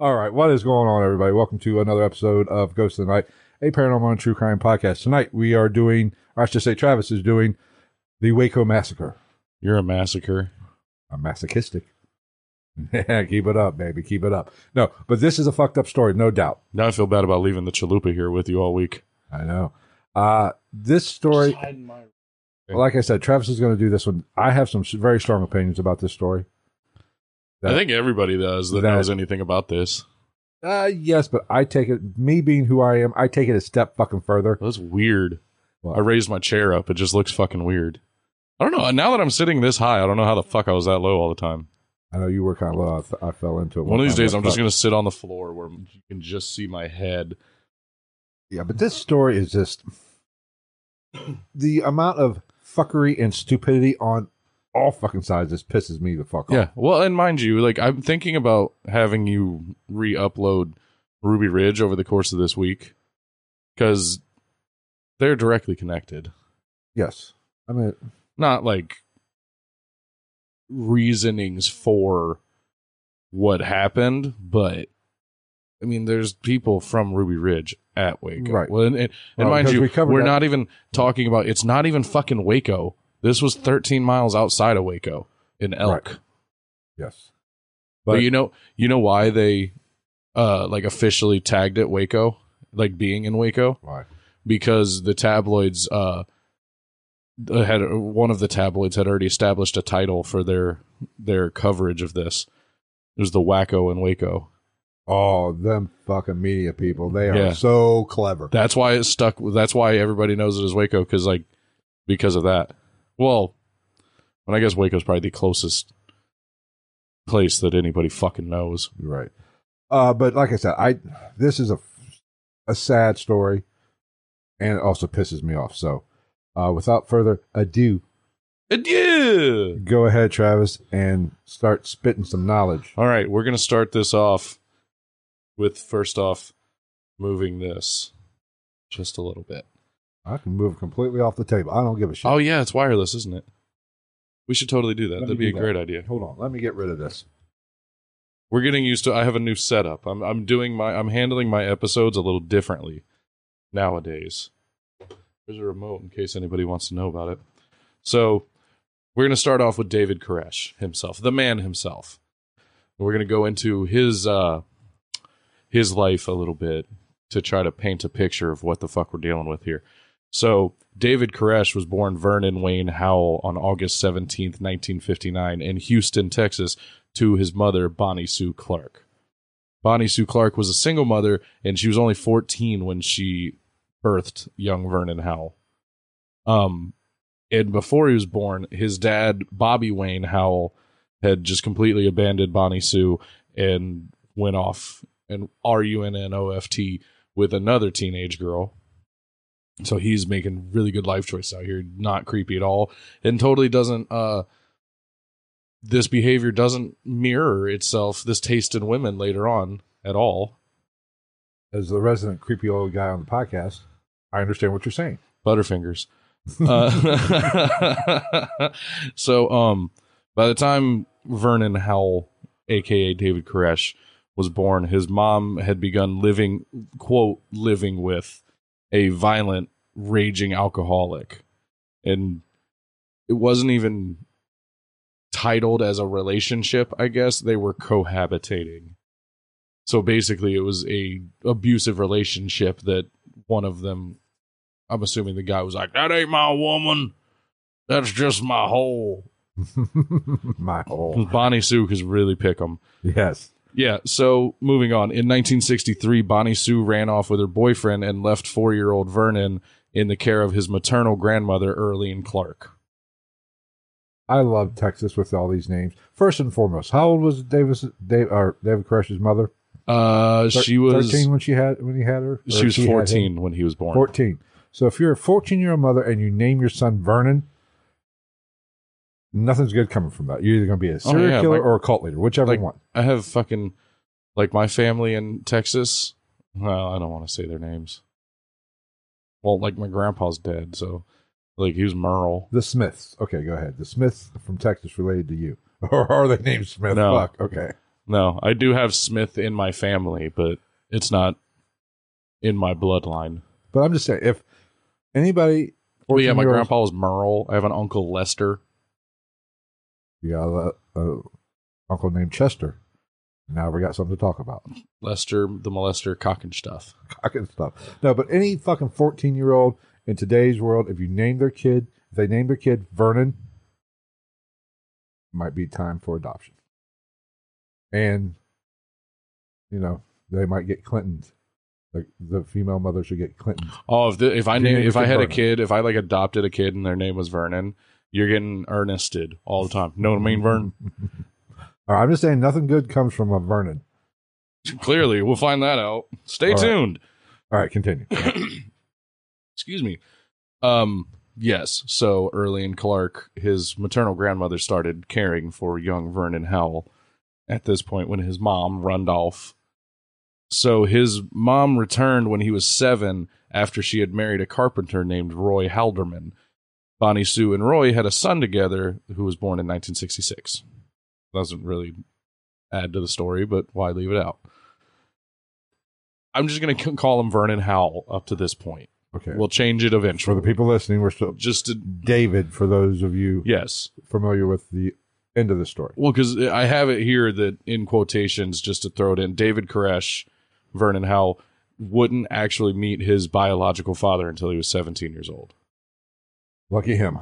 All right, what is going on, everybody? Welcome to another episode of Ghost of the Night, a paranormal and true crime podcast. Tonight we are doing, or I should say, Travis is doing the Waco massacre. You're a massacre. I'm masochistic. Yeah, keep it up, baby. Keep it up. No, but this is a fucked up story, no doubt. Now I feel bad about leaving the chalupa here with you all week. I know. Uh, this story, like I said, Travis is going to do this one. I have some very strong opinions about this story. I think everybody does that, that- knows anything about this. Uh, yes, but I take it, me being who I am, I take it a step fucking further. That's weird. What? I raised my chair up. It just looks fucking weird. I don't know. Now that I'm sitting this high, I don't know how the fuck I was that low all the time. I know you were kind of low. I fell into it. One of these days, I'm just going to sit on the floor where you can just see my head. Yeah, but this story is just the amount of fuckery and stupidity on all fucking sides just pisses me the fuck off. Yeah. Well, and mind you, like I'm thinking about having you re-upload Ruby Ridge over the course of this week because they're directly connected. Yes. I mean, not like reasonings for what happened, but I mean, there's people from Ruby Ridge at Waco, Right. Well, and, and, and Well, mind you, we we're that- not even talking about. It's not even fucking Waco. This was 13 miles outside of Waco in Elk. Right. yes. But, But you know, you know why they uh like officially tagged it Waco, like being in Waco, why? because the tabloids uh had one of the tabloids had already established a title for their their coverage of this. It was the Wacko and Waco. Oh, them fucking media people. They are Yeah. so clever. That's why it stuck. That's why everybody knows it as Waco because like because of that. Well, and I guess Waco's probably the closest place that anybody fucking knows. Right. Uh, but like I said, I this is a a sad story, and it also pisses me off. So, uh, without further ado, Adieu. go ahead, Travis, and start spitting some knowledge. All right, we're gonna start this off with first off moving this just a little bit. I can move completely off the table. I don't give a shit. Oh yeah, it's wireless, isn't it? We should totally do that. Let That'd be a that. great idea. Hold on, let me get rid of this. We're getting used to I have a new setup. I'm I'm doing my I'm handling my episodes a little differently nowadays. There's a remote in case anybody wants to know about it. So we're gonna start off with David Koresh himself, the man himself. We're gonna go into his uh his life a little bit to try to paint a picture of what the fuck we're dealing with here. So, David Koresh was born Vernon Wayne Howell on August 17th, 1959, in Houston, Texas, to his mother, Bonnie Sue Clark. Bonnie Sue Clark was a single mother, and she was only 14 when she birthed young Vernon Howell. Um, and before he was born, his dad, Bobby Wayne Howell, had just completely abandoned Bonnie Sue and went off and R U N N O F T with another teenage girl. So he's making really good life choices out here, not creepy at all, and totally doesn't. uh This behavior doesn't mirror itself, this taste in women later on at all. As the resident creepy old guy on the podcast, I understand what you're saying. Butterfingers. Uh, so, um, by the time Vernon Howell, aka David Koresh, was born, his mom had begun living, quote, living with a violent, raging alcoholic. And it wasn't even titled as a relationship, I guess. They were cohabitating. So basically it was a abusive relationship that one of them I'm assuming the guy was like, That ain't my woman. That's just my hole. My whole Bonnie Sue could really pick him. yes. Yeah, so moving on. In 1963, Bonnie Sue ran off with her boyfriend and left four year old Vernon in the care of his maternal grandmother, Earlene Clark. I love Texas with all these names. First and foremost, how old was Davis? Dave or David Koresh's mother? Uh, Thir- she was thirteen when she had when he had her. She was 14 when he was born. Fourteen. So if you're a fourteen-year-old mother and you name your son Vernon, nothing's good coming from that. You're either going to be a serial Oh, yeah, killer like- or a cult leader, whichever like- one. I have fucking like my family in Texas. Well, I don't want to say their names. Well, like my grandpa's dead, so like he was Merle. The Smiths. Okay, go ahead. The Smiths from Texas related to you, or are they named Smith? No. Fuck. Okay. No, I do have Smith in my family, but it's not in my bloodline. But I'm just saying, if anybody, Well, yeah, my 14-year-olds grandpa was Merle. I have an uncle Lester. You got a, a uncle named Chester. Now we got something to talk about. Lester, the molester, cock and stuff. Cock and stuff. No, but any fucking 14 year old in today's world, if you name their kid, if they name their kid Vernon, might be time for adoption. And, you know, they might get Clintons. The, the female mother should get Clinton. Oh, if the, if I name if I had a kid, if I like adopted a kid and their name was Vernon, you're getting earnested all the time. Know what I mean, Vern? All right, I'm just saying nothing good comes from a Vernon. Clearly, we'll find that out. Stay All right. tuned. All right, continue. Excuse me. Um, yes. So Earlene Clark, his maternal grandmother, started caring for young Vernon Howell at this point when his mom off. So his mom returned when he was seven after she had married a carpenter named Roy Haldeman. Bonnie Sue and Roy had a son together who was born in 1966. Doesn't really add to the story, but why leave it out? I'm just going to call him Vernon Howell up to this point. Okay. We'll change it eventually. for the people listening, we're still Just to, David for those of you yes. familiar with the end of the story. Well, because I have it here that in quotations, just to throw it in, David Koresh, Vernon Howell, wouldn't actually meet his biological father until he was 17 years old. Lucky him.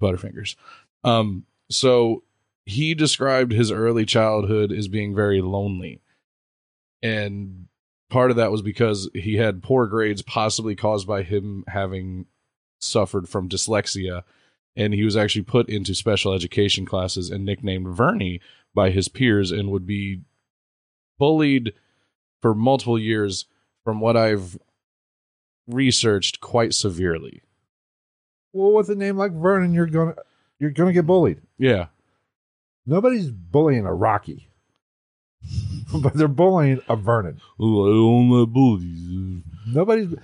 Butterfingers. Um, so he described his early childhood as being very lonely. And part of that was because he had poor grades, possibly caused by him having suffered from dyslexia. And he was actually put into special education classes and nicknamed Vernie by his peers and would be bullied for multiple years, from what I've researched, quite severely. Well, with a name like Vernon, you're gonna you're gonna get bullied. Yeah. Nobody's bullying a Rocky, but they're bullying a Vernon. Oh, my bullies. Nobody's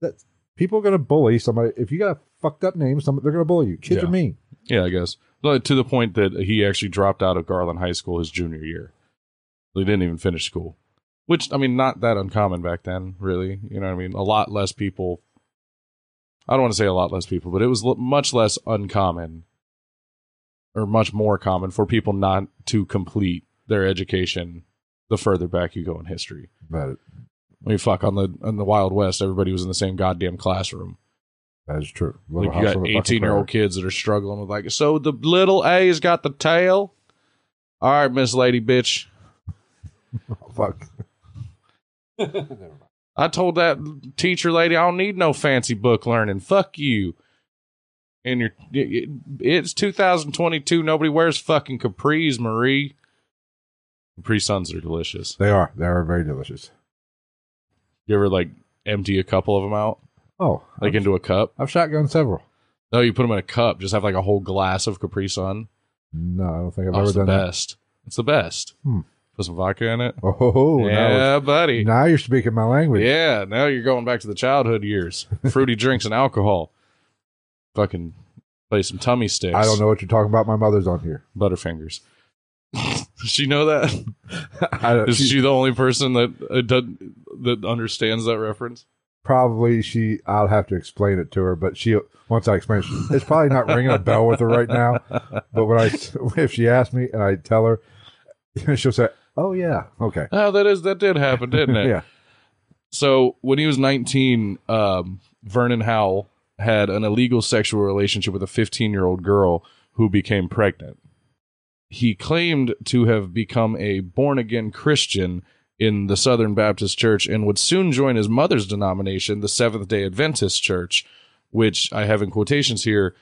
that people are gonna bully somebody. If you got a fucked up name, somebody they're gonna bully you. Kids Yeah. are mean. Yeah, I guess. But to the point that he actually dropped out of Garland High School his junior year. He didn't even finish school. Which, I mean, not that uncommon back then, really. You know what I mean? A lot less people. I don't want to say a lot less people, but it was l- much less uncommon or much more common for people not to complete their education the further back you go in history. But I mean, fuck, on the, on the Wild West, everybody was in the same goddamn classroom. that is true. Like you got on the Fucking eighteen year old kids that are struggling with like, so the little A's got the tail. All right, Miss Lady Bitch. Oh, fuck. I told that teacher lady I don't need no fancy book learning. Fuck you. And you're it- it's 2022. Nobody wears fucking capris, Marie. Capri Suns are delicious. They are. They are very delicious. You ever like empty a couple of them out Oh, like I've, into a cup? I've shotgun several. No, you put them in a cup. Just have like a whole glass of Capri Sun. No, I don't think I've Oh, ever it's the done that. best. It's the best. Hmm. Put some vodka in it. Oh, now, yeah, buddy. now you're speaking my language. Yeah, now you're going back to the childhood years. Fruity drinks and alcohol. Fucking play some tummy sticks. I don't know what you're talking about. My mother's on here. Butterfingers. Does she know that? Is she- she the only person that uh, that understands that reference? probably she. I'll have to explain it to her, but she once I explain, it, it's probably not ringing a bell with her right now. But when I if she asks me and I tell her, she'll say, "Oh yeah, okay, Oh, that is that did happen, didn't it? yeah." So when he was 19, um, Vernon Howell had an illegal sexual relationship with a 15 year old girl who became pregnant. He claimed to have become a born again Christian in the Southern Baptist Church and would soon join his mother's denomination, the Seventh day Adventist Church, which I have in quotations here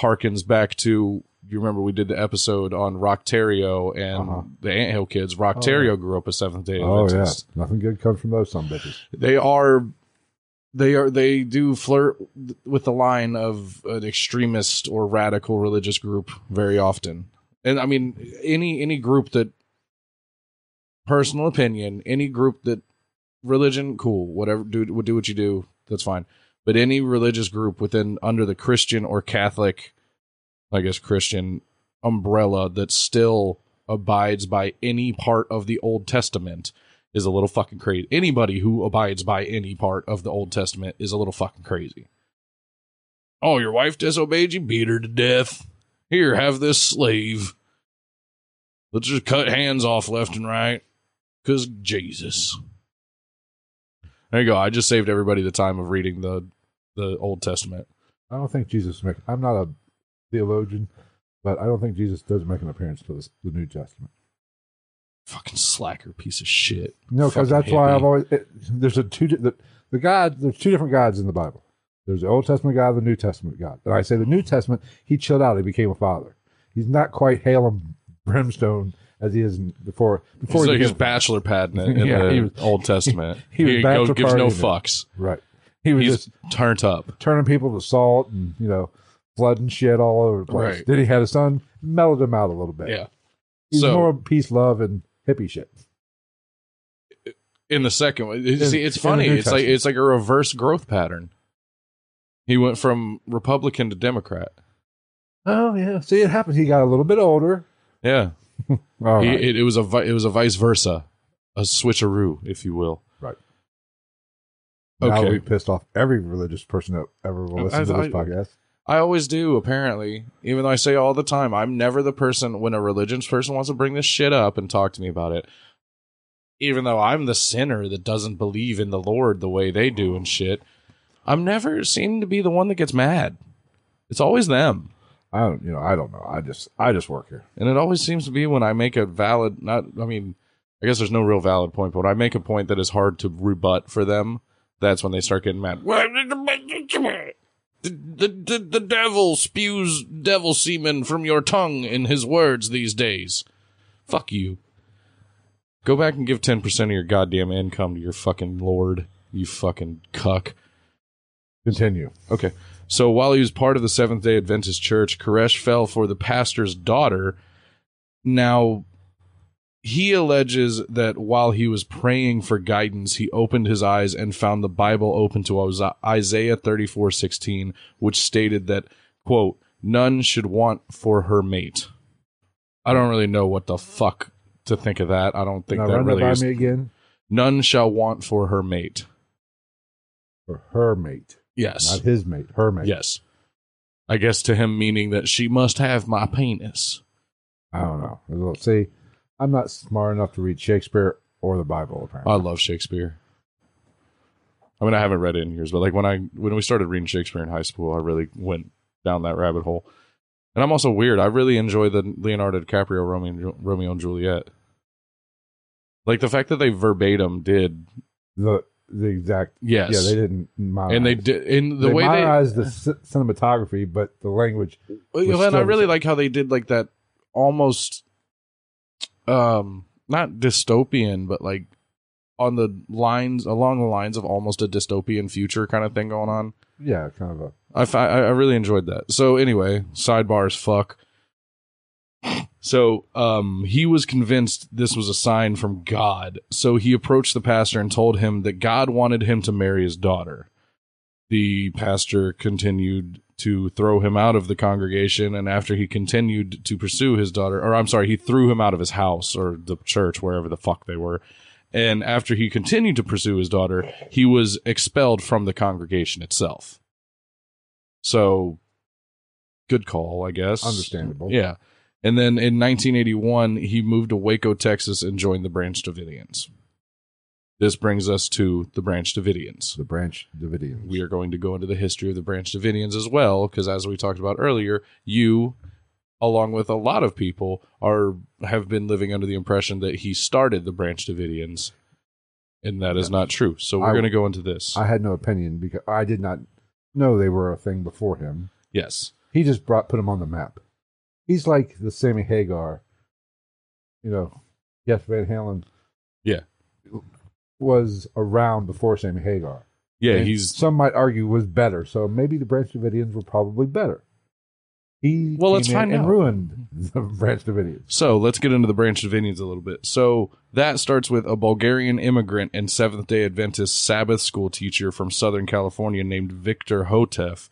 harkens back to. You remember we did the episode on Roch Thériault and Uh-huh. the Anthill kids. Oh, Roch Thériault grew up a Seventh day Adventist. Oh yeah, nothing good comes from those some bitches. they are they are they do flirt with the line of an extremist or radical religious group very often and i mean any any group that personal opinion any group that religion cool whatever do would do what you do that's fine but any religious group within under the christian or catholic i guess christian umbrella that still abides by any part of the Old Testament is a little fucking crazy. Anybody who abides by any part of the Old Testament is a little fucking crazy. Oh, your wife disobeyed you, beat her to death. Here, have this slave. Let's just cut hands off left and right. Cause Jesus. There you go. I just saved everybody the time of reading the the Old Testament. I don't think Jesus. I'm not a theologian, but I don't think Jesus does make an appearance to this, the New Testament. Fucking slacker piece of shit. No, because that's why. I've always it, there's a two the, the God. There's two different gods in the Bible. There's the Old Testament God, the New Testament God. And I say the New Testament, he chilled out. He became a father. He's not quite hail and brimstone as he is before. Before So he he's became- bachelor pad it in Yeah, the he was- Old Testament. he was go, bachelor gives no fucks. right. He was He's just turned up. turning people to salt and you know flooding shit all over the place. Right. Then he had a son, mellowed him out a little bit. Yeah. he's So- more peace, love, and hippie shit. In the second one, In- see, it's funny. It's like it's like a reverse growth pattern. He went from Republican to Democrat. Oh yeah, see it happened. He got a little bit older. Yeah, All He- right. it, it was a it was a vice versa, a switcheroo, if you will. Right. Now Okay. we pissed off every religious person that ever will listen I- to this I- podcast. I always do, apparently. Even though I say all the time, I'm never the person when a religious person wants to bring this shit up and talk to me about it. Even though I'm the sinner that doesn't believe in the Lord the way they do and shit, I'm never seen to be the one that gets mad. It's always them. I don't, you know, I don't know. I just, I just work here. And it always seems to be when I make a valid, not, I mean, I guess there's no real valid point, but when I make a point that is hard to rebut for them, that's when they start getting mad. The, the, the, devil spews devil semen from your tongue in his words these days. Fuck you. Go back and give 10% of your goddamn income to your fucking lord, you fucking cuck. Continue. Okay. So while he was part of the Seventh day Adventist Church, Koresh fell for the pastor's daughter. Now, he alleges that while he was praying for guidance, he opened his eyes and found the Bible open to Isaiah thirty four sixteen, which stated that, quote, none should want for her mate. I don't really know what the fuck to think of that. I don't think now that run really that by is. me again. None shall want for her mate. For her mate, Yes. not his mate. Her mate. Yes. I guess to him meaning that she must have my penis. I don't know. See, I'm not smart enough to read Shakespeare or the Bible. Apparently. I love Shakespeare. I mean, I haven't read it in years, but like when I when we started reading Shakespeare in high school, I really went down that rabbit hole. And I'm also weird. I really enjoy the Leonardo DiCaprio Romeo Romeo and Juliet. Like the fact that they verbatim did the the exact. yes, Yeah, they didn't. Modernize. and they did in the they way they modernized the c- cinematography, but the language. Well, and I really like how they did like that almost um not dystopian, but like on the lines along the lines of almost a dystopian future kind of thing going on. Yeah, kind of a. I fi- I I really enjoyed that. So anyway, sidebars fuck. So um he was convinced this was a sign from God. So he approached the pastor and told him that God wanted him to marry his daughter. The pastor continued to throw him out of the congregation and after he continued to pursue his daughter or I'm sorry, he threw him out of his house or the church wherever the fuck they were. And after he continued to pursue his daughter, he was expelled from the congregation itself. So, good call, I guess. Understandable. Yeah. And then in 1981, he moved to Waco, Texas, and joined the Branch Davidians. This brings us to the Branch Davidians. The Branch Davidians. We are going to go into the history of the Branch Davidians as well, because as we talked about earlier, you, along with a lot of people, are have been living under the impression that he started the Branch Davidians, and that is not true. So we're I- going to go into this. I had no opinion because I did not know they were a thing before him. yes. He just brought put him on the map. He's like the Sammy Hagar. You know, Jeff Van Halen. Yeah. Was around before Sammy Hagar. Yeah, And he's some might argue was better. So maybe the Branch Davidians were probably better. He Well, let's in find and out. ruined the Branch Davidians. So let's get into the Branch Davidians a little bit. So that starts with a Bulgarian immigrant and Seventh day Adventist Sabbath school teacher from Southern California named Victor Houteff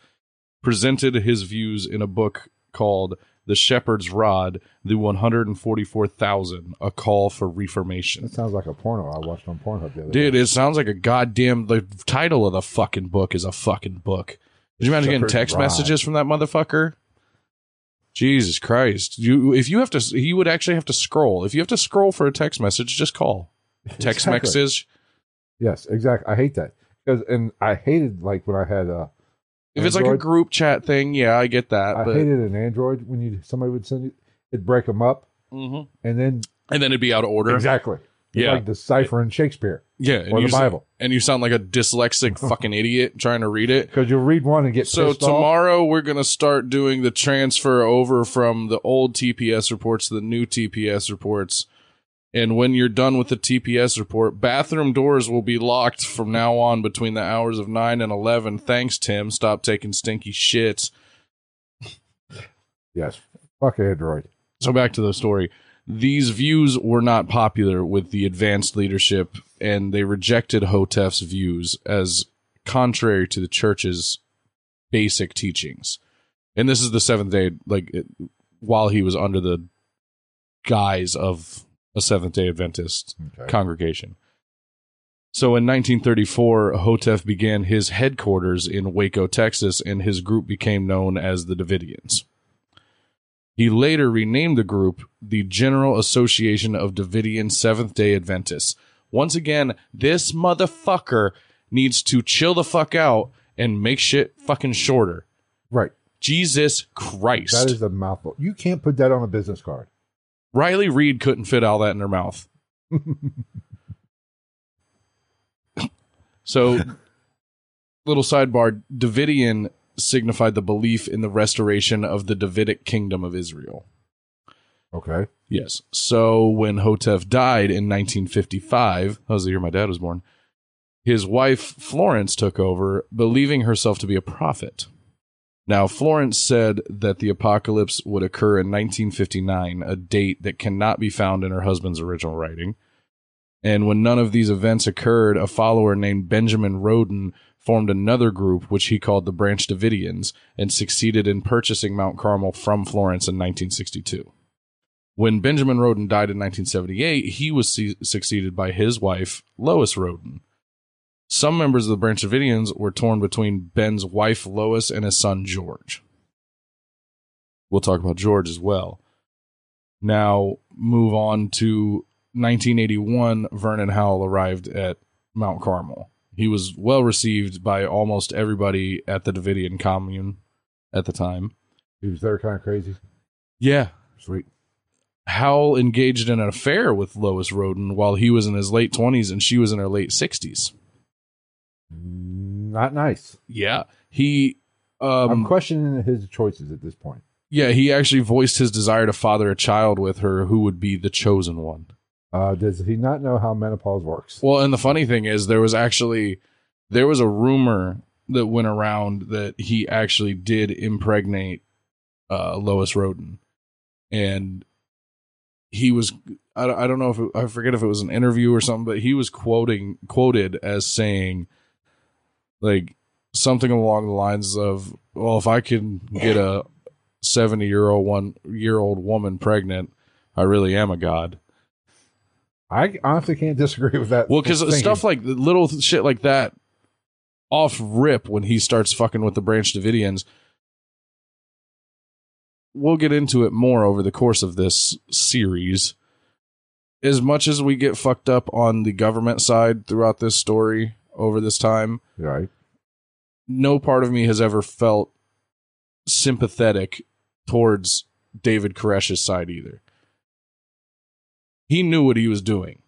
presented his views in a book called the shepherd's rod, the 144,000, a call for reformation. That sounds like a porno I watched on Pornhub the other Dude, day. it sounds like a goddamn. The title of the fucking book is a fucking book. Did you imagine getting text Rod. messages from that motherfucker? Jesus Christ! You, if you have to, he would actually have to scroll. If you have to scroll for a text message, just call. Text Exactly. message. Yes, exactly. I hate that because, and I hated like when I had uh, If it's like a group chat thing, yeah, I get that. I but hated an Android when you somebody would send you, it'd break them up, Mhm. and then and then it'd be out of order. exactly, It's Yeah. like deciphering Shakespeare Yeah, or the Bible and you sound like a dyslexic fucking idiot trying to read it. because you'll read one and get So pissed off. tomorrow we're gonna start doing the transfer over from the old TPS reports to the new TPS reports. And when you're done with the TPS report, bathroom doors will be locked from now on between the hours of nine and eleven. Thanks, Tim. Stop taking stinky shits. Yes, fuck Android. So back to the story. These views were not popular with the advanced leadership, and they rejected Houteff's views as contrary to the church's basic teachings. And this is the seventh day, like it, while he was under the guise of a Seventh Day Adventist Okay. congregation. So in 1934, Houteff began his headquarters in Waco, Texas, and his group became known as the Davidians. He later renamed the group the General Association of Davidian Seventh day Adventists. Once again, this motherfucker needs to chill the fuck out and make shit fucking shorter. right. Jesus Christ. That is a mouthful. You can't put that on a business card. Riley Reid couldn't fit all that in her mouth. so, little sidebar Davidian signified the belief in the restoration of the Davidic kingdom of Israel. Okay. Yes. So, when Houteff died in 1955, that was the year my dad was born, his wife Florence took over, believing herself to be a prophet. Now, Florence said that the apocalypse would occur in 1959, a date that cannot be found in her husband's original writing. And when none of these events occurred, a follower named Benjamin Roden formed another group, which he called the Branch Davidians, and succeeded in purchasing Mount Carmel from Florence in 1962. When Benjamin Roden died in 1978, he was su- succeeded by his wife, Lois Roden. Some members of the Branch Davidians were torn between Ben's wife, Lois, and his son, George. We'll talk about George as well. Now, move on to 1981. Vernon Howell arrived at Mount Carmel. He was well received by almost everybody at the Davidian commune at the time. He was there kind of crazy. Yeah, Sweet. Howell engaged in an affair with Lois Roden while he was in his late 20s and she was in her late 60s. Not nice. Yeah. He I'm um questioning his choices at this point. yeah, he actually voiced his desire to father a child with her who would be the chosen one. Uh, does he not know how menopause works? Well, and the funny thing is there was actually there was a rumor that went around that he actually did impregnate uh, Lois Roden, and he was I, don't- I don't know if it, I forget if it was an interview or something, but he was quoting quoted as saying like something along the lines of, "Well, if I can get a seventy year old one year old woman pregnant, I really am a god." I honestly can't disagree with that. Well, because stuff like little shit like that, off rip when he starts fucking with the Branch Davidians. We'll get into it more over the course of this series. As much as we get fucked up on the government side throughout this story over this time, right? no part of me has ever felt sympathetic towards David Koresh's side either. He knew what he was doing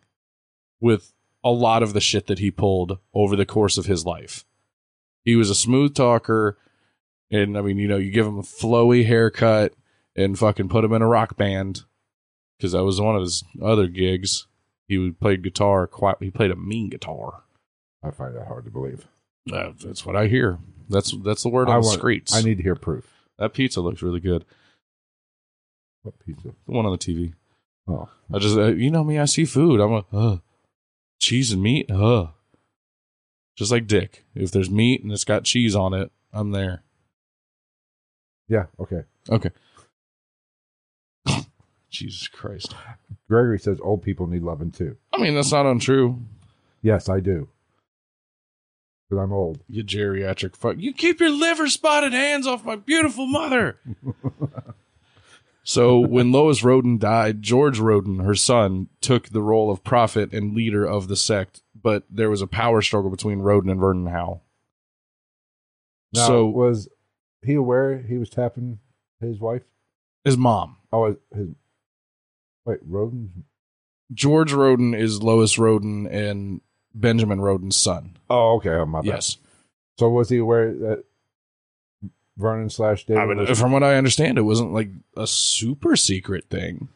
with a lot of the shit that he pulled over the course of his life. He was a smooth talker, and I mean, you know, you give him a flowy haircut and fucking put him in a rock band because that was one of his other gigs. He would play guitar. Quite, he played a mean guitar. I find that hard to believe. Uh, that's what I hear. That's that's the word I on the want- streets. I need to hear proof. that pizza looks really good. What pizza? The one on the TV. Oh, I just, uh, you know me, I see food. I'm a uh, cheese and meat. Uh, just like Dick. If there's meat and it's got cheese on it, I'm there. yeah. Okay. Okay. Jesus Christ. Gregory says old people need loving too. I mean, that's not untrue. Yes, I do. Because I'm old. You geriatric fuck. You keep your liver spotted hands off my beautiful mother. so when Lois Roden died, George Roden, her son, took the role of prophet and leader of the sect, but there was a power struggle between Roden and Vernon Howe. Now, so was he aware he was tapping his wife? his mom, Oh, his, his wait, Roden. George Roden, is Lois Roden and Benjamin Roden's son. Oh, okay. Oh, my bad. Yes. So was he aware that Vernon slash David I mean, was- from what I understand, it wasn't like a super secret thing.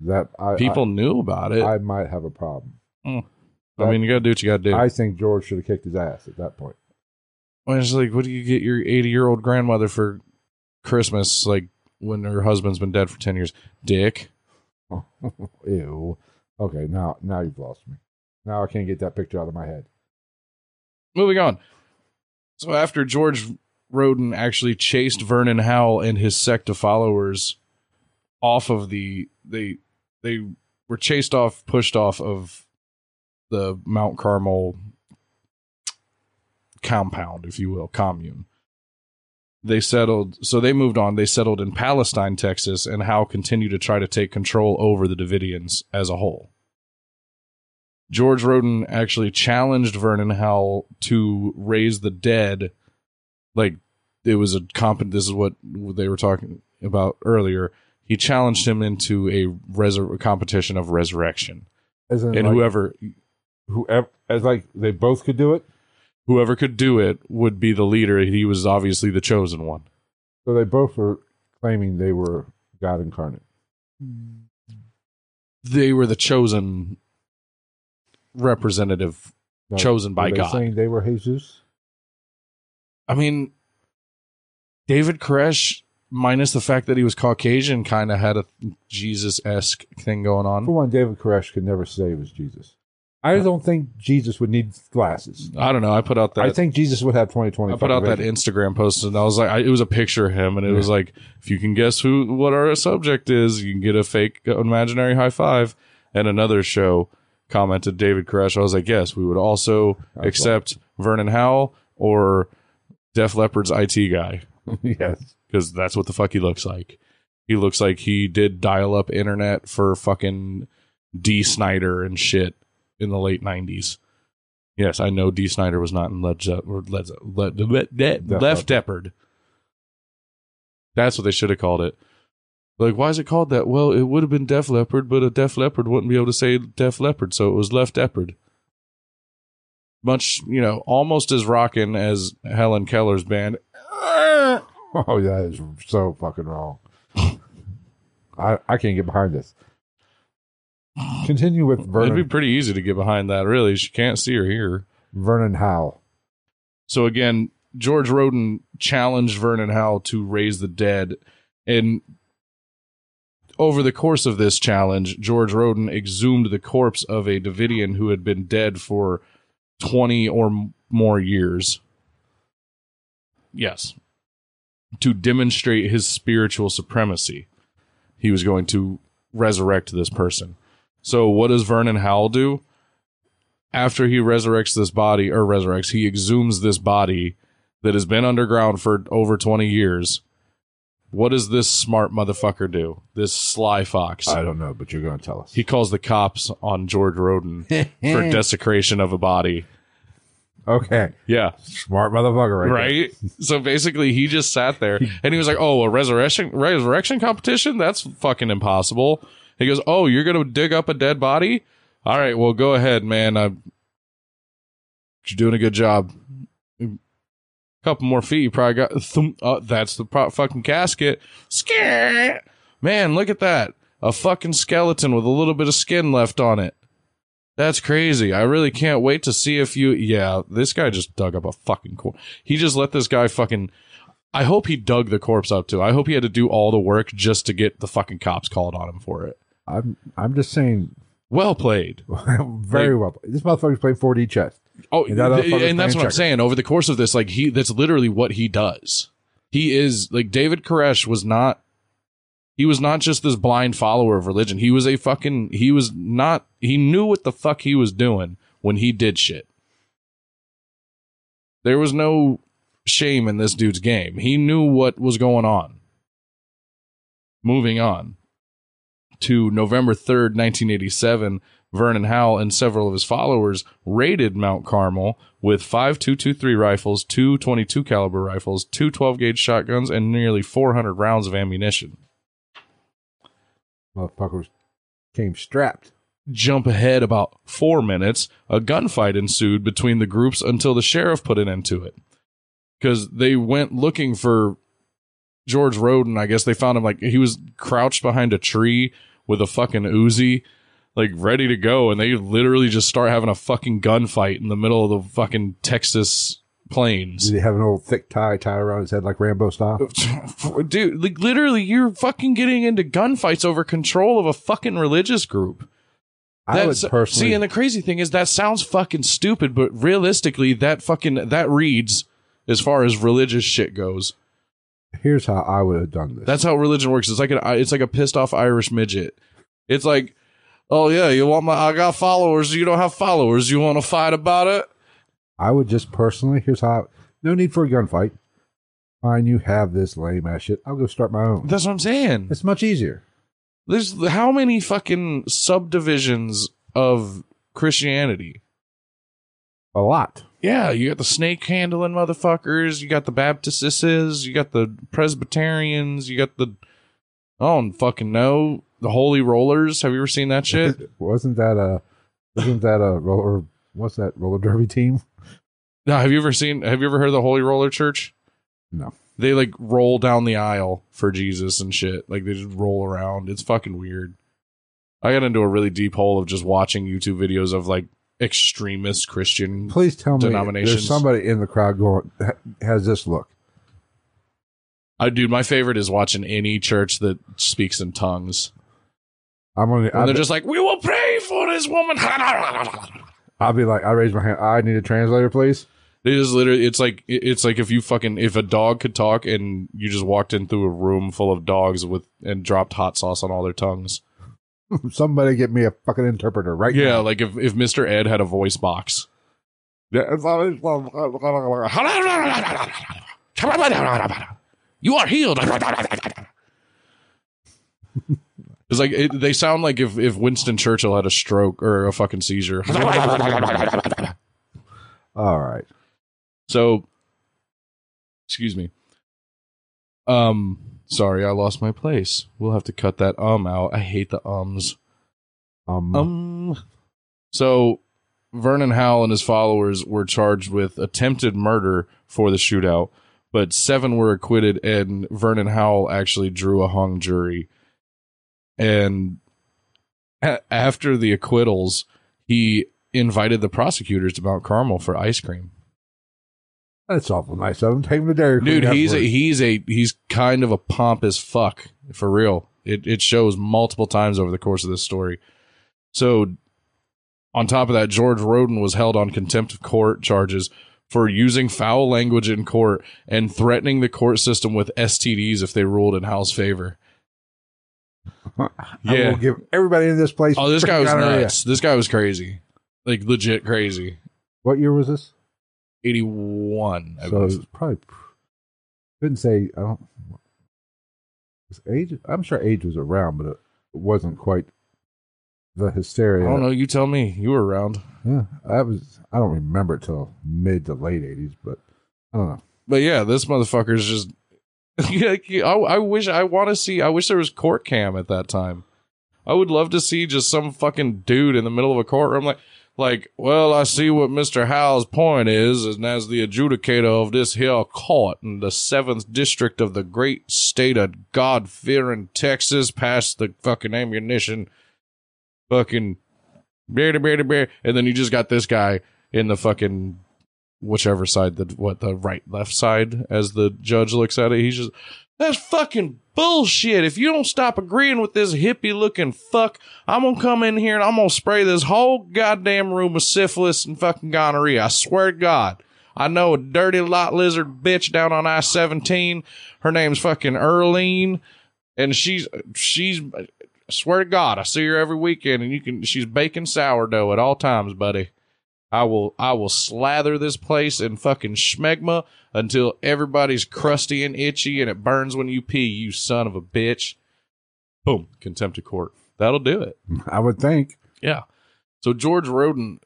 that I, People knew about it. I, I, I might have a problem. Hmm. I mean, you gotta do what you gotta do. I think George should have kicked his ass at that point. Well, it's like, what do you get your 80 year old grandmother for Christmas? Like when her husband's been dead for 10 years. Dick. Ew. Okay, now now you've lost me. Now I can't get that picture out of my head. Moving on. So after George Roden actually chased Vernon Howell and his sect of followers off of the they they were chased off, pushed off of the Mount Carmel compound, if you will, commune. They settled, so they moved on. They settled in Palestine, Texas, and Howe continued to try to take control over the Davidians as a whole. George Roden actually challenged Vernon Howell to raise the dead. Like it was a comp. This is what they were talking about earlier. He challenged him into a resur- competition of resurrection, Isn't and like, whoever whoever as like they both could do it, whoever could do it would be the leader. He was obviously the chosen one. so they both were claiming they were God incarnate. Hmm. They were the chosen representative, Now, chosen by God. saying they were Jesus. I mean, David Koresh, minus the fact that he was Caucasian, kind of had a Jesus esque thing going on. For one, David Koresh could never say it was Jesus. I don't think Jesus would need glasses. I don't know. I put out that. I think Jesus would have 2020. I put out that Instagram post and I was like, I, it was a picture of him, and it was like, if you can guess who what our subject is, you can get a fake imaginary high five. And another show commented David Koresh. I was like, yes, we would also accept Vernon Howell or Def Leppard's IT guy yes. because that's what the fuck he looks like. He looks like he did dial up internet for fucking Dee Snider and shit in the late nineties. Yes, I know Dee Snider was not in Led, Ze- or Led, Ze- Led, Led, Led, Def Left Deppard. That's what they should have called it. Like, why is it called that? Well, it would have been Def Leopard, but a Def Leopard wouldn't be able to say Def Leopard, so it was Left Leopard. Much, you know, almost as rocking as Helen Keller's band. Oh, that is so fucking wrong. I I can't get behind this. Continue with Vernon. It'd be pretty easy to get behind that, really. She can't see or hear. Vernon Howell. So again, George Roden challenged Vernon Howell to raise the dead, and over the course of this challenge, George Roden exhumed the corpse of a Davidian who had been dead for twenty or m- more years. Yes, to demonstrate his spiritual supremacy, he was going to resurrect this person. So, what does Vernon Howell do? after he resurrects this body or resurrects, he exhumes this body that has been underground for over 20 years. What does this smart motherfucker do? This sly fox. I don't know, but you're going to tell us. He calls the cops on George Roden for desecration of a body. okay, Yeah. smart motherfucker, right? Right? So basically he just sat there and he was like, "Oh, a resurrection resurrection competition? That's fucking impossible." He goes, "Oh, you're going to dig up a dead body? All right, well go ahead, man. I'm, you're doing a good job. Couple more feet, you probably got thump, uh, that's the pro- fucking casket. Scare. Man, look at that. A fucking skeleton with a little bit of skin left on it. That's crazy. I really can't wait to see if you. Yeah, this guy just dug up a fucking corpse. He just let this guy fucking. I hope he dug the corpse up too. I hope he had to do all the work just to get the fucking cops called on him for it. I'm I'm just saying, Well played. very well. Played. This motherfucker's playing 4D chess. Oh, And that th- and that's what I'm saying. Over the course of this, like he, that's literally what he does. He is like David Koresh was not. He was not just this blind follower of religion. He was a fucking, he was not, he knew what the fuck he was doing when he did shit. There was no shame in this dude's game. He knew what was going on. Moving on to November 3rd, 1987, Vernon Howell and several of his followers raided Mount Carmel with five 223 rifles, two 22 caliber rifles, two 12 gauge shotguns, and nearly 400 rounds of ammunition. Motherfuckers came strapped. Jump ahead about four minutes, a gunfight ensued between the groups until the sheriff put an end to it. Because they went looking for George Roden. I guess they found him like he was crouched behind a tree with a fucking Uzi, like ready to go, and they literally just start having a fucking gunfight in the middle of the fucking Texas plains. Did he have an old thick tie tied around his head like Rambo style? Dude, like literally, you're fucking getting into gunfights over control of a fucking religious group. I would That's- personally. see, and the crazy thing is that sounds fucking stupid, but realistically, that fucking that reads as far as religious shit goes. here's how I would have done this. That's how religion works. It's like an it's like a pissed off Irish midget. It's like, oh yeah, you want my I got followers, you don't have followers. You want to fight about it? I would just personally. Here's how. No need for a gunfight. Fine, you have this lame ass shit. I'll go start my own. That's what I'm saying. It's much easier. There's how many fucking subdivisions of Christianity? A lot. Yeah, you got the snake handling motherfuckers, you got the Baptists, you got the Presbyterians, you got the I don't fucking know the Holy Rollers. Have you ever seen that shit? wasn't that a? Wasn't that a roller? What's that roller derby team? no, have you ever seen? Have you ever heard of the Holy Roller Church? No. They like roll down the aisle for Jesus and shit. Like they just roll around. It's fucking weird. I got into a really deep hole of just watching YouTube videos of like extremist Christian. Please tell me Denominations. there's somebody in the crowd going has this look. I dude, my favorite is watching any church that speaks in tongues. I'm gonna. And they're be, just like, we will pray for this woman. I'll be like, I raise my hand. I need a translator, please. It is literally. It's like it's like if you fucking if a dog could talk and you just walked in through a room full of dogs with and dropped hot sauce on all their tongues. Somebody get me a fucking interpreter right Yeah, now. like if if Mister Ed had a voice box. You are healed. It's like it, they sound like if if Winston Churchill had a stroke or a fucking seizure. All right. So, excuse me. Um, sorry, I lost my place. We'll have to cut that um out. I hate the ums. Um, Um. So, Vernon Howell and his followers were charged with attempted murder for the shootout, but seven were acquitted, and Vernon Howell actually drew a hung jury. And a- after the acquittals, he invited the prosecutors to Mount Carmel for ice cream. that's awful nice of him. Take him to Dairy Queen. Dude, he's a, afterwards. he's a he's kind of a pompous fuck for real. It it shows multiple times over the course of this story. So, on top of that, George Roden was held on contempt of court charges for using foul language in court and threatening the court system with STDs if they ruled in Howe's favor. I yeah. will give everybody in this place. Oh, this guy was gonorrhea. nuts. This guy was crazy, like legit crazy. What year was this? Eighty one. I so it was probably couldn't say. I don't. Was age? I'm sure age was around, but it wasn't quite the hysteria. I don't know. You tell me. You were around. Yeah, I was. I don't remember it till mid to late '80s, but I don't know. But yeah, this motherfucker's just. I, I wish I want to see. I wish there was court cam at that time. I would love to see just some fucking dude in the middle of a courtroom, like, like, well, I see what Mister Howell's point is, and as the adjudicator of this here court in the seventh district of the great state of God fearing Texas, past the fucking ammunition, fucking, bear, bear, bear, and then you just got this guy in the fucking whichever side the what the right left side as the judge looks at it he's just that's fucking bullshit. If you don't stop agreeing with this hippie looking fuck i'm gonna come in here and i'm gonna spray this whole goddamn room with syphilis and fucking gonorrhea. I swear to god. I know a dirty lot lizard bitch down on i-17 her name's fucking Earlene. And she's she's I swear to God, I see her every weekend, and you can she's baking sourdough at all times, buddy. I will I will slather this place in fucking schmegma until everybody's crusty and itchy and it burns when you pee, you son of a bitch. Boom, contempt of court. That'll do it. I would think. Yeah. So George Roden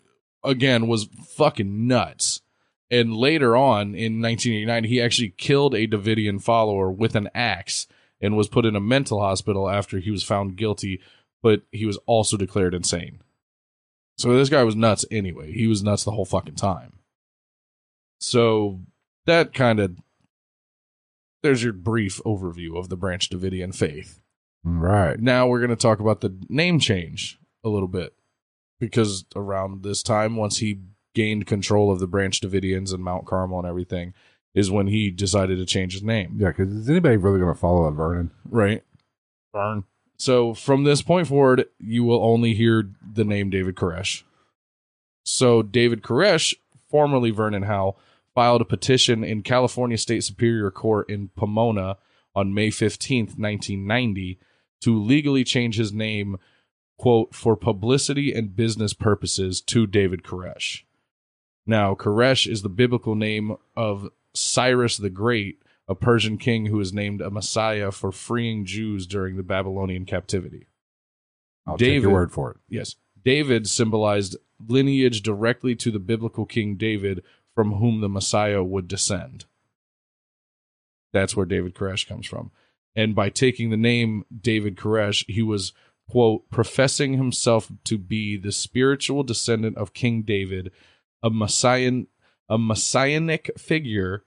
again was fucking nuts. And later on in 1989, he actually killed a Davidian follower with an axe and was put in a mental hospital after he was found guilty, but he was also declared insane. So this guy was nuts anyway. He was nuts the whole fucking time. So that kind of there's your brief overview of the Branch Davidian faith. Right. Now we're going to talk about the name change a little bit because around this time, once he gained control of the Branch Davidians and Mount Carmel and everything, is when he decided to change his name. Yeah, because is anybody really going to follow a Vernon? Right. Burn. So from this point forward, you will only hear the name David Koresh. So David Koresh, formerly Vernon Howell, filed a petition in California State Superior Court in Pomona on May 15th, 1990, to legally change his name, quote, for publicity and business purposes to David Koresh. Now, Koresh is the biblical name of Cyrus the Great, a Persian king who is named a Messiah for freeing Jews during the Babylonian captivity. I'll take your word for it. Yes. David symbolized lineage directly to the biblical King David from whom the Messiah would descend. That's where David Koresh comes from. And by taking the name David Koresh, he was, quote, professing himself to be the spiritual descendant of King David, a messiah, a messianic figure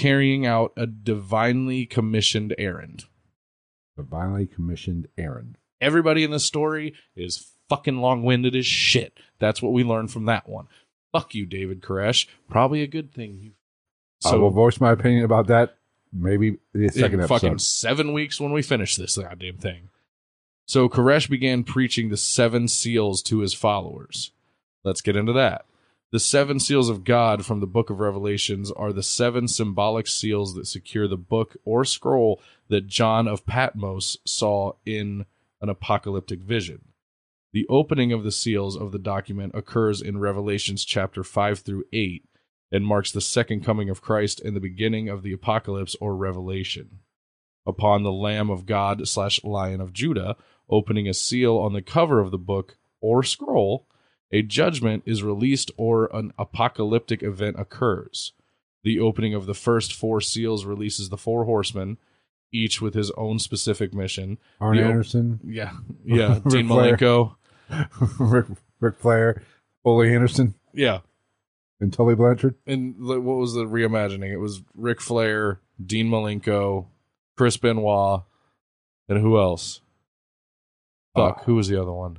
carrying out a divinely commissioned errand. Divinely commissioned errand. Everybody in this story is fucking long winded as shit. That's what we learned from that one. Fuck you, David Koresh. Probably a good thing you. I will voice my opinion about that maybe the second in episode. fucking seven weeks when we finish this goddamn thing. So Koresh began preaching the seven seals to his followers. Let's get into that. The seven seals of God from the book of Revelations are the seven symbolic seals that secure the book or scroll that John of Patmos saw in an apocalyptic vision. The opening of the seals of the document occurs in Revelations chapter 5 through 8 and marks the second coming of Christ and the beginning of the apocalypse or revelation. Upon the Lamb of God slash Lion of Judah opening a seal on the cover of the book or scroll, a judgment is released or an apocalyptic event occurs. The opening of the first four seals releases the four horsemen, each with his own specific mission. Arn the- Anderson, Yeah, yeah. Dean Malenko. Rick, Ric Flair, Ole Anderson, Yeah, and Tully Blanchard. and what was the reimagining? It was Ric Flair, Dean Malenko, Chris Benoit, and who else? Fuck, Oh. Uh, who was the other one?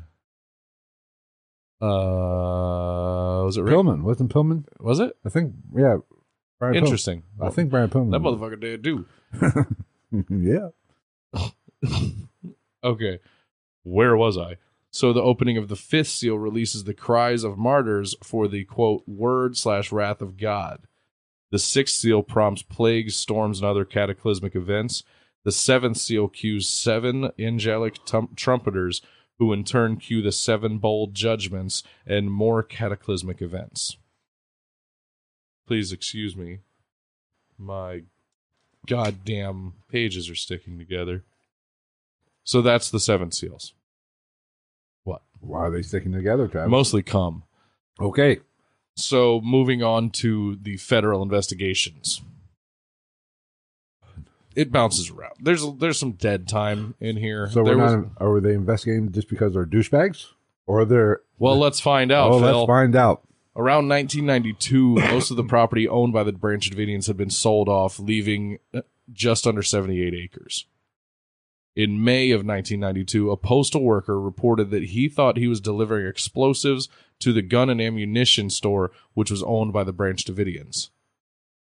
Uh, was it Rick? Pillman. Wasn't Pillman? Was it I think, yeah. Brian Pillman. interesting? I think Brian Pillman. that motherfucker did too. yeah. Okay, where was I? So the opening of the fifth seal releases the cries of martyrs for the quote word slash wrath of God. The sixth seal prompts plagues, storms, and other cataclysmic events. The seventh seal cues seven angelic tum- trumpeters, who in turn cue the seven bold judgments and more cataclysmic events. Please excuse me. My goddamn pages are sticking together. So that's the seven seals. What? Why are they sticking together, Travis? Mostly come. okay. So moving on to the federal investigations. It bounces around. There's there's some dead time in here. So There we're was- not. Are they investigating just because they're douchebags, or they're? well, let's find out. oh, Phil. let's find out. Around 1992, most of the property owned by the Branch Davidians had been sold off, leaving uh, just under 78 acres. In May of 1992, a postal worker reported that he thought he was delivering explosives to the gun and ammunition store, which was owned by the Branch Davidians.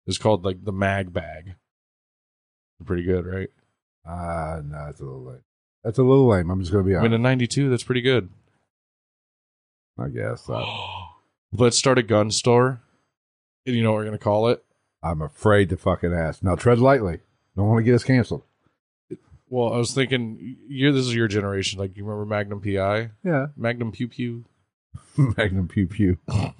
It's called like the mag bag. Pretty good, right? Ah, no, that's a little lame. That's a little lame. I'm just going to be I mean, honest. in 92, that's pretty good. I guess. Uh, Let's start a gun store. And you know what we're going to call it? I'm afraid to fucking ask. Now tread lightly. Don't want to get us canceled. Well, I was thinking, you this is your generation. Like, you remember Magnum PI, Yeah. Magnum Pew Pew. Magnum Pew Pew.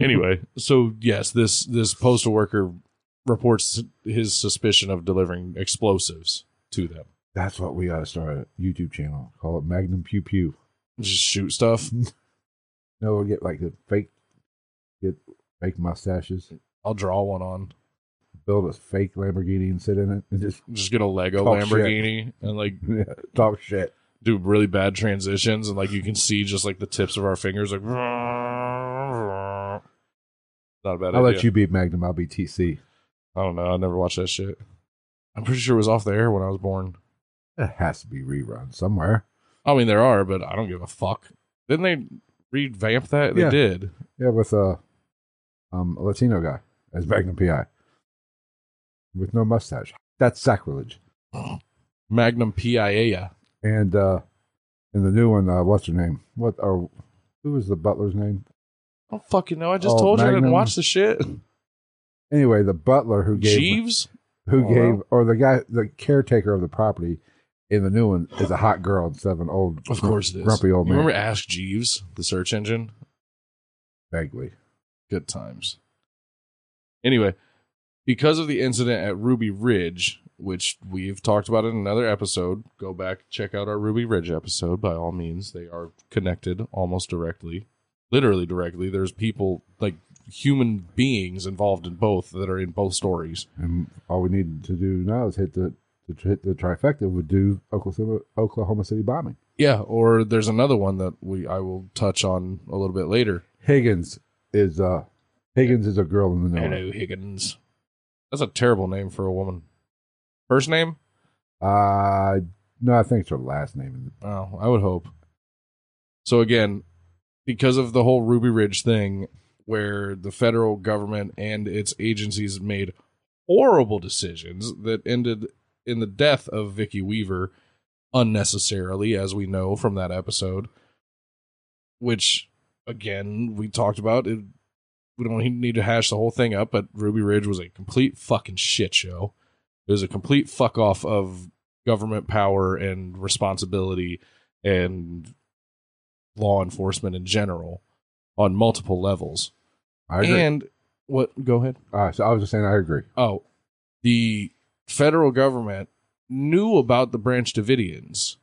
Anyway, so yes, this this postal worker reports his suspicion of delivering explosives to them. That's what we got to start a YouTube channel. Call it Magnum Pew Pew. Just shoot stuff. No, we'll get like the fake, get fake mustaches, I'll draw one on. build a fake Lamborghini and sit in it, and just Just get a Lego Talk shit. Lamborghini and like yeah, talk shit. do really bad transitions and like you can see just like the tips of our fingers like not a bad I'll idea. let you be Magnum. I'll be TC. I don't know. I never watched that shit. I'm pretty sure it was off the air when I was born. It has to be rerun somewhere. I mean, there are, but I don't give a fuck. Didn't they revamp that? They Yeah. did. Yeah, with a um a Latino guy as Magnum PI with no mustache. That's sacrilege. Magnum PIA. And uh in the new one, uh, what's her name? What or who was the butler's name? I don't fucking know. I just Oh, told you I didn't Magnum. watch the shit. Anyway, the butler who gave Jeeves? who Oh, gave wow. or the guy the caretaker of the property in the new one is a hot girl instead of an old Of course it is. grumpy old you man. remember Ask Jeeves, the search engine? Vaguely. Good times. Anyway, because of the incident at Ruby Ridge, which we've talked about in another episode, go back, check out our Ruby Ridge episode by all means. They are connected almost directly, literally directly. There's people, like human beings involved in both that are in both stories. And all we need to do now is hit the to hit the trifecta would do Oklahoma Oklahoma City bombing. Yeah, or there's another one that we I will touch on a little bit later. Higgins is uh Higgins is a girl in the know. Hello, Higgins. That's a terrible name for a woman. First name? Uh no, I think it's her last name. Oh, I would hope. So again, because of the whole Ruby Ridge thing, where the federal government and its agencies made horrible decisions that ended in the death of Vicki Weaver unnecessarily, as we know from that episode, which again we talked about. It, we don't need to hash the whole thing up, but Ruby Ridge was a complete fucking shit show. It was a complete fuck off of government power and responsibility and law enforcement in general on multiple levels. I agree. And what? Go ahead. uh, so I was just saying I agree. Oh, the federal government knew about the Branch Davidians.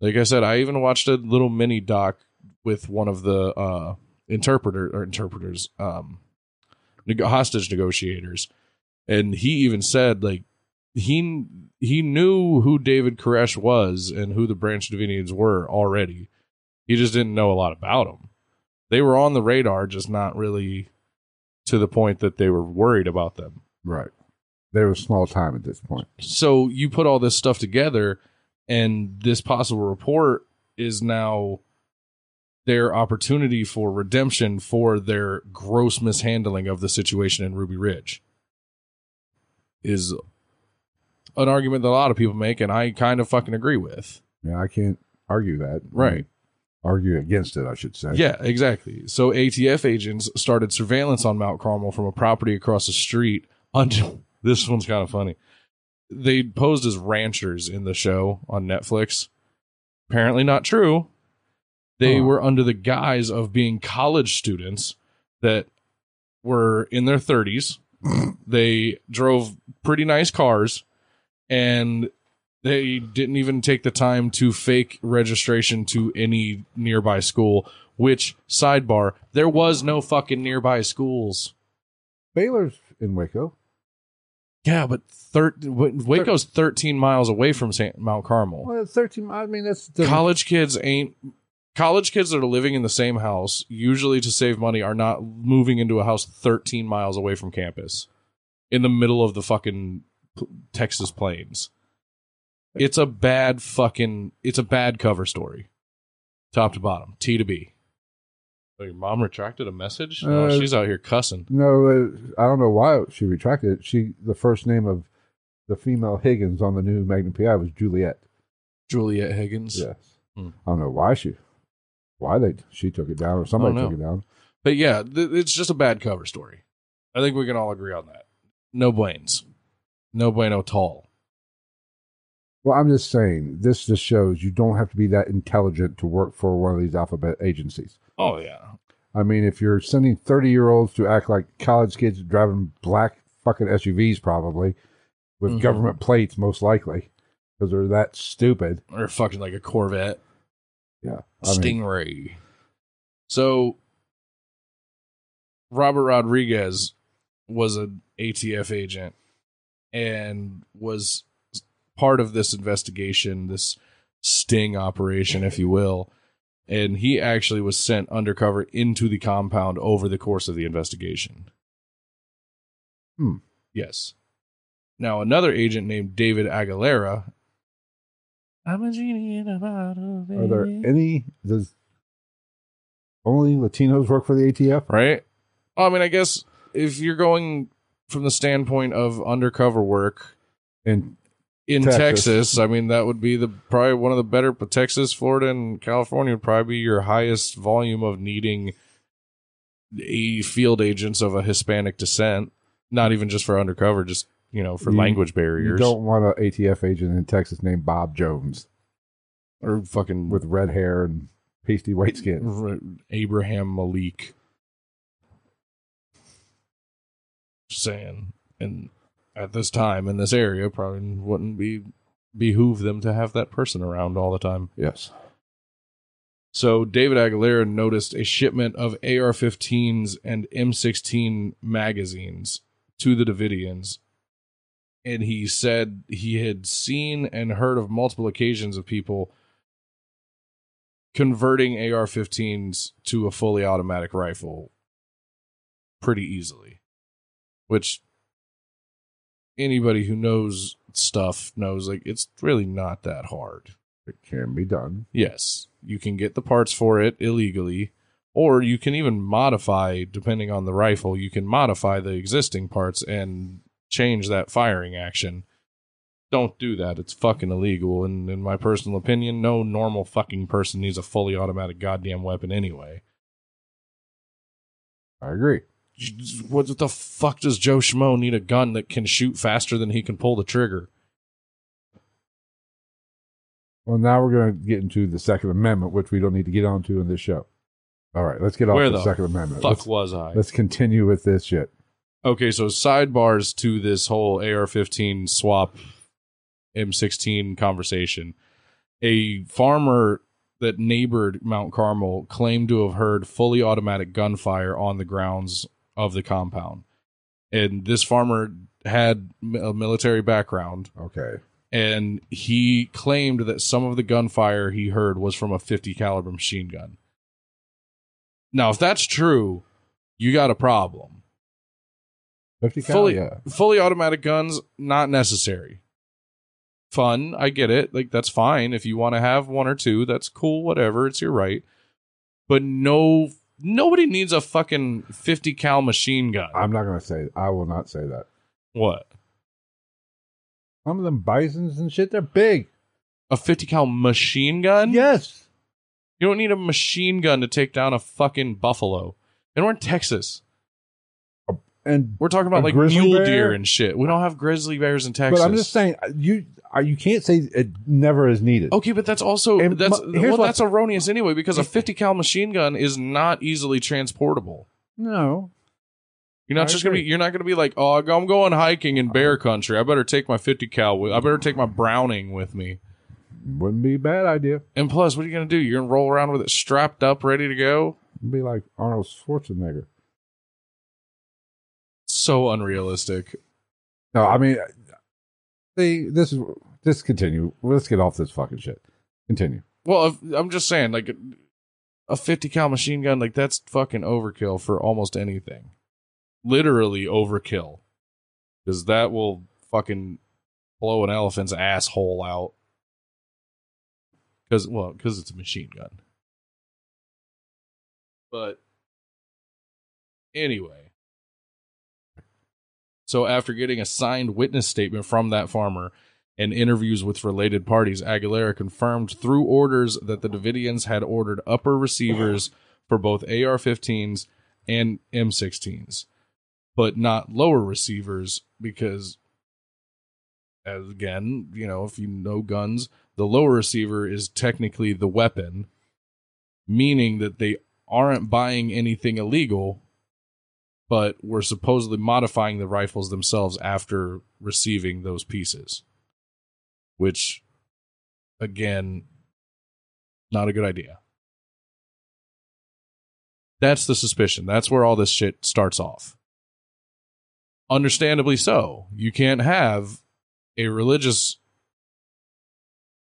Like I said, I even watched a little mini doc with one of the uh, interpreter or interpreters, um, hostage negotiators, and he even said like he he knew who David Koresh was and who the Branch Davidians were already. He just didn't know a lot about them. They were on the radar, just not really to the point that they were worried about them. Right. They were small time at this point. So you put all this stuff together, and this possible report is now their opportunity for redemption for their gross mishandling of the situation in Ruby Ridge. Is an argument that a lot of people make, and I kind of fucking agree with. Yeah, I can't argue that. Right. Argue against it, I should say. Yeah, exactly. So ATF agents started surveillance on Mount Carmel from a property across the street. Under this one's kind of funny. They posed as ranchers in the show on Netflix. Apparently not true. They Huh. were under the guise of being college students that were in their 30s. they drove pretty nice cars and they didn't even take the time to fake registration to any nearby school which sidebar there was no fucking nearby schools Baylor's in Waco. yeah but thir- waco's 13 miles away from St- mount carmel Well, it's 13. I mean, that's the, college kids ain't college kids that are living in the same house usually to save money are not moving into a house 13 miles away from campus in the middle of the fucking texas plains it's a bad fucking it's a bad cover story top to bottom t to b oh, your mom retracted a message no Uh, she's out here cussing No, uh, I don't know why she retracted it. She the first name of the female Higgins on the new Magnum PI was Juliet. juliet higgins Yes. Hmm. I don't know why she, why they she took it down or somebody took it down. But yeah, th- it's just a bad cover story. I think we can all agree on that. No Blaines. No bueno tall. Well, I'm just saying, this just shows you don't have to be that intelligent to work for one of these alphabet agencies. Oh yeah. I mean, if you're sending 30 year olds to act like college kids driving black fucking SUVs, probably with Mhm. government plates, most likely, because they're that stupid. Or fucking like a Corvette. Yeah. I mean, Stingray. So Robert Rodriguez was an ATF agent and was part of this investigation, this sting operation, if you will. And he actually was sent undercover into the compound over the course of the investigation. Hmm. Yes. Now, another agent named David Aguilera. I'm a genie in a bottle. are there any, does only Latinos work for the ATF? right? I mean, I guess if you're going from the standpoint of undercover work And in Texas. Texas, I mean that would be the probably one of the better. But Texas, Florida, and California would probably be your highest volume of needing a field agents of a Hispanic descent. Not even just for undercover, just you know for You- language barriers. you don't want an ATF agent in Texas named Bob Jones or fucking with red hair and pasty white skin. R- Abraham Malik. Just saying, and at this time in this area, probably wouldn't be behoove them to have that person around all the time. Yes. So David Aguilera noticed a shipment of AR-15s and M16 magazines to the Davidians, and he said he had seen and heard of multiple occasions of people converting AR-15s to a fully automatic rifle pretty easily, which anybody who knows stuff knows like it's really not that hard. It can be done. Yes, you can get the parts for it illegally, or you can even modify, depending on the rifle, you can modify the existing parts and change that firing action. Don't do that. It's fucking illegal. And in my personal opinion, no normal fucking person needs a fully automatic goddamn weapon anyway. I agree. What the fuck does Joe Schmo need a gun that can shoot faster than he can pull the trigger? Well, now we're going to get into the Second Amendment, which we don't need to get onto in this show. All right, let's get off Where the, the Second Amendment. Fuck Let's, was I? let's continue with this shit. Okay, so sidebars to this whole AR-15 swap M16 conversation. A farmer that neighbored Mount Carmel claimed to have heard fully automatic gunfire on the grounds of the compound. And this farmer had a military background Okay. and he claimed that some of the gunfire he heard was from a 50 caliber machine gun. Now, if that's true, you got a problem. 50 cal? fully yeah. fully automatic guns not necessary fun i get it like that's fine if you want to have one or two that's cool whatever it's your right but no nobody needs a fucking 50 cal machine gun I'm not going to say, I will not say that. what Some of them bisons and shit, they're big. a 50 cal machine gun Yes. you don't need a machine gun to take down a fucking buffalo and we're in texas And we're talking about like mule bear? deer and shit we don't have grizzly bears in texas but I'm just saying you uh, you can't say it never is needed. Okay, but that's also And that's here's well, that's erroneous anyway because a 50 cal machine gun is not easily transportable. No. You're not I just gonna be you're not gonna be like, oh, I'm going hiking in bear country. I better take my 50 cal. With, I better take my Browning with me. Wouldn't be a bad idea. And plus, what are you gonna do? You're gonna roll around with it strapped up, ready to go. It'd be like Arnold Schwarzenegger. So unrealistic. No, I mean, see, this is just continue. Let's get off this fucking shit. Continue. Well, I'm just saying, like a 50 cal machine gun, like that's fucking overkill for almost anything. Literally overkill, because that will fucking blow an elephant's asshole out. Because well, because it's a machine gun. But anyway, so after getting a signed witness statement from that farmer and interviews with related parties, Aguilera confirmed through orders that the Davidians had ordered upper receivers for both AR-15s and M16s, but not lower receivers because as again, you know, if you know guns, the lower receiver is technically the weapon, meaning that they aren't buying anything illegal, but we're supposedly modifying the rifles themselves after receiving those pieces. Which, again, not a good idea. That's the suspicion. That's where all this shit starts off. Understandably so. You can't have a religious,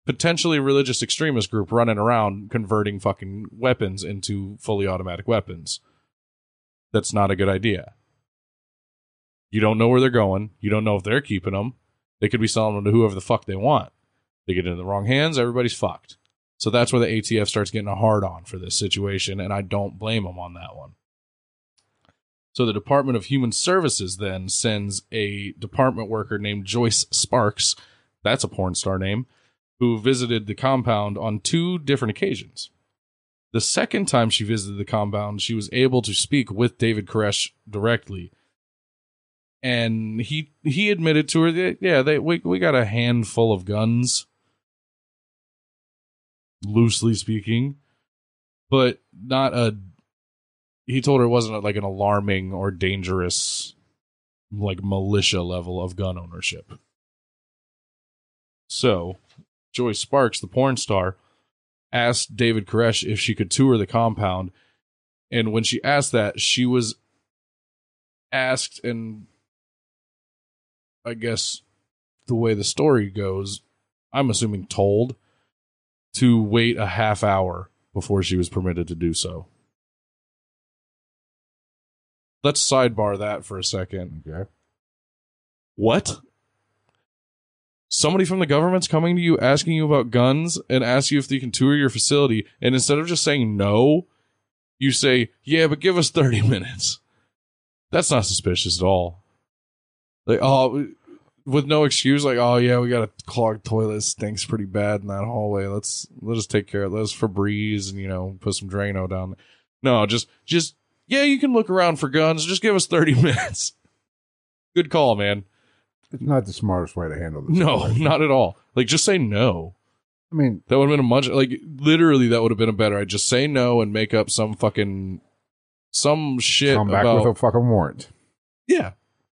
potentially religious extremist group running around converting fucking weapons into fully automatic weapons. That's not a good idea. You don't know where they're going. You don't know if they're keeping them. They could be selling them to whoever the fuck they want. They get into the wrong hands, everybody's fucked. So that's where the ATF starts getting a hard on for this situation, and I don't blame them on that one. So the Department of Human Services then sends a department worker named Joyce Sparks, that's a porn star name, who visited the compound on two different occasions. The second time she visited the compound, she was able to speak with David Koresh directly. And he he admitted to her that yeah, they we, we got a handful of guns loosely speaking, but not a. He told her it wasn't like an alarming or dangerous, like militia level of gun ownership. So, Joyce Sparks, the porn star, asked David Koresh if she could tour the compound. And when she asked that, she was asked, and I guess the way the story goes, I'm assuming told to wait a half hour before she was permitted to do so. Let's sidebar that for a second. Okay. What? Somebody from the government's coming to you asking you about guns and ask you if they can tour your facility, and instead of just saying no, you say, "Yeah, but give us 30 minutes." That's not suspicious at all. Like, oh, with no excuse, like, oh yeah, we got a clogged toilet, stinks pretty bad in that hallway. Let's let us take care of it. Let's Febreze and you know put some Drano down. No, just just yeah, you can look around for guns. Just give us thirty minutes. Good call, man. It's not the smartest way to handle this. No, situation. not at all. Like just say no. I mean, That would have been a much like literally that would have been a better. I just say no and make up some fucking some shit come back about with a fucking warrant. yeah.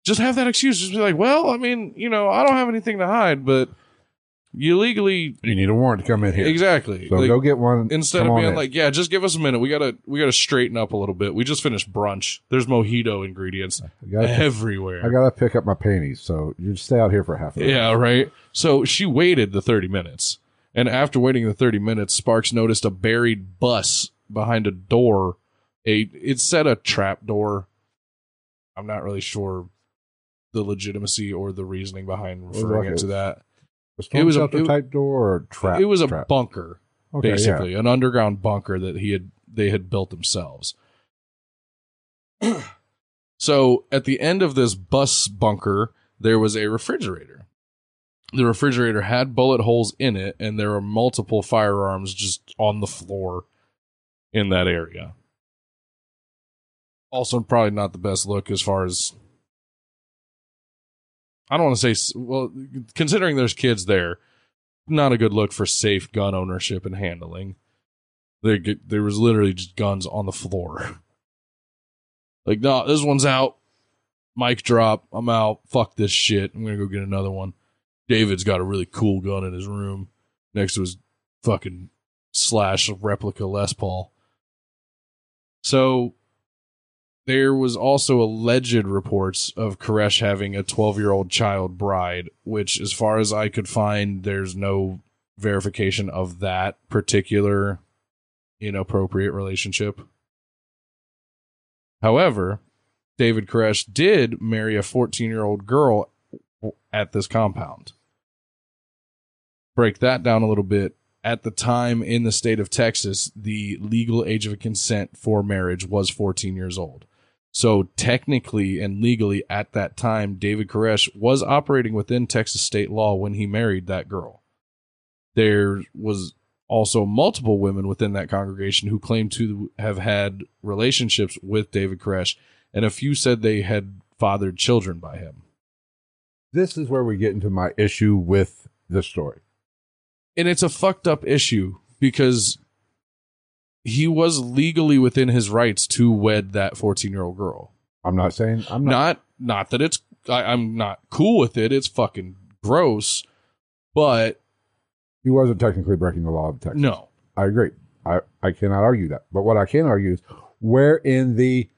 Just have that excuse. Just be like, well, I mean, you know, I don't have anything to hide, but you legally You need a warrant to come in here. exactly. So Like, go get one. instead come of on being in. like, yeah, just give us a minute. We gotta we gotta straighten up a little bit. We just finished brunch. There's mojito ingredients I gotta, everywhere. I gotta pick up my panties, so you stay out here for half an hour. Yeah, right. So she waited the 30 minutes. And after waiting the 30 minutes, Sparks noticed a buried bus behind a door. A it said a trap door. I'm not really sure the legitimacy or the reasoning behind referring it to that. A storm It was a- it- type door or trap. it was a trap. bunker, Okay, yeah. basically, an underground bunker that he had they had built themselves. so at the end of this bus bunker, there was a refrigerator. The refrigerator had bullet holes in it, and there were multiple firearms just on the floor in that area. Also, probably not the best look as far as I don't want to say well, considering there's kids there, not a good look for safe gun ownership and handling. There, there was literally just guns on the floor. Like, no, this one's out. Mic drop. I'm out. Fuck this shit. I'm gonna go get another one. David's got a really cool gun in his room next to his fucking slash replica Les Paul. So there was also alleged reports of Koresh having a 12 year old child bride, which, as far as I could find, there's no verification of that particular inappropriate relationship. However, David Koresh did marry a 14 year old girl at this compound. Break that down a little bit. At the time in the state of Texas, the legal age of consent for marriage was 14 years old. So technically and legally at that time, David Koresh was operating within Texas state law when he married that girl. There was also multiple women within that congregation who claimed to have had relationships with David Koresh, and a few said they had fathered children by him. this is where we get into my issue with the story. and it's a fucked up issue because he was legally within his rights to wed that 14 year old girl. I'm not saying I'm not. Not not that it's I, I'm not cool with it. It's fucking gross, but he wasn't technically breaking the law of Texas. no. I agree. I, I cannot argue that. But what I can argue is where in the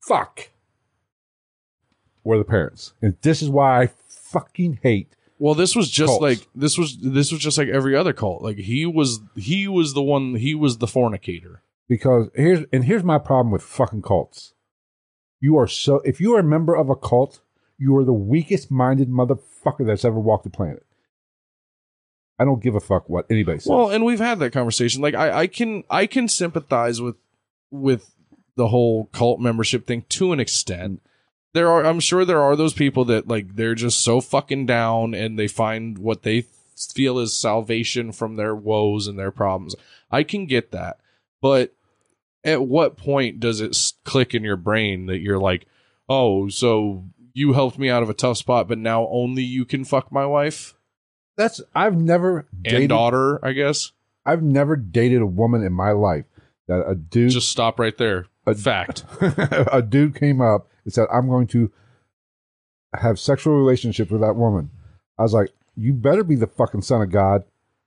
fuck were the parents? And this is why I fucking hate. Well, this was just Cults. like this was this was just like every other cult. Like he was he was the one he was the fornicator. Because here's and here's my problem with fucking cults. You are so if you are a member of a cult, you are the weakest minded motherfucker that's ever walked the planet. I don't give a fuck what anybody says. Well, and we've had that conversation. Like I, I can I can sympathize with with the whole cult membership thing to an extent. There are I'm sure there are those people that like they're just so fucking down and they find what they feel is salvation from their woes and their problems. I can get that. But at what point does it click in your brain that you're like, "Oh, so you helped me out of a tough spot, but now only you can fuck my wife that's I've never and dated daughter, I guess." I've never dated a woman in my life that a dude Just stop right there. A- Fact. a dude came up and said, I'm going to have sexual relationships with that woman. I was like, you better be the fucking son of God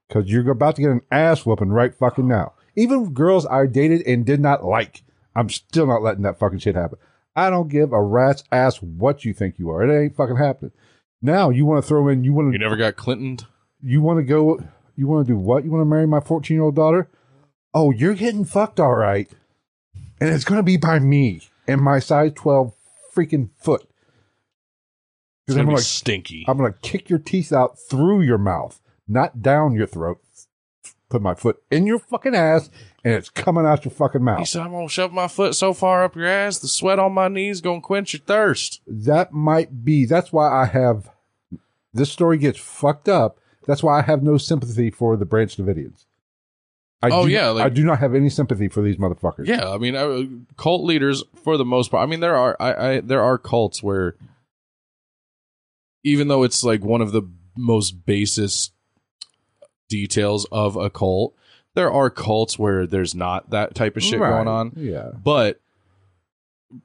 because you're about to get an ass whooping right fucking now. Even girls I dated and did not like, I'm still not letting that fucking shit happen. I don't give a rat's ass what you think you are. It ain't fucking happening. Now you want to throw in, you want to. You never got Clinton. you want to go, you want to do what? You want to marry my 14 year old daughter? Oh, you're getting fucked all right. And it's going to be by me and my size 12 freaking foot. It's Because I'm gonna be going to stinky. I'm going to kick your teeth out through your mouth, not down your throat. Put my foot in your fucking ass and it's coming out your fucking mouth. he said, "I'm gonna shove my foot so far up your ass, the sweat on my knees gonna quench your thirst." That might be, that's why I have, this story gets fucked up. That's why I have no sympathy for the Branch Davidians. I Oh, do, yeah, like- I do not have any sympathy for these motherfuckers. Yeah, I mean, uh, cult leaders for the most part. I mean, there are I, I there are cults where, even though it's like one of the most basest details of a cult, there are cults where there's not that type of shit Right. going on. Yeah. But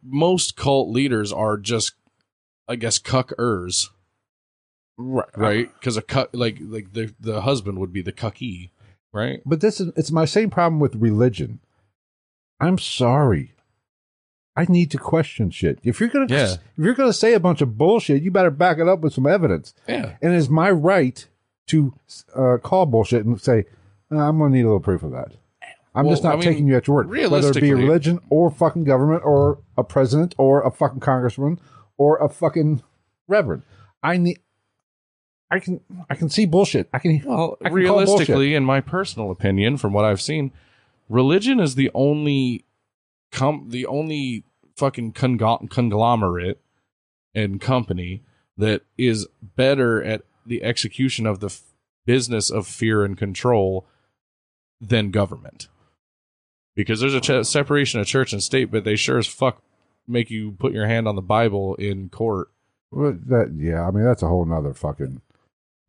most cult leaders are just, I guess, cuckers. Right. right? Because a like like the the husband would be the cucky, right? But this is it's my same problem with religion. I'm sorry. I need to question shit. If you're gonna Yeah. if you're gonna say a bunch of bullshit, you better back it up with some evidence. Yeah, And it's my right to uh, call bullshit and say "Uh, I'm gonna need a little proof of that. I'm Well, just not I mean, taking you at your word. Whether it be religion or fucking government or a president or a fucking congressman or a fucking reverend. I need. I can I can see bullshit. I can. Well, I can call realistically, in my personal opinion, from what I've seen, religion is the only com- the only fucking congl- conglomerate and company that is better at the execution of the f- business of fear and control than government. Because there's a ch- separation of church and state, but they sure as fuck make you put your hand on the Bible in court. Well, that yeah, I mean that's a whole nother fucking.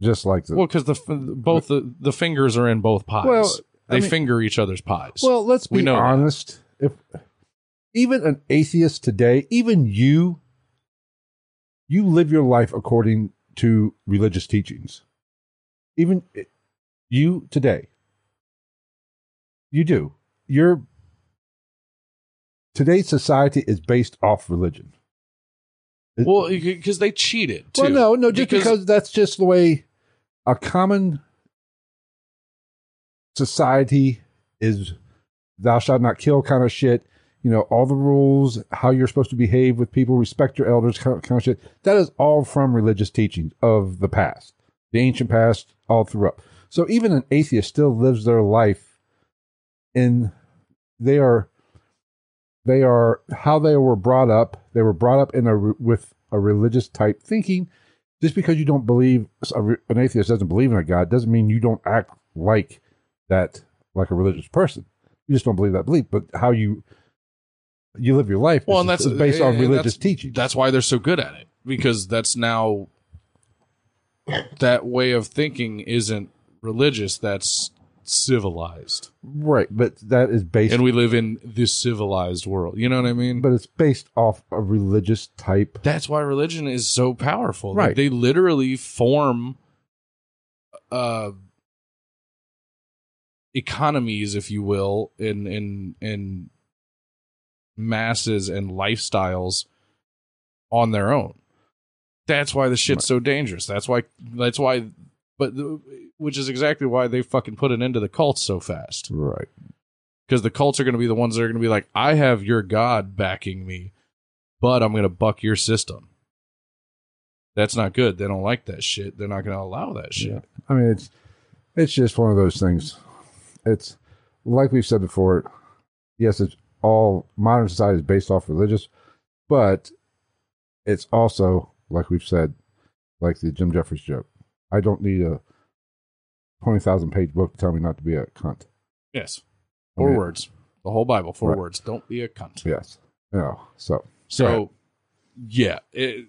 Just like the Well, because the both the, the fingers are in both pies. Well, I they mean- finger each other's pies. Well, let's We be know that. honest. If even an atheist today, even you, you live your life according to religious teachings. Even you today, you do. Your today's society is based off religion. Well, because they cheated too. well, no, no, just because, that's just the way a common society is thou shalt not kill kind of shit. You know, all the rules, how you're supposed to behave with people, respect your elders kind of, shit. That is all from religious teachings of the past, the ancient past, all throughout. So even an atheist still lives their life in, they are, they are how they were brought up. They were brought up in a, with a religious type thinking. Just because you don't believe, a an atheist doesn't believe in a God doesn't mean you don't act like that, like a religious person. You just don't believe that belief, but how you, you live your life Well, is, and that's based on eh, religious that's- teaching. That's why they're so good at it because that's now that way of thinking isn't religious. That's civilized, Right, but that is based, and we live in this civilized world. You know what I mean? but it's based off a religious type. that's why religion is so powerful. Like, Right. they literally form uh economies, if you will, in in in masses and lifestyles on their own. That's why the shit's so dangerous. That's why that's why but the, which is exactly why they fucking put an end to the cults so fast Right. because the cults are going to be the ones that are going to be like, I have your God backing me, but I'm going to buck your system. That's not good. They don't like that shit. They're not going to allow that shit. Yeah. I mean, it's it's just one of those things. It's like we've said before. Yes, it's all modern society is based off religious, but it's also like we've said, like the Jim Jeffries joke. I don't need a twenty thousand page book to tell me not to be a cunt. Yes. I Four mean, words. The whole Bible, four Right. words. Don't be a cunt. Yes. Know, so So, yeah. It,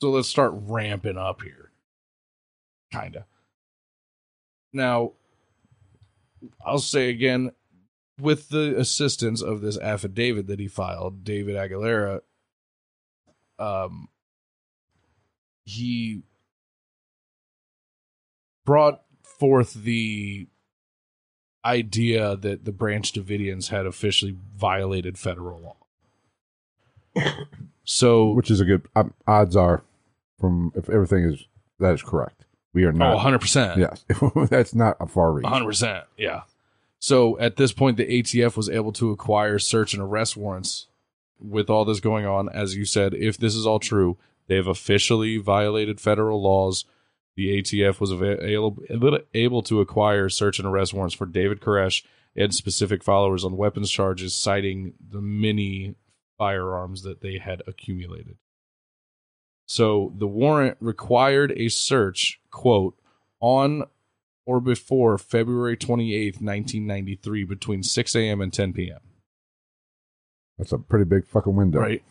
so let's start ramping up here. Kind of. Now, I'll say again, with the assistance of this affidavit that he filed, David Aguilera, um, he brought forth the idea that the Branch Davidians had officially violated federal law. So, which is a good um, odds are from if everything is that is correct. We are oh, not. 100%. yes, that's not a far reach. 100%. Yeah. So at this point, the ATF was able to acquire search and arrest warrants with all this going on. As you said, if this is all true, they have officially violated federal laws. The ATF was available, able to acquire search and arrest warrants for David Koresh and specific followers on weapons charges, citing the many firearms that they had accumulated. So the warrant required a search, quote, on or before February 28th, 1993, between 6 a.m. and 10 p.m. That's a pretty big fucking window. Right.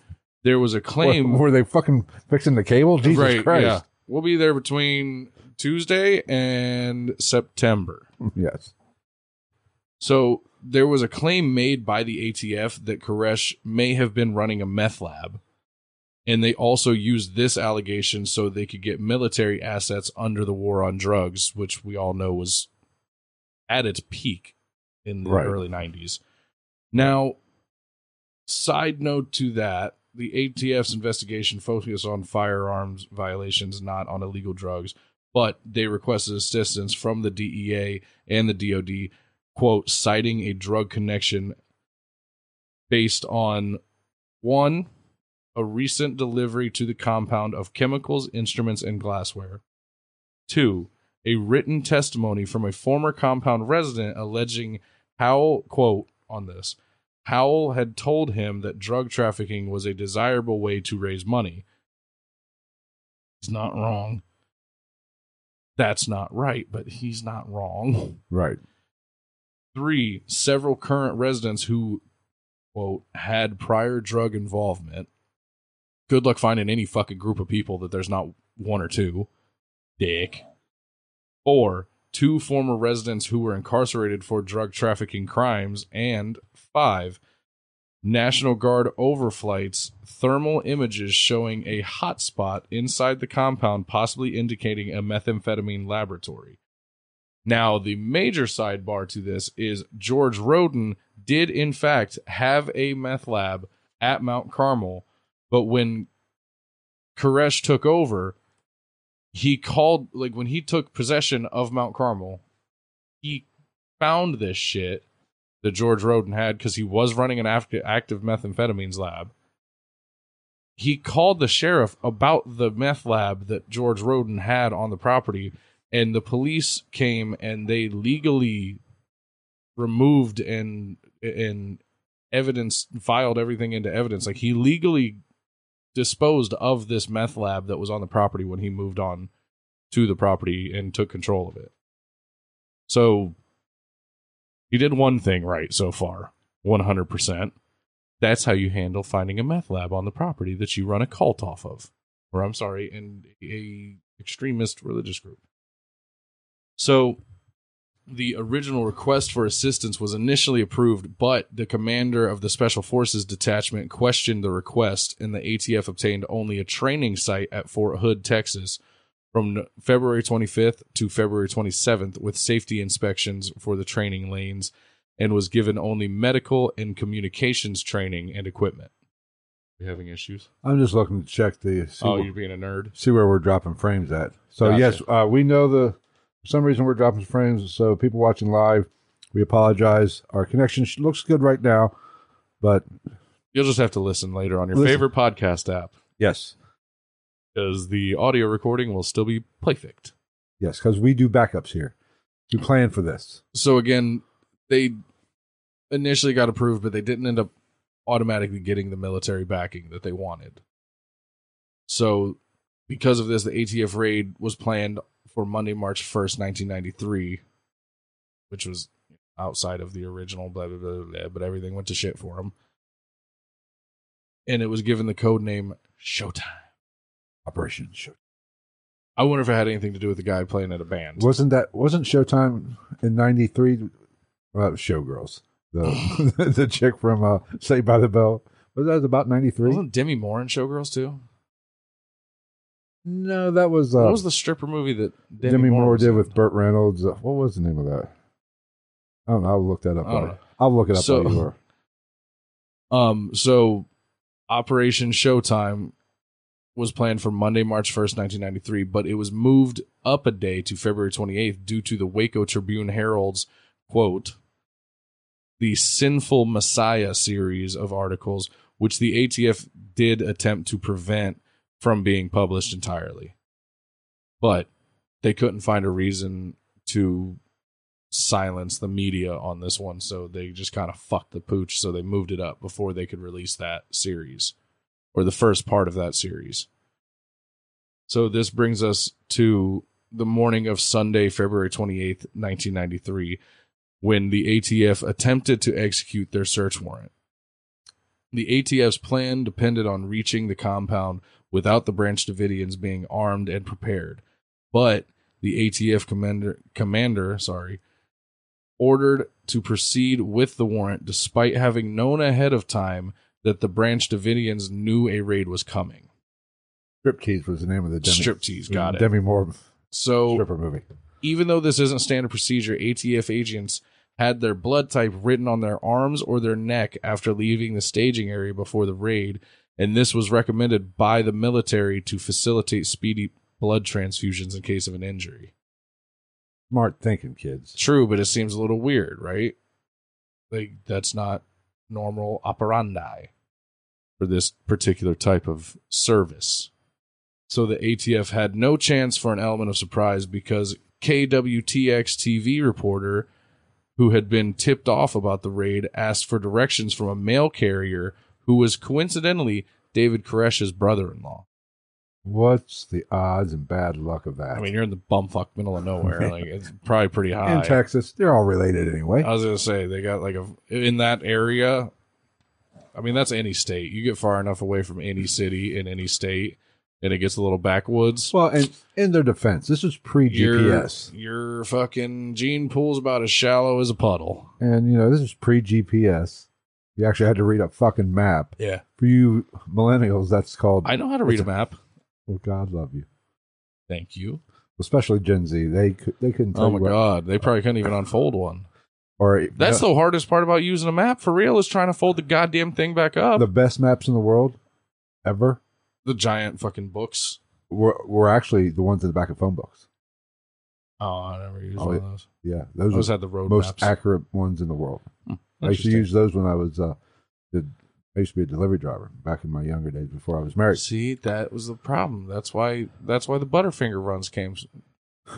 There was a Were, claim. were they fucking fixing the cable? Jesus right. Christ. Yeah. We'll be there between Tuesday and September. Yes. So there was a claim made by the ATF that Koresh may have been running a meth lab. And they also used this allegation so they could get military assets under the war on drugs, which we all know was at its peak in the Right. early 90s. Now, side note to that, the ATF's investigation focused on firearms violations, not on illegal drugs, but they requested assistance from the DEA and the DoD, quote, citing a drug connection based on one, a recent delivery to the compound of chemicals, instruments, and glassware. Two, a written testimony from a former compound resident alleging how, quote, on this, Howell had told him that drug trafficking was a desirable way to raise money. He's not wrong. That's not right, but he's not wrong. Right. Three, several current residents who, quote, had prior drug involvement. Good luck finding any fucking group of people that there's not one or two. Dick. Four, two former residents who were incarcerated for drug trafficking crimes. And five, National Guard overflights, thermal images showing a hotspot inside the compound, possibly indicating a methamphetamine laboratory. Now, the major sidebar to this is George Roden did, in fact, have a meth lab at Mount Carmel, but when Koresh took over, he called, like, when he took possession of Mount Carmel, he found this shit that George Roden had because he was running an active, methamphetamines lab. He called the sheriff about the meth lab that George Roden had on the property and the police came and they legally removed and and evidence filed everything into evidence like he legally disposed of this meth lab that was on the property when he moved on to the property and took control of it so he did one thing right so far 100% that's how you handle finding a meth lab on the property that you run a cult off of or i'm sorry and a extremist religious group. So the original request for assistance was initially approved, but the commander of the Special Forces Detachment questioned the request, and the ATF obtained only a training site at Fort Hood, Texas, from February 25th to February 27th with safety inspections for the training lanes and was given only medical and communications training and equipment. You having issues? I'm just looking to check the see, Oh, wh- you're being a nerd. see where we're dropping frames at. So Gotcha. yes, uh, we know the for some reason we're dropping frames. So people watching live, we apologize. Our connection looks good right now, but You'll just have to listen later on your Listen. favorite podcast app yes, because the audio recording will still be perfect. yes, because we do backups here. We plan for this. So again, they initially got approved, but they didn't end up automatically getting the military backing that they wanted. So because of this, the ATF raid was planned for Monday, March 1st, 1993, which was outside of the original, blah, blah, blah, blah, but everything went to shit for them. And it was given the code name Showtime. Operation Showtime. I wonder if it had anything to do with the guy playing at a band. Wasn't that wasn't Showtime in '93? Well, Showgirls. The the chick from uh, Saved by the Bell. Was that about '93? Wasn't Demi Moore in Showgirls too? No, that was uh, what was the stripper movie that Demi, Demi, Moore, was did with Burt Reynolds. Uh, what was the name of that? I don't know. I'll look that up. I don't while- know. I'll look it up. So- you. Um, so Operation Showtime was planned for Monday, March 1st, 1993, but it was moved up a day to February 28th due to the Waco Tribune Herald's quote, the Sinful Messiah series of articles, which the ATF did attempt to prevent from being published entirely. But they couldn't find a reason to silence the media on this one, so they just kind of fucked the pooch. So they moved it up before they could release that series or the first part of that series. So this brings us to the morning of Sunday, February 28th, 1993, when the ATF attempted to execute their search warrant. The ATF's plan depended on reaching the compound without the Branch Davidians being armed and prepared. But the ATF commander commander, sorry, ordered to proceed with the warrant despite having known ahead of time that the Branch Davidians knew a raid was coming. Striptease was the name of the Demi, Striptease, got it. Demi Moore So stripper movie. even though this isn't standard procedure, ATF agents had their blood type written on their arms or their neck after leaving the staging area before the raid, and this was recommended by the military to facilitate speedy blood transfusions in case of an injury. Smart thinking, kids. True, but it seems a little weird, right? Like that's not normal operandi for this particular type of service. So the ATF had no chance for an element of surprise because KWTX TV reporter who had been tipped off about the raid asked for directions from a mail carrier who was coincidentally David Koresh's brother-in-law. What's the odds and bad luck of that? I mean, you're in the bumfuck middle of nowhere. Like it's probably pretty high. in Texas, they're all related anyway. I was gonna say they got like a in that area. I mean, that's any state. You get far enough away from any city in any state, and it gets a little backwoods. well, and in their defense, this was pre Your GPS, your fucking gene pool's about as shallow as a puddle. and you know this is pre GPS. You actually had to read a fucking map. Yeah, For you millennials, that's called. I know how to read a map. oh, God love you. Thank you. Especially Gen Z, they could, they couldn't tell Oh my what- god, they probably couldn't even unfold one. Or That's the, the hardest part about using a map for real is trying to fold the goddamn thing back up. the best maps in the world ever the giant fucking books. were were actually the ones in the back of phone books. Oh, I never used Oh, one of those. Yeah, those always are had the road most maps. accurate ones in the world. Hmm. I used to use those when I was uh, did, I used to be a delivery driver back in my younger days before I was married. See, that was the problem. That's why. That's why the Butterfinger runs came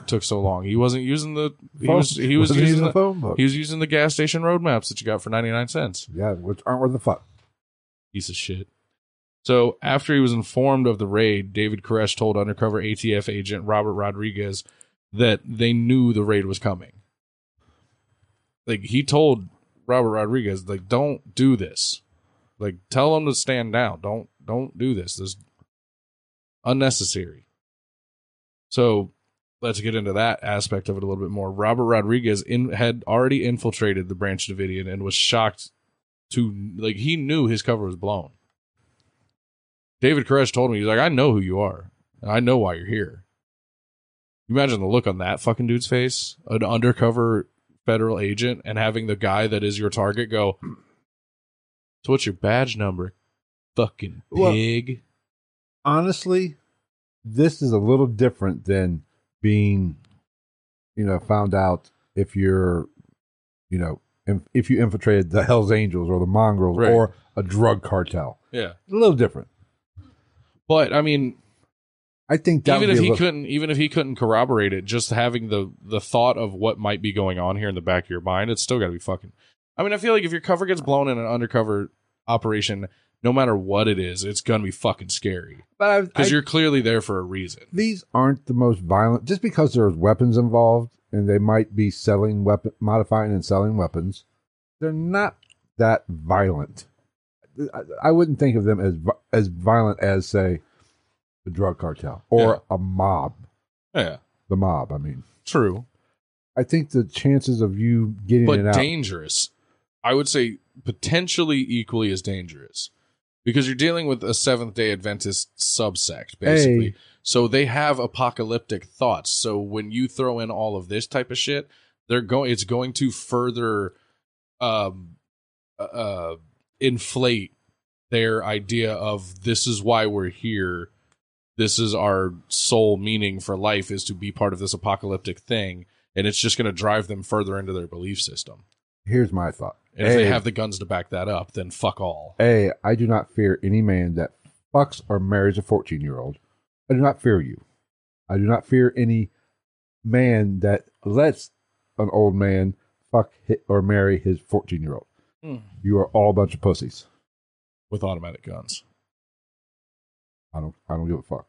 took so long. He wasn't using the. He was. He was Wasn't using the the. phone book. He was using the gas station road maps that you got for ninety nine cents. yeah, which aren't worth the fuck. Piece of shit. So after he was informed of the raid, David Koresh told undercover ATF agent Robert Rodriguez that they knew the raid was coming. Like he told Robert Rodriguez, like, don't do this. Like, tell them to stand down. Don't don't do this. This is unnecessary. So let's get into that aspect of it a little bit more. Robert Rodriguez in, had already infiltrated the Branch Davidian and was shocked to like he knew his cover was blown. David Koresh told me he's like, I know who you are. And I know why you're here. You imagine the look on that fucking dude's face, an undercover federal agent, and having the guy that is your target go, So what's your badge number? Fucking Well- pig. honestly, this is a little different than being, you know, found out if you're, you know, if, if you infiltrated the Hell's Angels or the Mongrels Right. or a drug cartel. yeah. A little different. But I mean, I think that even if a he little- couldn't even if he couldn't corroborate it just having the the thought of what might be going on here in the back of your mind it's still got to be fucking i mean i feel like if your cover gets blown in an undercover operation no matter what it is it's gonna be fucking scary but because you're clearly there for a reason these aren't the most violent. Just because there's weapons involved and they might be selling weapon, modifying and selling weapons, they're not that violent. I, I wouldn't think of them as as violent as say the drug cartel or a mob. yeah The mob. I mean, true I think the chances of you getting but it out. dangerous i would say potentially equally as dangerous because you're dealing with a seventh day adventist subsect basically Hey. so they have apocalyptic thoughts so when you throw in all of this type of shit they're going it's going to further um uh inflate their idea of this is why we're here this is our sole meaning for life is to be part of this apocalyptic thing and it's just going to drive them further into their belief system Here's my thought. and if they have the guns to back that up then fuck all A, I do not fear any man that fucks or marries a 14 year old. I do not fear you. I do not fear any man that lets an old man fuck or marry his 14 year old. Hmm. You are all a bunch of pussies. with automatic guns I don't. I don't give a fuck.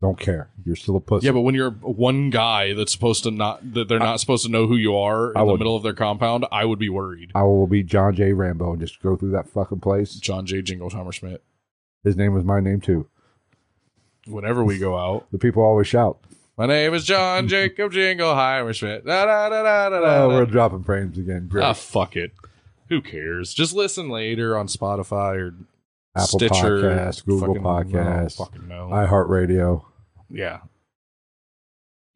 don't care. You're still a pussy. yeah but when you're one guy that's supposed to not that they're not supposed to know who you are in I the would- middle of their compound i would be worried I will be John J. Rambo and just go through that fucking place. john j jingleheimer schmidt His name was my name too. whenever we go out The people always shout. My name is John Jacob Jingleheimer Schmidt. Da, da, da, da, da, da, Oh, we're dropping frames again. Great. Ah, fuck it. Who cares? Just listen later on Spotify or Apple Stitcher. Podcast, Google oh, Podcast, No, fucking no. iHeartRadio. yeah.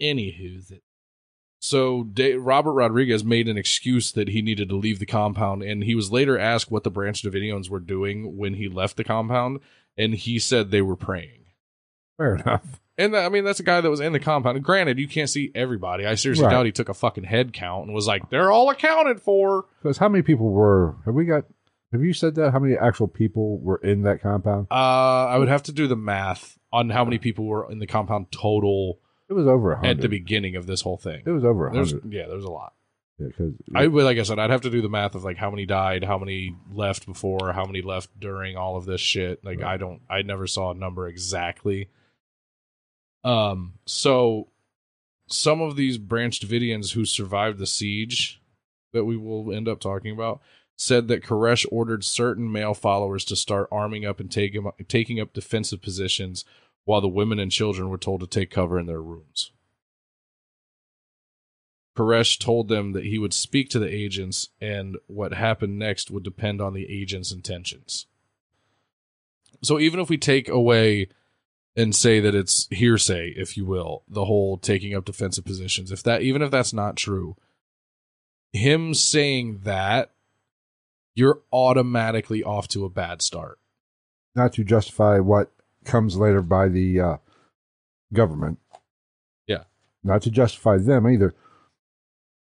Anywho's it. So Da- Robert Rodriguez made an excuse that he needed to leave the compound, and he was later asked what the Branch Davidians were doing when he left the compound, and he said they were praying. Fair enough. And I mean, that's a guy that was in the compound. Granted, you can't see everybody. I seriously Right. doubt he took a fucking head count and was like, "They're all accounted for." Because how many people were? Have we got? Have you said that? How many actual people were in that compound? Uh, I would have to do the math on how many people were in the compound total It was over a at the beginning of this whole thing. It was over a There's, hundred. yeah, there's a lot. Because I would, like I said, I'd have to do the math of like how many died, how many left before, how many left during all of this shit. Like Right. I don't, I never saw a number exactly. Um, so some of these Branch Davidians who survived the siege that we will end up talking about said that Koresh ordered certain male followers to start arming up and taking taking up defensive positions, while the women and children were told to take cover in their rooms. Koresh told them that he would speak to the agents, and what happened next would depend on the agents' intentions. So even if we take away and say that it's hearsay, if you will, the whole taking up defensive positions, if that even if that's not true, him saying that, you're automatically off to a bad start. not to justify what comes later by the uh, government. Yeah. Not to justify them either.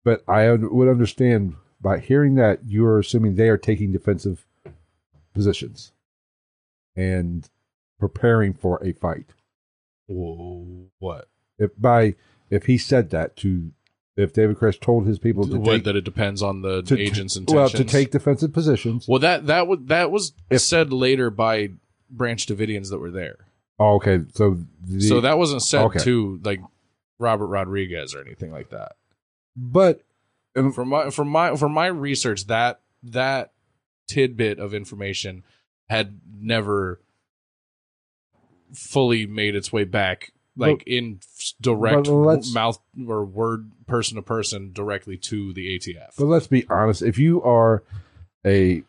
But I would understand by hearing that you are assuming they are taking defensive positions and preparing for a fight. Whoa, what? If by if he said that to if David Koresh told his people to What, take that it depends on the to- agent's well intentions. to take defensive positions. Well, that that was that was If- said later by Branch Davidians that were there. Oh, okay, so the, so that wasn't said Okay. to like Robert Rodriguez or anything like that. but and From my from my from my research, that that tidbit of information had never fully made its way back like in direct mouth or word person to person directly to the ATF. But let's be honest. If you are a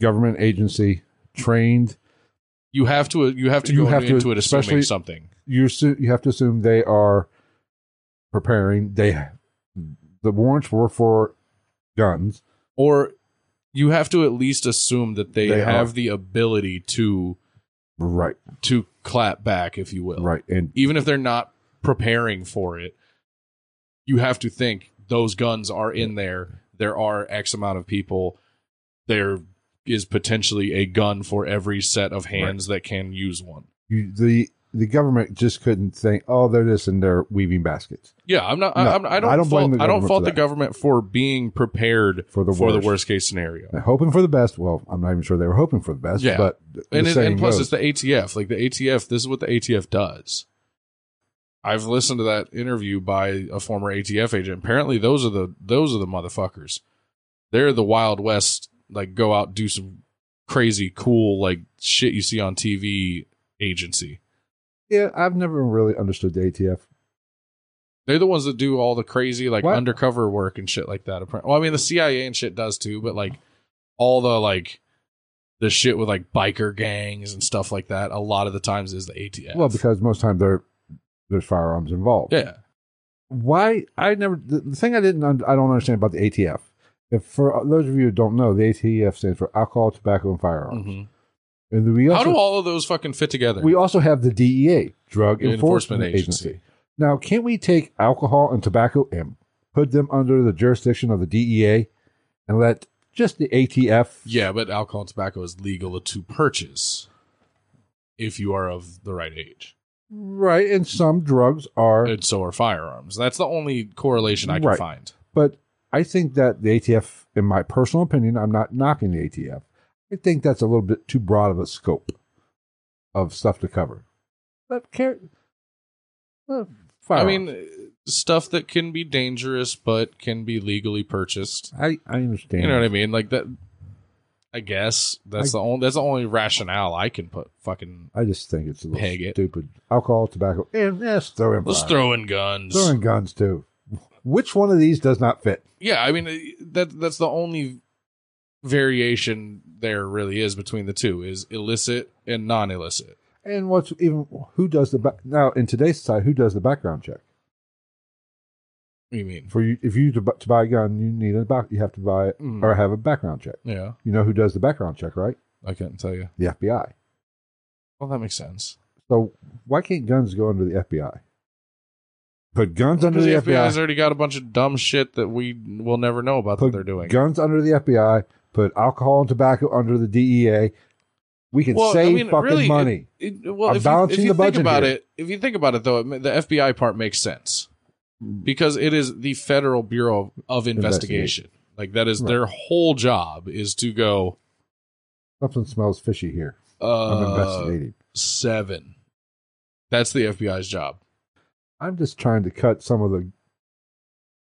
government agency trained, you have to you have to You go have to- into it especially- something. you you have to assume they are preparing. They the warrants were for guns. Or you have to at least assume that they, They have are. the ability to Right. to clap back, if you will. Right. And Even if they're not preparing for it, you have to think those guns are in there. There are X amount of people. There is potentially a gun for every set of hands that can use one. you, the the government just couldn't think, oh, they're this and they're weaving baskets Yeah, I'm not. No, I, I'm, I don't. I don't blame fault, the I don't government fault for the government for being prepared for the for worst. the worst case scenario. Hoping for the best. Well, I'm not even sure they were hoping for the best. Yeah. But and, it, and plus goes, it's the ATF. Like the ATF, this is what the ATF does. I've listened to that interview by a former ATF agent. Apparently, those are the those are the motherfuckers. They're the Wild West. Like go out do some crazy cool like shit you see on TV agency. Yeah, I've never really understood the ATF. They're the ones that do all the crazy like What? undercover work and shit like that. Well, I mean the CIA and shit does too, but like all the like the shit with like biker gangs and stuff like that. A lot of the times is the ATF. Well, because most times there there's firearms involved. yeah, why I never the, the thing I didn't un- I don't understand about the ATF. If for those of you who don't know, the ATF stands for alcohol, tobacco, and firearms. Mhm. And we How do all of those fucking fit together? we also have the DEA, Drug The Enforcement, Agency. Now, can't we take alcohol and tobacco and put them under the jurisdiction of the DEA and let just the ATF? Yeah, but alcohol and tobacco is legal to purchase if you are of the right age. right. And some drugs are, And so are firearms. That's the only correlation I can Right. find. but I think that the ATF, in my personal opinion, I'm not knocking the ATF. I think that's a little bit too broad of a scope of stuff to cover. But care, uh, I mean, stuff that can be dangerous but can be legally purchased. I I understand. You know what I mean? Like that. I guess that's I- the only that's the only rationale I can put. Fucking I just think it's a little Peg it. stupid. Alcohol, tobacco, and yes, throw in let's fire. throw in guns. Throw in guns too. Which one of these does not fit? Yeah, I mean uh, that that's the only variation there really is between the two is illicit and non-illicit. And what's even who does the back now in today's society? Who does the background check What do you mean? for you? If you to, to buy a gun, you need a back. You have to buy it Mm. or have a background check. Yeah, You know who does the background check, right? I couldn't tell you. The FBI. Well, that makes sense. So why can't guns go under the FBI? Put guns under the, the FBI's FBI. already got a bunch of dumb shit that we will never know about that they're doing. guns under the FBI. Put alcohol and tobacco under the DEA. We can Well, I save mean, fucking really, money. It, well, I'm if you, balancing if you the think budget about here. it, if you think about it, though, it the FBI part makes sense because it is the Federal Bureau of Investigation. Like that is Right. their whole job is to go. Something smells fishy here. Uh, I'm investigating. Seven. That's the FBI's job. I'm just trying to cut some of the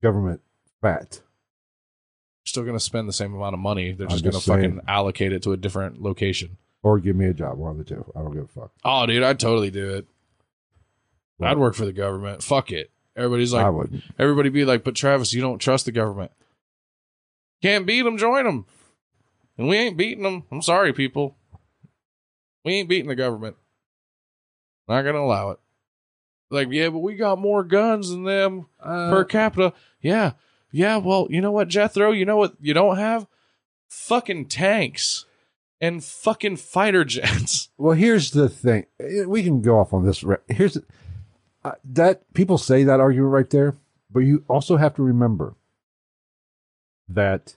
government fat. Still going to spend the same amount of money. They're I'm just going to fucking allocate it to a different location. Or give me a job, one of the two. I don't give a fuck. Oh, dude, I'd totally do it. I'd work for the government. Fuck it. Everybody's I like, wouldn't. everybody be like, but Travis, you don't trust the government. Can't beat them, join them. And we ain't beating them. I'm sorry, people. We ain't beating the government. Not gonna allow it. Like, yeah, but we got more guns than them Uh, per capita. Yeah, yeah. Well, you know what, Jethro? You know what you don't have? Fucking tanks and fucking fighter jets. well, here's the thing. We can go off on this. re- Here's uh, that people say that argument right there, but you also have to remember that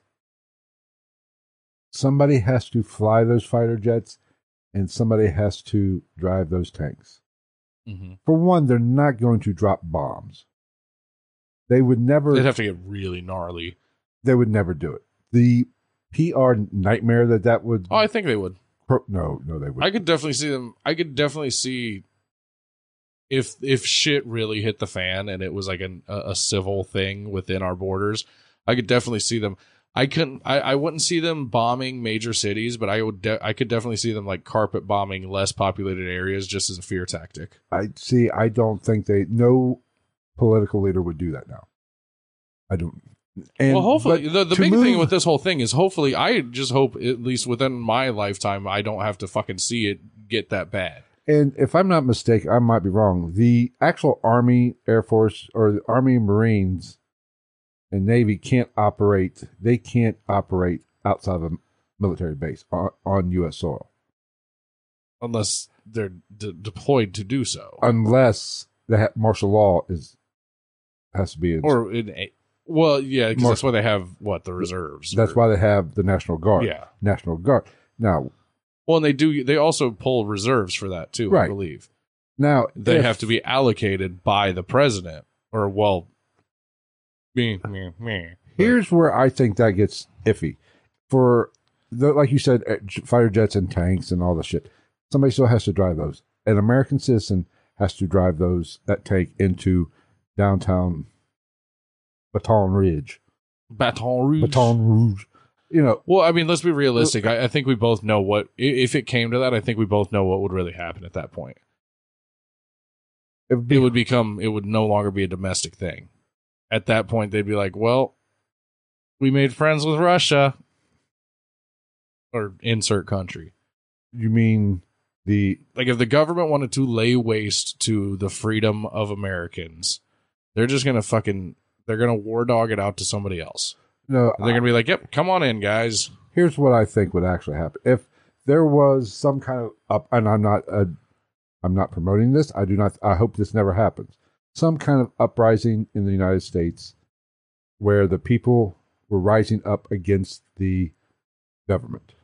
somebody has to fly those fighter jets and somebody has to drive those tanks. Mm-hmm. For one, they're not going to drop bombs. They would never. They'd have to get really gnarly. they would never do it. The PR nightmare that that would. Oh, I think they would. pro- no, no, they would. I could definitely see them. I could definitely see if if shit really hit the fan and it was like an, a, a civil thing within our borders. I could definitely see them. I couldn't. I, I wouldn't see them bombing major cities, but I would. De- I could definitely see them like carpet bombing less populated areas just as a fear tactic. I see. I don't think they. No political leader would do that now. I don't. And, well, hopefully, the, the big thing with this whole thing is hopefully, I just hope at least within my lifetime, I don't have to fucking see it get that bad. And if I'm not mistaken, I might be wrong. The actual Army, Air Force, or the Army, Marines, and Navy can't operate. They can't operate outside of a military base on, on U.S. soil unless they're de- deployed to do so, unless that martial law is has to be in. or in a, well, yeah, because that's why they have what the reserves. that's or- why they have the National Guard. yeah. National Guard. Now, Well, and they do. They also pull reserves for that too. I believe now they if- have to be allocated by the president, or well, me, me, me. Here's where I think that gets iffy. For the, like you said, uh, fighter jets and tanks and all the shit. Somebody still has to drive those. An American citizen has to drive those that tank into downtown Baton Rouge. Baton Rouge. Baton Rouge. You know, Well, I mean, let's be realistic. I, I think we both know what if it came to that. I think we both know what would really happen at that point. it would be, It would become. It would no longer be a domestic thing. At that point, they'd be like, "Well, we made friends with Russia." Or insert country. you mean the like if the government wanted to lay waste to the freedom of Americans, they're just gonna fucking they're gonna war dog it out to somebody else. no? They're gonna be like, "Yep, come on in, guys." here's what I think would actually happen if there was some kind of up, and I'm not, uh, I'm not promoting this. I do not. I hope this never happens. Some kind of uprising in the United States, where the people were rising up against the government,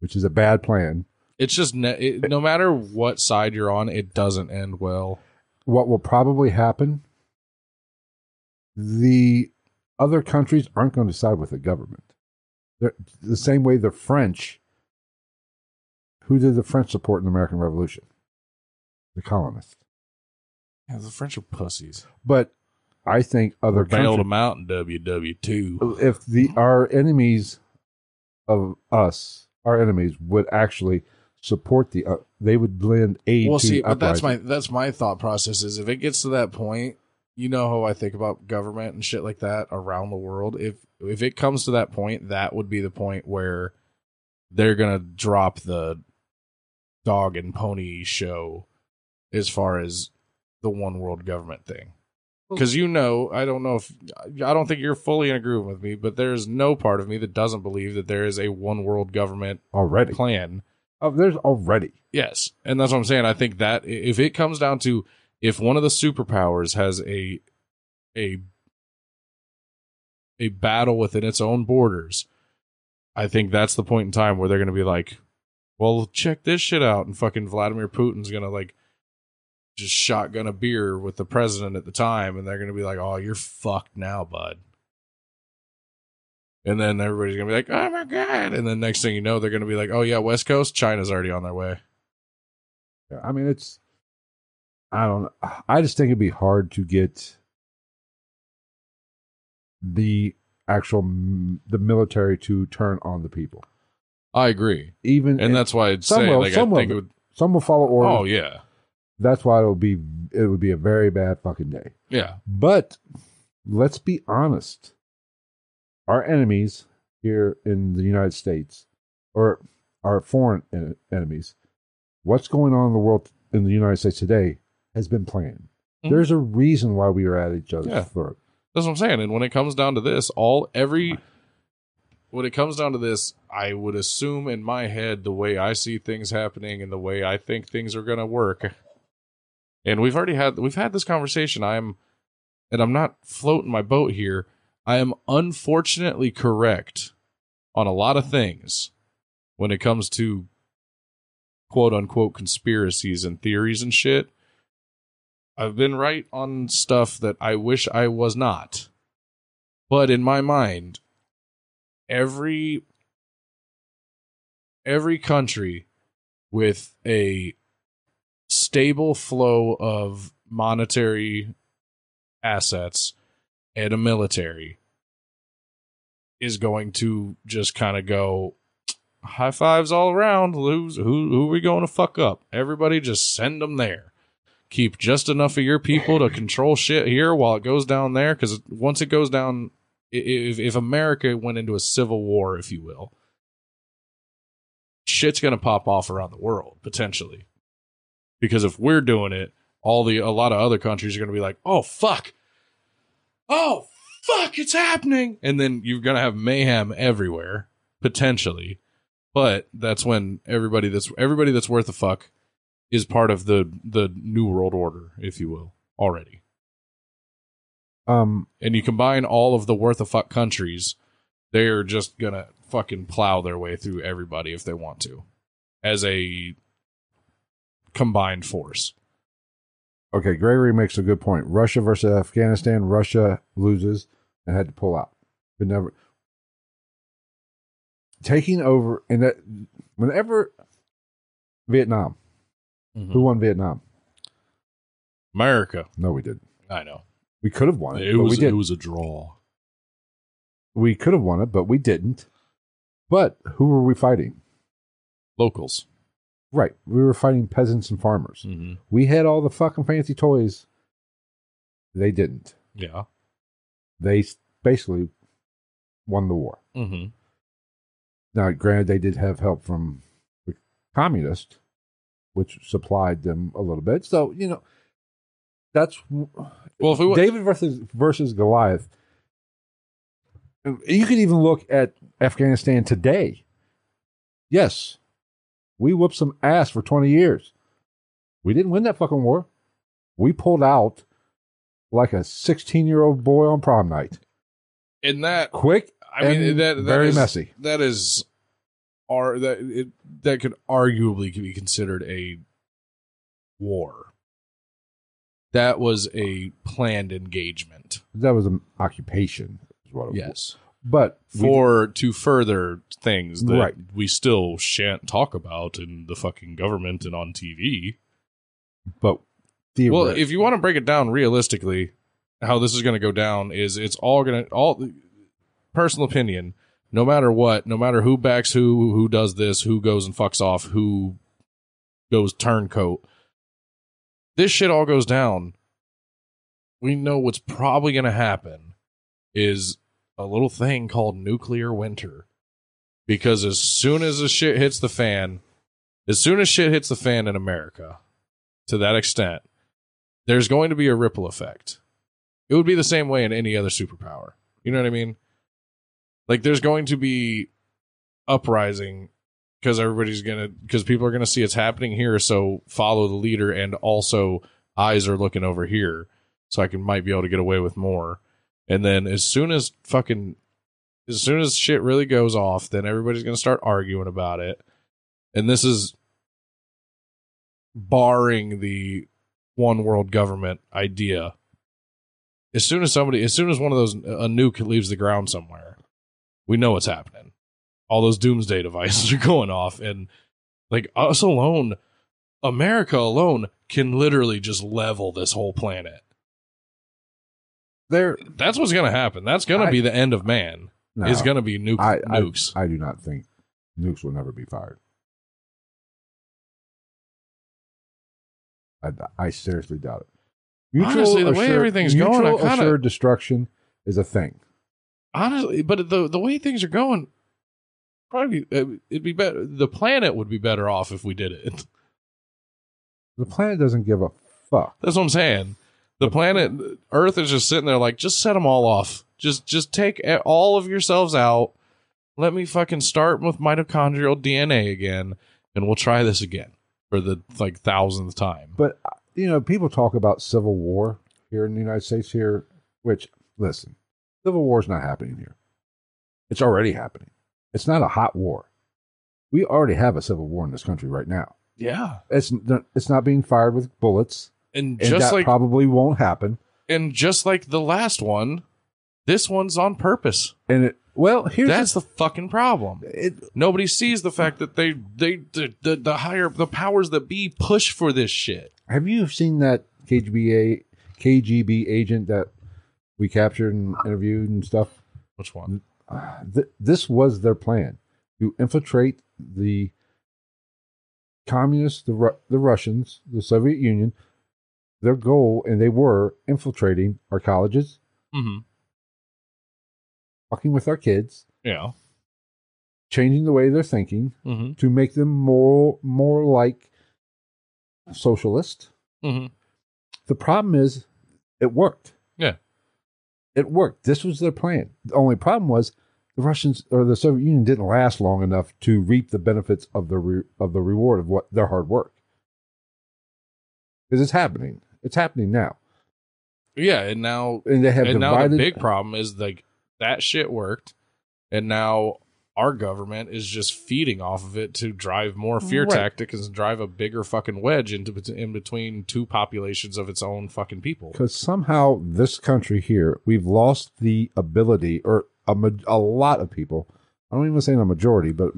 which is a bad plan. It's just ne- it, no matter what side you're on, it doesn't end well. What will probably happen? The other countries aren't going to side with the government. They're, the same way the French. Who did the French support in the American Revolution? The colonists. Yeah, the French are pussies. But I think other Bailed countries, them out in WW two. if the our enemies of us, our enemies would actually support the, uh, they would blend aid Well, to see, but that's my that's my thought process. Is if it gets to that point, you know how I think about government and shit like that around the world. If if it comes to that point, that would be the point where they're gonna drop the dog and pony show as far as the one world government thing. Because you know, I don't know if I don't think you're fully in agreement with me, but there's no part of me that doesn't believe that there is a one world government already. plan Oh, there's already. Yes, and that's what I'm saying. I think that if it comes down to if one of the superpowers has a a a battle within its own borders, I think that's the point in time where they're going to be like, "Well, check this shit out," and fucking Vladimir Putin's going to like just shotgun a beer with the president at the time, and they're going to be like, "Oh, you're fucked now, bud." And then everybody's gonna be like, "Oh my god!" And then next thing you know, they're gonna be like, "Oh yeah, West Coast, China's already on their way." I mean, it's. I don't. I just think it'd be hard to get the actual the military to turn on the people. I agree, Even and that's why I'd some say will, like I some will. think it would. some will follow orders. Oh yeah, That's why it'll be. It would be a very bad fucking day. yeah, But let's be honest. Our enemies here in the United States, or our foreign en- enemies, what's going on in the world in the United States today has been planned. Mhm. There's a reason why we are at each other's Yeah. throat. that's what I'm saying. And when it comes down to this, all every when it comes down to this, I would assume in my head the way I see things happening and the way I think things are gonna work. And we've already had we've had this conversation. I'm and I'm not floating my boat here. I am unfortunately correct on a lot of things when it comes to quote unquote conspiracies and theories and shit. I've been right on stuff that I wish I was not. But in my mind, every every country with a stable flow of monetary assets and a military is going to just kind of go high fives all around. Who's, who who are we going to fuck up? Everybody just send them there. Keep just enough of your people to control shit here while it goes down there. Because once it goes down, if if America went into a civil war, if you will, shit's gonna pop off around the world potentially. Because if we're doing it, all the a lot of other countries are gonna be like, "Oh fuck, oh fuck, it's happening," and then you're gonna have mayhem everywhere potentially. But that's when everybody that's everybody that's worth a fuck is part of the the new world order, if you will, already. Um, And you combine all of the worth of fuck countries, they're just gonna fucking plow their way through everybody if they want to, as a combined force. okay, Gregory makes a good point. Russia versus Afghanistan. Russia loses and had to pull out. But never taking over, and that whenever Vietnam, Mm-hmm. who won Vietnam? America, No, we didn't. I know We could have won it, it but was we it didn't. was a draw. we could have won it, but we didn't. But who were we fighting? Locals. Right, we were fighting peasants and farmers. Mm-hmm. We had all the fucking fancy toys. They didn't. Yeah. They basically won the war. Mm-hmm. Now, granted, they did have help from the communists, which supplied them a little bit. So you know, that's Well, if we David versus versus Goliath. You could even look at Afghanistan today. Yes, we whooped some ass for twenty years. We didn't win that fucking war. We pulled out like a sixteen-year-old boy on prom night. in that Quick, I mean and that, that very is- messy. That is, are that it that could arguably be considered a war. That was a planned engagement. That was an occupation, is what it was. Yes, But we- for to further things that Right. we still shan't talk about in the fucking government and on TV. but Well, if you want to break it down realistically, how this is going to go down is it's all going to all personal opinion. No matter what, no matter who backs who, who does this, who goes and fucks off, who goes turncoat, this shit all goes down. We know what's probably going to happen is a little thing called nuclear winter. Because as soon as the shit hits the fan, as soon as shit hits the fan in America, to that extent, there's going to be a ripple effect. It would be the same way in any other superpower. You know what I mean? Like there's going to be uprising because everybody's gonna because people are gonna see it's happening here, so follow the leader, and also eyes are looking over here, so I can might be able to get away with more. And then as soon as fucking as soon as shit really goes off, then everybody's gonna start arguing about it. And this is barring the one world government idea. As soon as somebody, as soon as one of those a nuke leaves the ground somewhere, we know what's happening. All those doomsday devices are going off, and like us alone, America alone can literally just level this whole planet. there, That's what's going to happen. That's going to be the end of man. no, Is going to be nuke, I, I, nukes. I do not think nukes will never be fired. I, I seriously doubt it. Honestly, the way everything's going, I mutual kinda- assured destruction is a thing. Honestly, but the the way things are going, probably uh, it'd be better. The planet would be better off if we did it. The planet doesn't give a fuck. That's what I'm saying. The planet Earth is just sitting there like, just set them all off. Just just take all of yourselves out. Let me fucking start with mitochondrial DNA again, and we'll try this again for the like thousandth time. But uh, you know, people talk about civil war here in the United States here, which listen, civil war is not happening here. It's already happening. It's not a hot war. We already have a civil war in this country right now. Yeah, It's it's not being fired with bullets, and and just that like probably won't happen. and just like the last one, this one's on purpose. And it well, here's That's the fucking problem. it, Nobody sees the fact that they they the, the the higher the powers that be push for this shit. have you seen that KGB KGB agent that we captured and interviewed and stuff? Which one? th- this was their plan to infiltrate the communists, the Ru- the Russians, the Soviet Union. Their goal, and they were infiltrating our colleges, Mm-hmm. fucking with our kids, Yeah. changing the way they're thinking Mm-hmm. to make them more more like socialist. Mm-hmm. The problem is, it worked. It worked. This was their plan. The only problem was the Russians or the Soviet Union didn't last long enough to reap the benefits of the re- of the reward of what their hard work. Because it's happening. It's happening now, Yeah, and now and they have and now the big problem is like that shit worked, and now our government is just feeding off of it to drive more fear Right. tactics and drive a bigger fucking wedge into in between two populations of its own fucking people. because somehow this country here, we've lost the ability, or a, ma- a lot of people. I don't even say a majority, but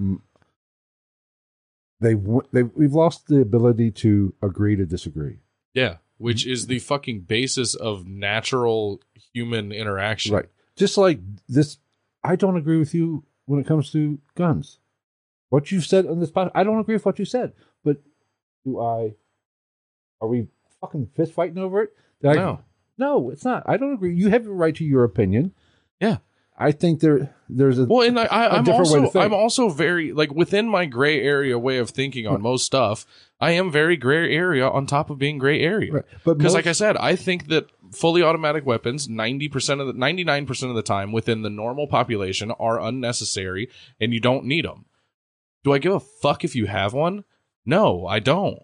they they we've lost the ability to agree to disagree. Yeah, which is the fucking basis of natural human interaction. Right. Just like this, I don't agree with you when it comes to guns. What you've said on this podcast, I don't agree with what you said. But do I? Are we fucking fist fighting over it? Did I- No. no, it's not. I don't agree. You have the right to your opinion. Yeah. I think there there's a Well, and I, I, a I'm also. I'm also very like within my gray area way of thinking on most stuff. I am very gray area on top of being gray area. right. but Because, like I said, I think that fully automatic weapons, ninety percent of the ninety nine percent of the time within the normal population, are unnecessary, and you don't need them. Do I give a fuck if you have one? No, I don't.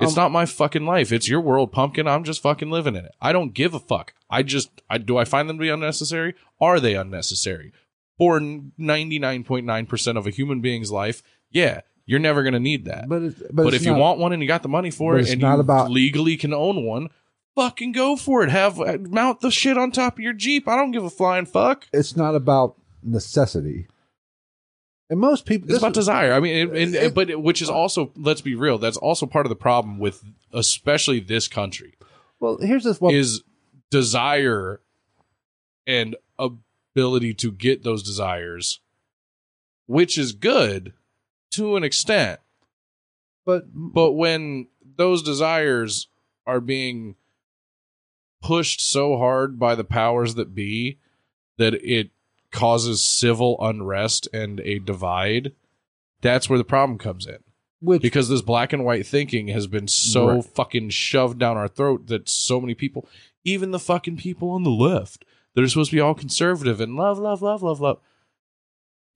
It's Um, not my fucking life. It's your world, pumpkin. I'm just fucking living in it. I don't give a fuck. I just, I do. I find them to be unnecessary. Are they unnecessary? For ninety nine point nine percent of a human being's life, yeah, you're never gonna need that. but it's, but, But, it's if you want one and you got the money for it and not you about- legally can own one, fucking go for it. Have uh, mount the shit on top of your Jeep. I don't give a flying fuck. it's not about necessity. And most people, It's about desire. I mean, and, and, it- but it- which is uh, also let's be real. That's also part of the problem with especially this country well, here's this. Well, is desire and ability to get those desires, which is good to an extent. but But when those desires are being pushed so hard by the powers that be that it causes civil unrest and a divide, that's where the problem comes in. which Because this black and white thinking has been so Right. fucking shoved down our throat that so many people, even the fucking people on the left that are supposed to be all conservative and love, love, love, love, love,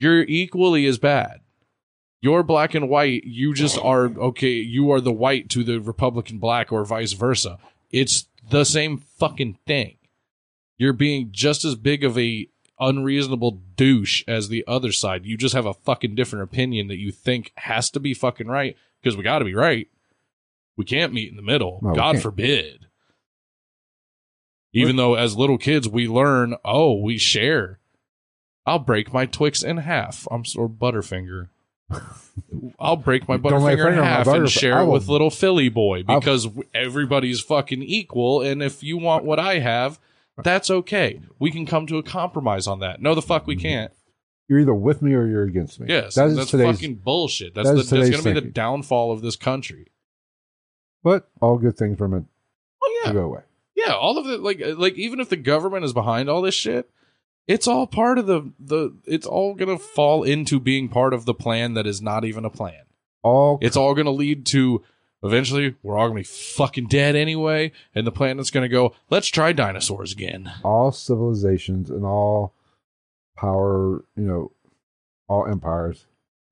you're equally as bad. You're black and white. You just are okay. You are the white to the Republican black, or vice versa. It's the same fucking thing. You're being just as big of a unreasonable douche as the other side. You just have a fucking different opinion that you think has to be fucking right because we got to be right. We can't meet in the middle. No, God forbid. Even though as little kids we learn, oh, we share. I'll break my Twix in half. I'm or Butterfinger. I'll break my Don't lay a Butterfinger in finger on my half Butterf- and share it with little Philly boy I'll- because everybody's fucking equal. And if you want what I have, that's okay. We can come to a compromise on that. No, the fuck we mm-hmm. can't. you're either with me or you're against me. Yes, that is that's today's. fucking bullshit. That's that the, that's going to be the downfall of this country. But all good things from it. Oh yeah, go away. yeah. All of it, like uh, like even if the government is behind all this shit, it's all part of the the. It's all going to fall into being part of the plan that is not even a plan. All It's all going to lead to eventually we're all going to be fucking dead anyway, and the planet's going to go. Let's try dinosaurs again. all civilizations and all power, you know, all empires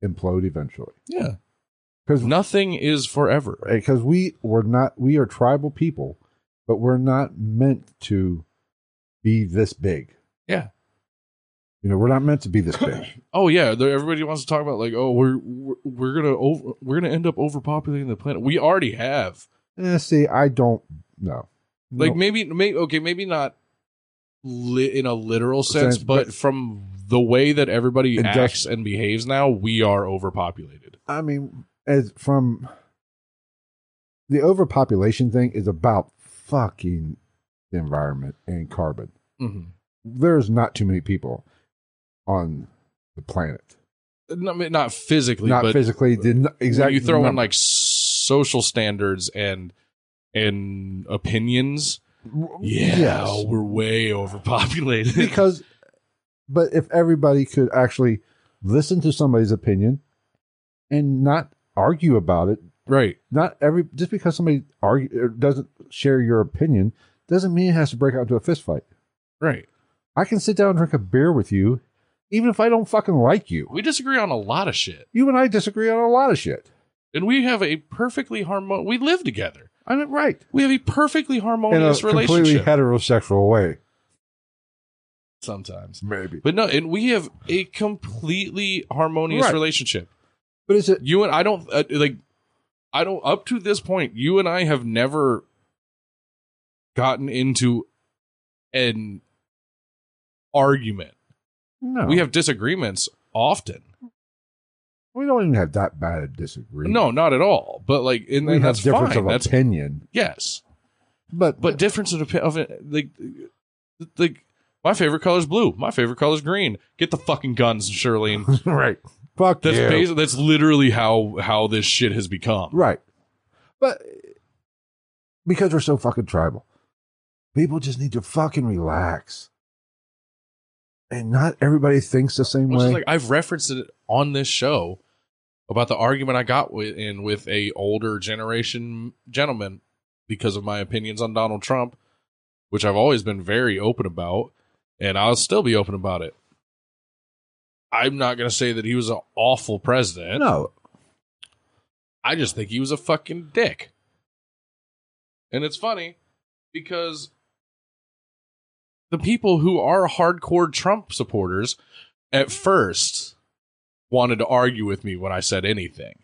implode eventually. Yeah, Because nothing is forever. because we were not we are tribal people, but we're not meant to be this big. You know, we're not meant to be this big. Oh yeah, everybody wants to talk about like, oh, we're we're, we're gonna over, we're gonna end up overpopulating the planet. We already have. eh, see, I don't know. Like No. maybe, maybe okay, maybe not li- in a literal sense, Sense, but, but- from the way that everybody Industri- acts and behaves now, we are overpopulated. I mean, as from the overpopulation thing is about fucking the environment and carbon. Mm-hmm. There's not too many people. On the planet. No, I mean, not physically, Not physically, did not, exactly. you throw in like social standards and and opinions. Yeah, Yes. we're way overpopulated. because, but if everybody could actually listen to somebody's opinion and not argue about it, right. not every just because somebody argue or doesn't share your opinion doesn't mean it has to break out into a fist fight. Right. I can sit down and drink a beer with you, even if I don't fucking like you. We disagree on a lot of shit. You and I disagree on a lot of shit. And we have a perfectly harmonious we live together. I'm right We have a perfectly in a harmonious completely heterosexual way, sometimes. maybe. But no, and we have a completely harmonious Right. relationship. But is it? You and I don't uh, like I don't up to this point, you and I have never gotten into an argument. No, We have disagreements often. We don't even have that bad a disagreement. No, not at all. But like, and, we and have that's difference fine. of That's opinion, yes, but but difference in opi- of it, like, uh, like my favorite color is blue. My favorite color is green. Get the fucking guns, Shirlene. right. Fuck That's you. basi- that's literally how how this shit has become. Right. But because we're so fucking tribal, people just need to fucking relax. And not everybody thinks the same way. like I've referenced it on this show about the argument I got with in with a older generation gentleman because of my opinions on Donald Trump, which I've always been very open about, and I'll still be open about it. I'm not going to say that he was an awful president. no, I just think he was a fucking dick. And it's funny because the people who are hardcore Trump supporters at first wanted to argue with me when I said anything.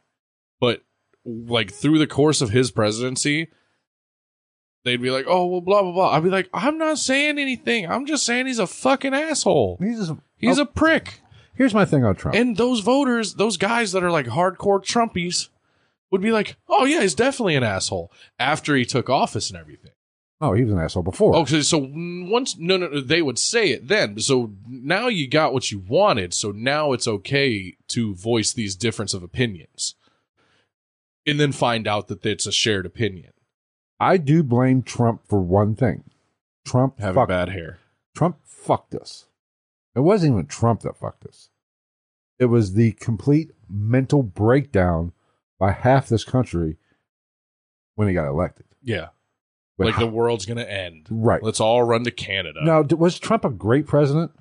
But like through the course of his presidency, they'd be like, "Oh, well blah blah blah." I'd be like, "I'm not saying anything. I'm just saying he's a fucking asshole. he's just, He's oh, a prick." here's my thing on Trump. And those voters, those guys that are like hardcore Trumpies, would be like, "Oh yeah, he's definitely an asshole." After he took office and everything. Oh, he was an asshole before. Okay, so, once no, no, no, they would say it then. So now you got what you wanted. So now it's okay to voice these difference of opinions, and then find out that it's a shared opinion. I do blame Trump for one thing. Trump Having fucked, bad hair. Trump fucked us. It wasn't even Trump that fucked us. It was the complete mental breakdown by half this country when he got elected. Yeah, Like how- the world's gonna end. right. Let's all run to Canada. Now, was Trump a great president?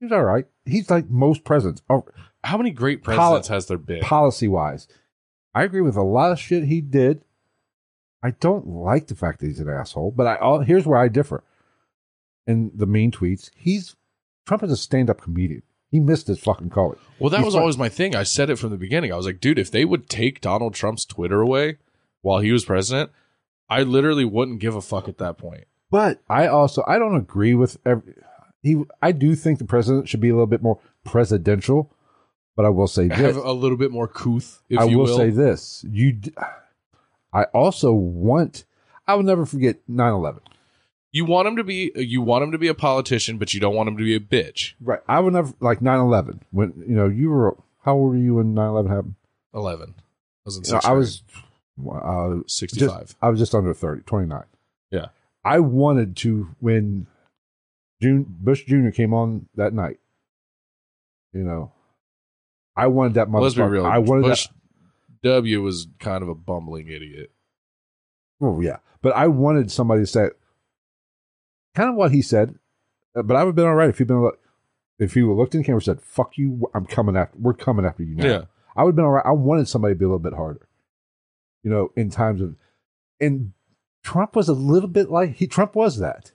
He was all right. He's like most presidents, oh, How many great Poli- presidents has there been? policy wise. I agree with a lot of shit he did. I don't like the fact that he's an asshole, but I all, here's where I differ. In the mean tweets, he's Trump is a stand-up comedian. He missed his fucking calling. Well, that He's was fun- always my thing. I said it from the beginning. I was like, dude, if they would take Donald Trump's Twitter away while he was president, I literally wouldn't give a fuck at that point. But I also I don't agree with every he. I do think the president should be a little bit more presidential. But I will say this: a little bit more couth, if I you will, will. say this: you. d- I also want. I will never forget 9-11. you want him to be you want him to be a politician, but you don't want him to be a bitch. Right. I would never like 9-11. when you know you were. How old were you when 9-11 happened? Eleven. I was in sixth I was. Uh, just, sixty-five. I was just under 30, 29. Yeah. I wanted to when June Bush Jr. came on that night. You know, I wanted that motherfucker. Let's be real. I wanted Bush that. W was kind of a bumbling idiot. Well, yeah, but I wanted somebody to say kind of what he said. uh, But I would have been all right if he'd been if he looked in the camera and said, "Fuck you, I'm coming after. We're coming after you now." Yeah. I would have been all right. I wanted somebody to be a little bit harder. You know, in times of, and Trump was a little bit like he Trump was that,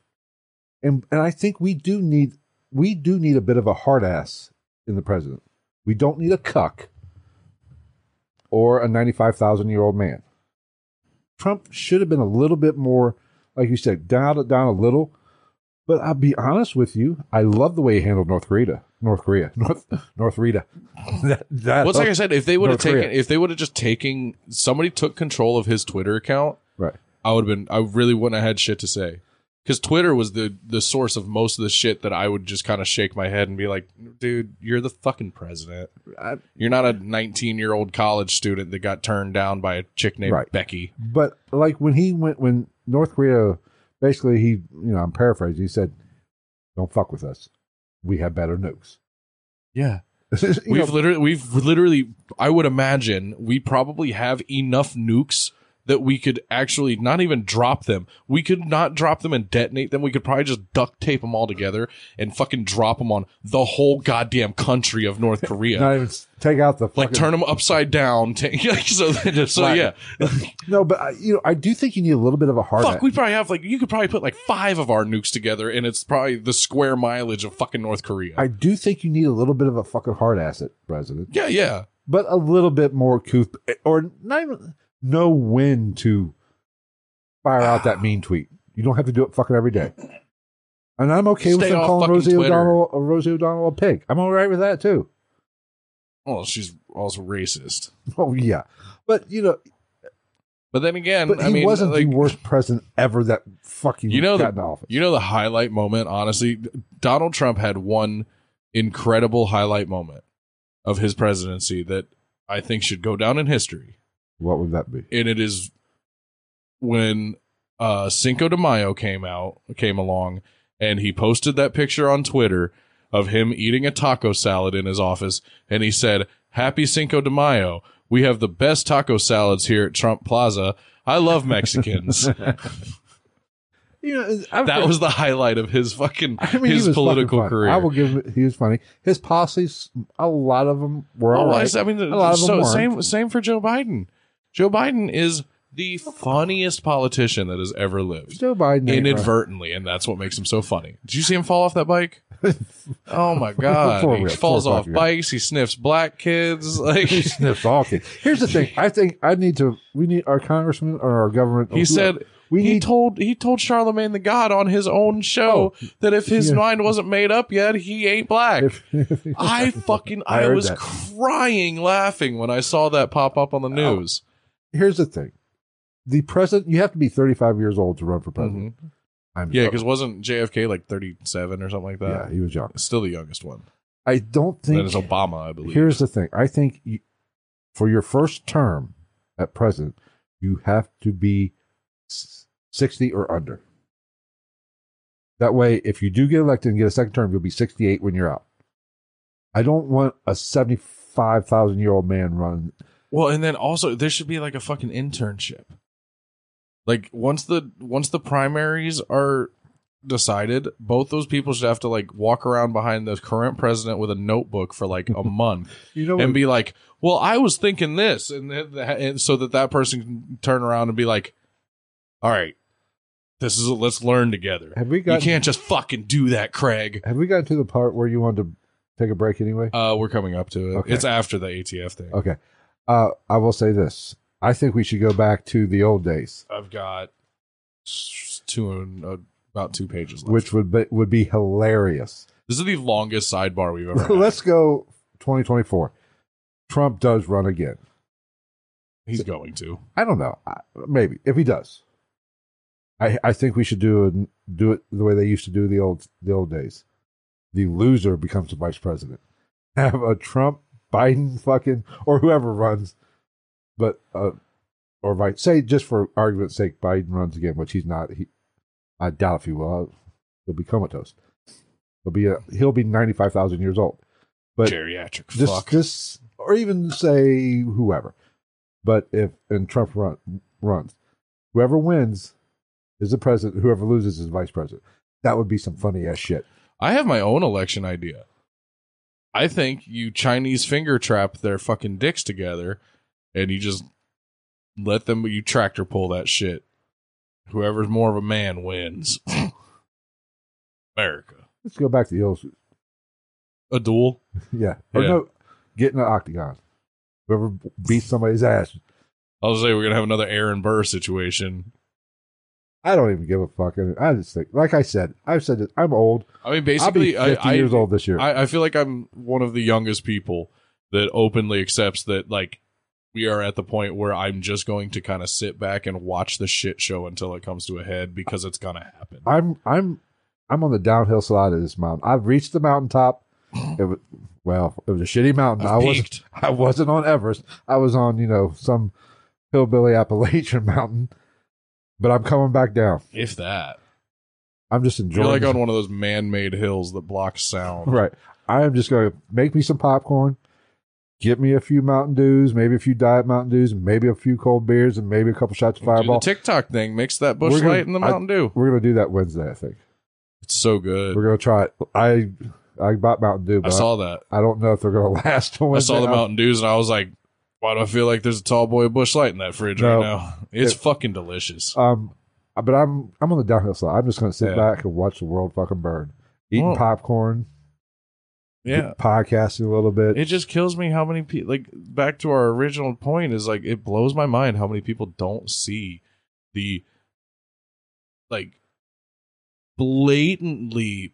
and and I think we do need we do need a bit of a hard ass in the president. We don't need a cuck or a ninety five thousand year old man. Trump should have been a little bit more, like you said, down down a little. But I'll be honest with you, I love the way he handled North Korea. North Korea, North North Korea. that, that, Well, it's like I said, if they would have North Korea. taken, if they would have just taken, somebody took control of his Twitter account, right. I would have been, I really wouldn't have had shit to say. because Twitter was the the source of most of the shit that I would just kind of shake my head and be like, dude, you're the fucking president. I- You're not a 19 year old college student that got turned down by a chick named Right. Becky. But like when he went, when North Korea, basically he, you know, I'm paraphrasing. He said, "Don't fuck with us. We have better nukes." Yeah, we've know, literally, we've literally, I would imagine we probably have enough nukes that we could actually not even drop them. We could not drop them and detonate them. We could probably just duct tape them all together and fucking drop them on the whole goddamn country of North Korea. not even take out the like turn them upside down. so, so yeah. No, but I, you know, I do think you need a little bit of a hard. Fuck, we probably have like you could probably put like five of our nukes together, and it's probably the square mileage of fucking North Korea. I do think you need a little bit of a fucking hard asset, president, yeah, yeah. but a little bit more couth, or not even know when to fire out that mean tweet. You don't have to do it fucking every day. And I'm okay with them calling Rosie Twitter. O'Donnell, uh, Rosie O'Donnell a pig. I'm all right with that too. Well, she's also racist. Oh yeah, but you know, But then again, but he I mean, wasn't like, the worst president ever that fucking You know got the- in office. you know the highlight moment. Honestly, Donald Trump had one incredible highlight moment of his presidency that I think should go down in history, what would that be? and it is when uh, Cinco de Mayo came out, came along, and he posted that picture on Twitter of him eating a taco salad in his office, and he said, "Happy Cinco de Mayo! We have the best taco salads here at Trump Plaza. I love Mexicans." You know, I've that heard- was the highlight of his fucking I mean, his political fucking career. I will give him. He was funny. His policies, a lot of them were all Oh, I right. s- I mean, A lot of them so weren't. same same for Joe Biden. Joe Biden is the funniest politician that has ever lived. Joe Biden ain't. Inadvertently, and that's what makes him so funny. Did you see him fall off that bike? Oh my god! Four he falls off bikes. He sniffs black kids. Like he sniffs all kids. Here's the thing. I think I need to. We need our congressman or our government. he said, we he need. told he told Charlamagne tha God on his own show oh. that if his yeah. mind wasn't made up yet, he ain't black. I fucking I I, was that. crying laughing when I saw that pop up on the oh. news. Here's the thing. The president. You have to be 35 years old to run for president. I'm Mm-hmm. Yeah, because wasn't JFK like 37 or something like that? yeah, he was young. Still the youngest one. I don't think is Obama, I believe. Here's the thing. I think you, for your first term at president, you have to be 60 or under. That way, if you do get elected and get a second term, you'll be 68 when you're out. I don't want a 75,000 year old man run. Well, and then also there should be like a fucking internship. Like once the once the primaries are decided, both those people should have to like walk around behind the current president with a notebook for like a month You know, and be like, "Well, I was thinking this," and, then, and so that that person can turn around and be like, "All right, this is let's learn together." have we got? You can't just fucking do that, Craig. have we gotten to the part where you wanted to take a break anyway? Uh, we're coming up to it. Okay. It's after the ATF thing. Okay. Uh, I will say this. I think we should go back to the old days, I've got two and uh, about two pages left. which would be, would be hilarious. this is the longest sidebar we've ever had. Let's go 2024. Trump does run again. He's going to. I don't know. I, maybe if he does, I I think we should do it do it the way they used to do the old the old days. The loser becomes the vice president. Have a Trump, Biden, fucking or whoever runs, but uh, or vice. Say just for argument's sake, Biden runs again, which he's not. He, I doubt if he will. He'll be comatose. He'll be a, he'll be ninety five thousand years old. But Geriatric this fuck. this or even say whoever but if and trump run, runs whoever wins is the president whoever loses is vice president that would be some funny ass shit I have my own election idea. I think you Chinese finger trap their fucking dicks together and you just let them you tractor pull that shit. Whoever's more of a man wins. America. let's go back to the old A duel? yeah or Yeah. no get in the octagon whoever beats somebody's ass I'll say we're gonna have another Aaron Burr situation. I don't even give a fuck i just think like i said i've said it i'm old I mean i'll basically 50 I, I, years old this year I, I feel like I'm one of the youngest people that openly accepts that like we are at the point where I'm just going to kind of sit back and watch the shit show until it comes to a head because it's gonna happen. I'm I'm I'm on the downhill side of this mountain. I've reached the mountaintop. It was well, it was a shitty mountain. I've I wasn't. I wasn't on Everest. I was on, you know, some hillbilly Appalachian mountain. But I'm coming back down. If that. I'm just enjoying. You're like on one of those man-made hills that block sound. Right. I am just going to make me some popcorn, get me a few Mountain Dews, maybe a few Diet Mountain Dews, maybe a few cold beers, and maybe a couple shots of Do the Fireball. TikTok thing. Mix that Busch We're gonna- light and the I- Mountain Dew. We're going to do that Wednesday, I think. It's so good. We're going to try it. I I bought Mountain Dew, I but I, saw that. I don't know if they're going to last. I saw the Mountain Dews and I was like, why do I feel like there's a tall boy Busch Light in that fridge No. right now? It's It- fucking delicious. Um, but I'm I'm on the downhill side. I'm just going to sit Yeah. back and watch the world fucking burn, eating Well, popcorn, yeah. podcasting a little bit. It just kills me how many people like back to our original point is like it blows my mind how many people don't see the like blatantly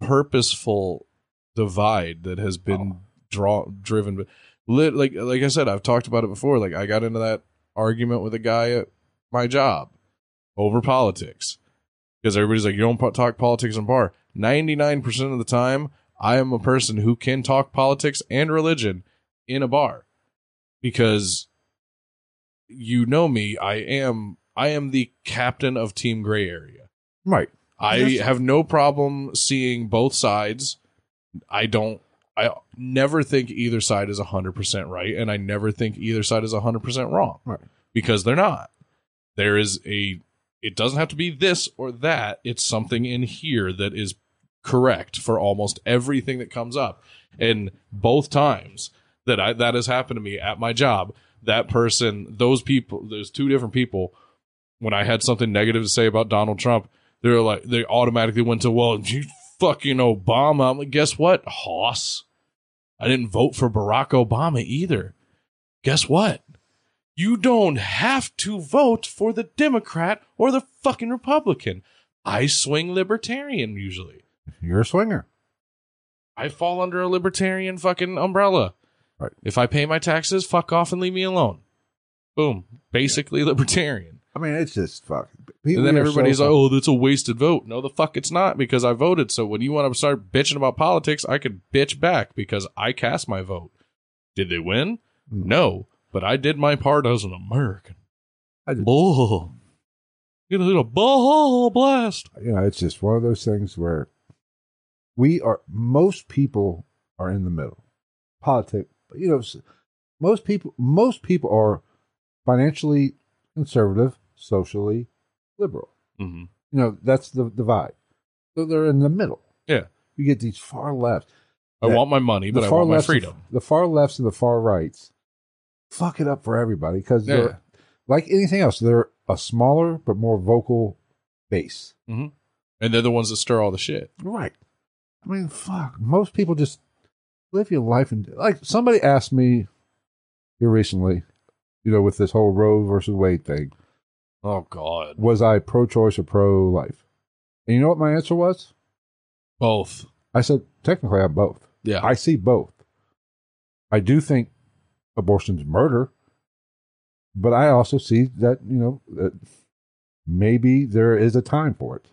purposeful divide that has been draw driven but lit like like I said I've talked about it before like I got into that argument with a guy at my job over politics because everybody's like you don't talk politics in bar 99% of the time I am a person who can talk politics and religion in a bar because you know me I am I am the captain of team gray area right. I have no problem seeing both sides. I don't. I never think either side is hundred percent right, and I never think either side is hundred percent wrong. Right. Because they're not. There is a. It doesn't have to be this or that. It's something in here that is correct for almost everything that comes up, and both times that I that has happened to me at my job, that person, those people, there's two different people. When I had something negative to say about Donald Trump, they're like they automatically went to well you fucking obama i'm like guess what hoss i didn't vote for barack obama either. Guess what? You don't have to vote for the democrat or the fucking republican. I swing libertarian usually. You're a swinger. i fall under a libertarian fucking umbrella. Right. if i pay my taxes fuck off and leave me alone. Boom. Basically libertarian I mean, it's just fucking. And then everybody's like, "Oh, that's a wasted vote." No, the fuck, it's not because I voted. So when you want to start bitching about politics, I could bitch back because I cast my vote. Did they win? Mm. No, but I did my part as an American. I just- Bull. Get a little ball blast. you know, it's just one of those things where we are. Most people are in the middle. Politics, you know, most people. Most people are financially conservative, socially liberal. Mm-hmm. You know, that's the divide. So they're in the middle. Yeah. You get these far left. I want my money, but I want my freedom. The far lefts and the far rights fuck it up for everybody because Yeah. they're like anything else. They're a smaller but more vocal base. And they're the ones that stir all the shit. Right. I mean, fuck. Most people just live your life and like somebody asked me here recently, you know, with this whole Roe versus Wade thing, Oh God, was I pro-choice or pro-life? And you know what my answer was? both. I said technically I'm both. Yeah, I see both. I do think abortion's murder, but I also see that you know that maybe there is a time for it.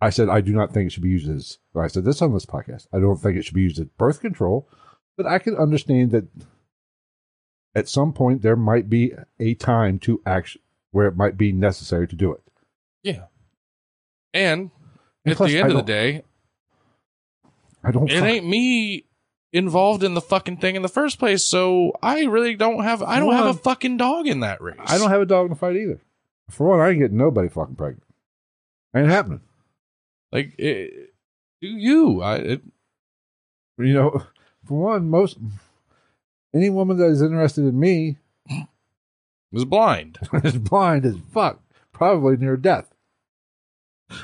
I said I do not think it should be used as. I said this on this podcast. I don't think it should be used as birth control, but I can understand that at some point there might be a time to action where it might be necessary to do it. yeah. And And at the end of the day, I don't. it ain't me involved in the fucking thing in the first place. So I really don't have. I don't have a fucking dog in that race. I don't have a dog in the fight either. For one, I ain't getting nobody fucking pregnant. Ain't happening. like. It, do you? I. It, You know, for one, most any woman that is interested in me was blind. is blind as fuck, probably near death.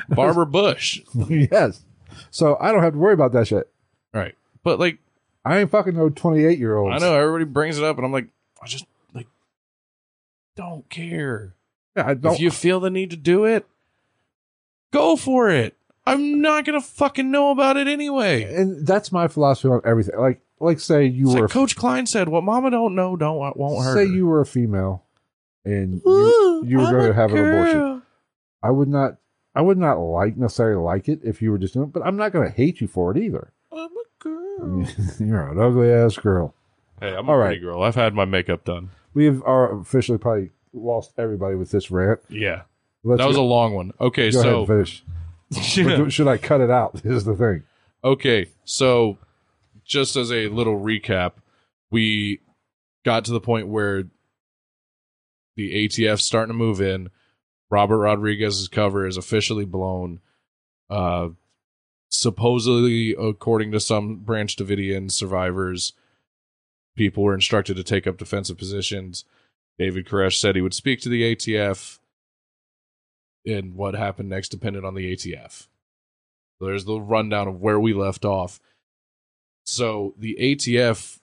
Barbara Bush. yes. So I don't have to worry about that shit. Right. But like I ain't fucking no twenty eight year old. I know everybody brings it up and I'm like, I just like don't care. Yeah, I don't. If you feel the need to do it, go for it. I'm not gonna fucking know about it anyway. and that's my philosophy on everything. Like like say you It's were like Coach Klein said, "What Mama don't know, don't won't hurt." say her. you were a female and you, Ooh, you were I'm going to have an abortion. I would not I would not like necessarily like it if you were just doing it, but I'm not going to hate you for it either. I'm a girl. You're an ugly ass girl. Hey, I'm All a right. pretty girl. I've had my makeup done. We've are officially probably lost everybody with this rant. Yeah, Let's that was a long one. Okay, go ahead so and finish. Or Should I cut it out? Is the thing. Okay, so just as a little recap, we got to the point where the ATF starting to move in. Robert Rodriguez's cover is officially blown. Uh, supposedly, according to some Branch Davidian survivors, people were instructed to take up defensive positions. David Koresh said he would speak to the ATF, and what happened next depended on the ATF. So there's the rundown of where we left off. So the ATF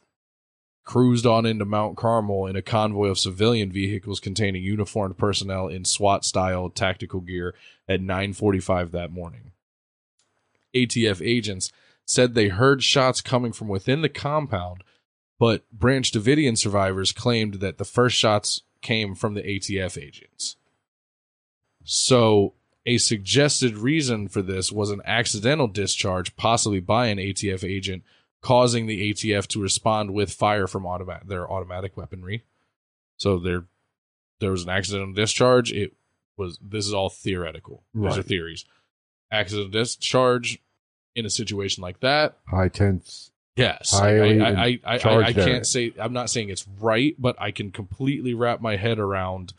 cruised on into Mount Carmel in a convoy of civilian vehicles containing uniformed personnel in SWAT style tactical gear at 9:45 that morning. ATF agents said they heard shots coming from within the compound, but Branch Davidian survivors claimed that the first shots came from the ATF agents. So a suggested reason for this was an accidental discharge, possibly by an ATF agent, causing the ATF to respond with fire from automatic their automatic weaponry. So there, there was an accidental discharge. It was. This is all theoretical. These are theories. Accidental discharge in a situation like that. High tense. Yes, I, I, I, I, I, I can't say. I'm not saying it's right, but I can completely wrap my head around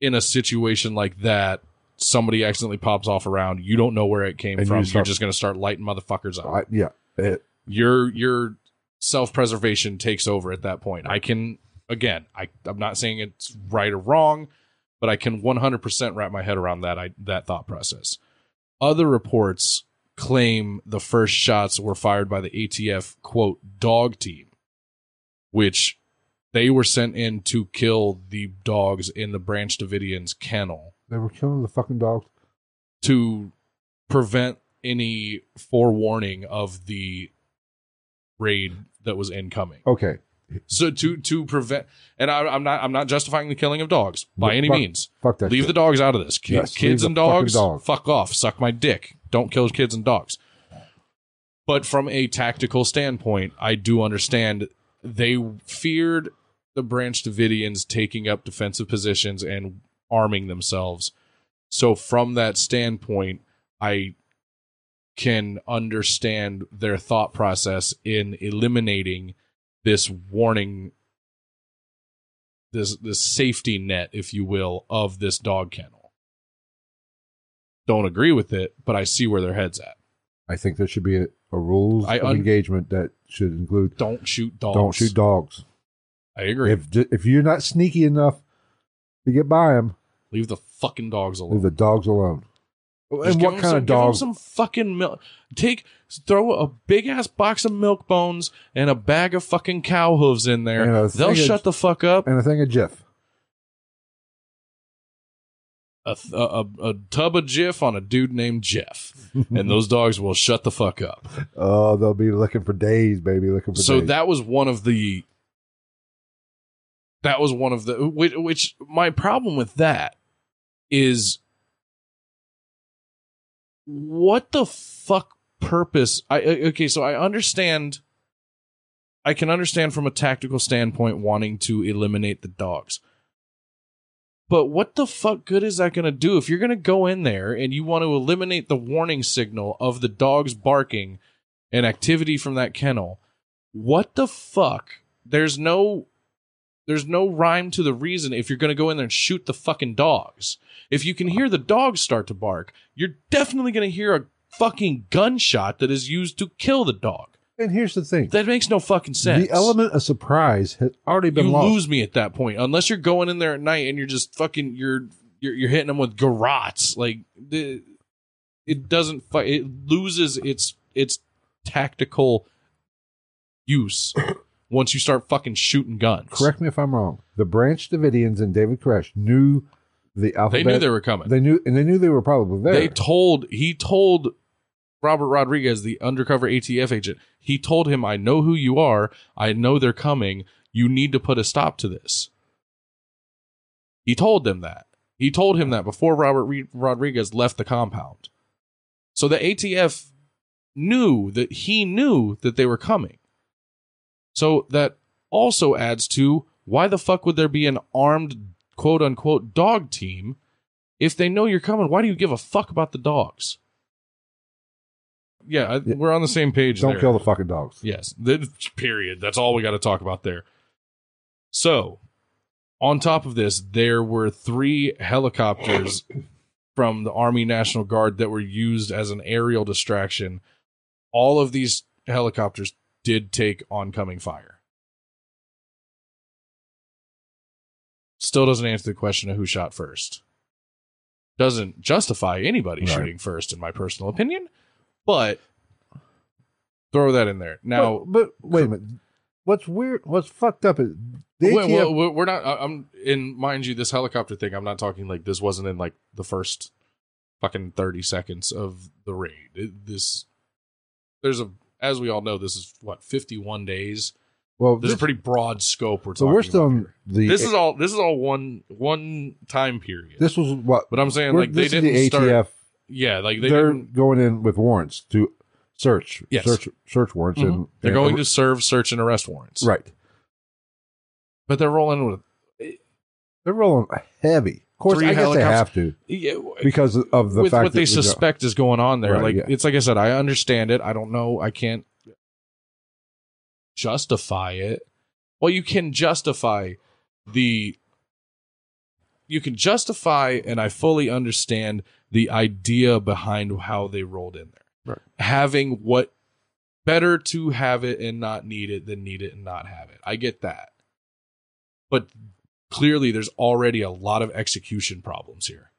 in a situation like that. Somebody accidentally pops off around. You don't know where it came And from. You are just going to start lighting motherfuckers up. I, yeah. It, your your self preservation takes over at that point. I can again. I I'm not saying it's right or wrong, but I can 100% wrap my head around that. I that thought process. Other reports claim the first shots were fired by the ATF quote dog team, which they were sent in to kill the dogs in the Branch Davidians kennel they were killing the fucking dogs. to prevent any forewarning of the raid that was incoming. Okay. So to to prevent, and I, I'm not I'm not justifying the killing of dogs by Yeah, any fuck- means. Fuck that Leave shit. the dogs out of this. Yes, kids and dogs, dog. fuck off. Suck my dick. Don't kill kids and dogs. But from a tactical standpoint, I do understand they feared the Branch Davidians taking up defensive positions and arming themselves. So from that standpoint, I can understand their thought process in eliminating this warning this this safety net if you will of this dog kennel. Don't agree with it but i see where their heads at. I think there should be a, a rules I of un- engagement that should include don't shoot dogs. don't shoot dogs. i agree. If if you're not sneaky enough to get by them, leave the fucking dogs alone. leave the dogs alone. Just and what kind some, of give 'em dogs? some fucking milk take throw a big ass box of milk bones and a bag of fucking cow hooves in there they'll thing of- shut the fuck up And a thing of Jif. a, th- a, a, a tub of Jif on a dude named Jeff, and those dogs will shut the fuck up. Oh, they'll be looking for days, baby, looking for So days. that was one of the. That was one of the which, which my problem with that is what the fuck purpose I okay so I understand I can understand from a tactical standpoint wanting to eliminate the dogs. But what the fuck good is that going to do if you're going to go in there and you want to eliminate the warning signal of the dogs barking and activity from that kennel? What the fuck? There's no there's no rhyme to the reason if you're going to go in there and shoot the fucking dogs. If you can hear the dogs start to bark, you're definitely going to hear a fucking gunshot that is used to kill the dog. and here's the thing: That makes no fucking sense. the element of surprise has already been you lost. lose me at that point unless you're going in there at night and you're just fucking you're you're, you're hitting them with garrots like the it doesn't it loses its its tactical use once you start fucking shooting guns Correct me if I'm wrong. The Branch Davidians and David Koresh knew the alphabet. they knew they were coming They knew, and they knew they were probably there. they told he told Robert Rodriguez, the undercover ATF agent, he told him, I know who you are. I know they're coming. You need to put a stop to this. He told them that. He told him that before Robert Re- Rodriguez left the compound. So the ATF knew that he knew that they were coming. So that also adds to why the fuck would there be an armed quote unquote dog team if they know you're coming? Why do you give a fuck about the dogs? Yeah, I, Yeah. we're on the same page. Don't there. kill the fucking dogs. Yes. The, period. That's all we got to talk about there. So, on top of this, there were three helicopters from the Army National Guard that were used as an aerial distraction. All of these helicopters did take oncoming fire. Still doesn't answer the question of who shot first. Doesn't justify anybody Right. shooting first, in my personal opinion, but throw that in there. Now, but, but wait a minute. What's weird? What's fucked up is the Well, we're not. I'm in. Mind you, this helicopter thing. I'm not talking like this wasn't in like the first fucking thirty seconds of the raid. It, this there's a as we all know, this is what 51 days. well, There's this- a pretty broad scope. We're so talking we're still the. This is all. This is all one one time period. This was what. but I'm saying like they this is didn't the start. ATF. Yeah, like they They're didn't. going in with warrants to search. Yes. Search search warrants Mhm. and They're and- going to serve search and arrest warrants. right. but they're rolling with They're rolling heavy. Of course, I guess they have to because of the with fact what they that suspect is going on there. Right, like yeah. it's like I said, I understand it. I don't know. I can't justify it. Well, you can justify the. You can justify, and I fully understand the idea behind how they rolled in there. Right. Having what better to have it and not need it than need it and not have it. I get that. But clearly, there's already a lot of execution problems here.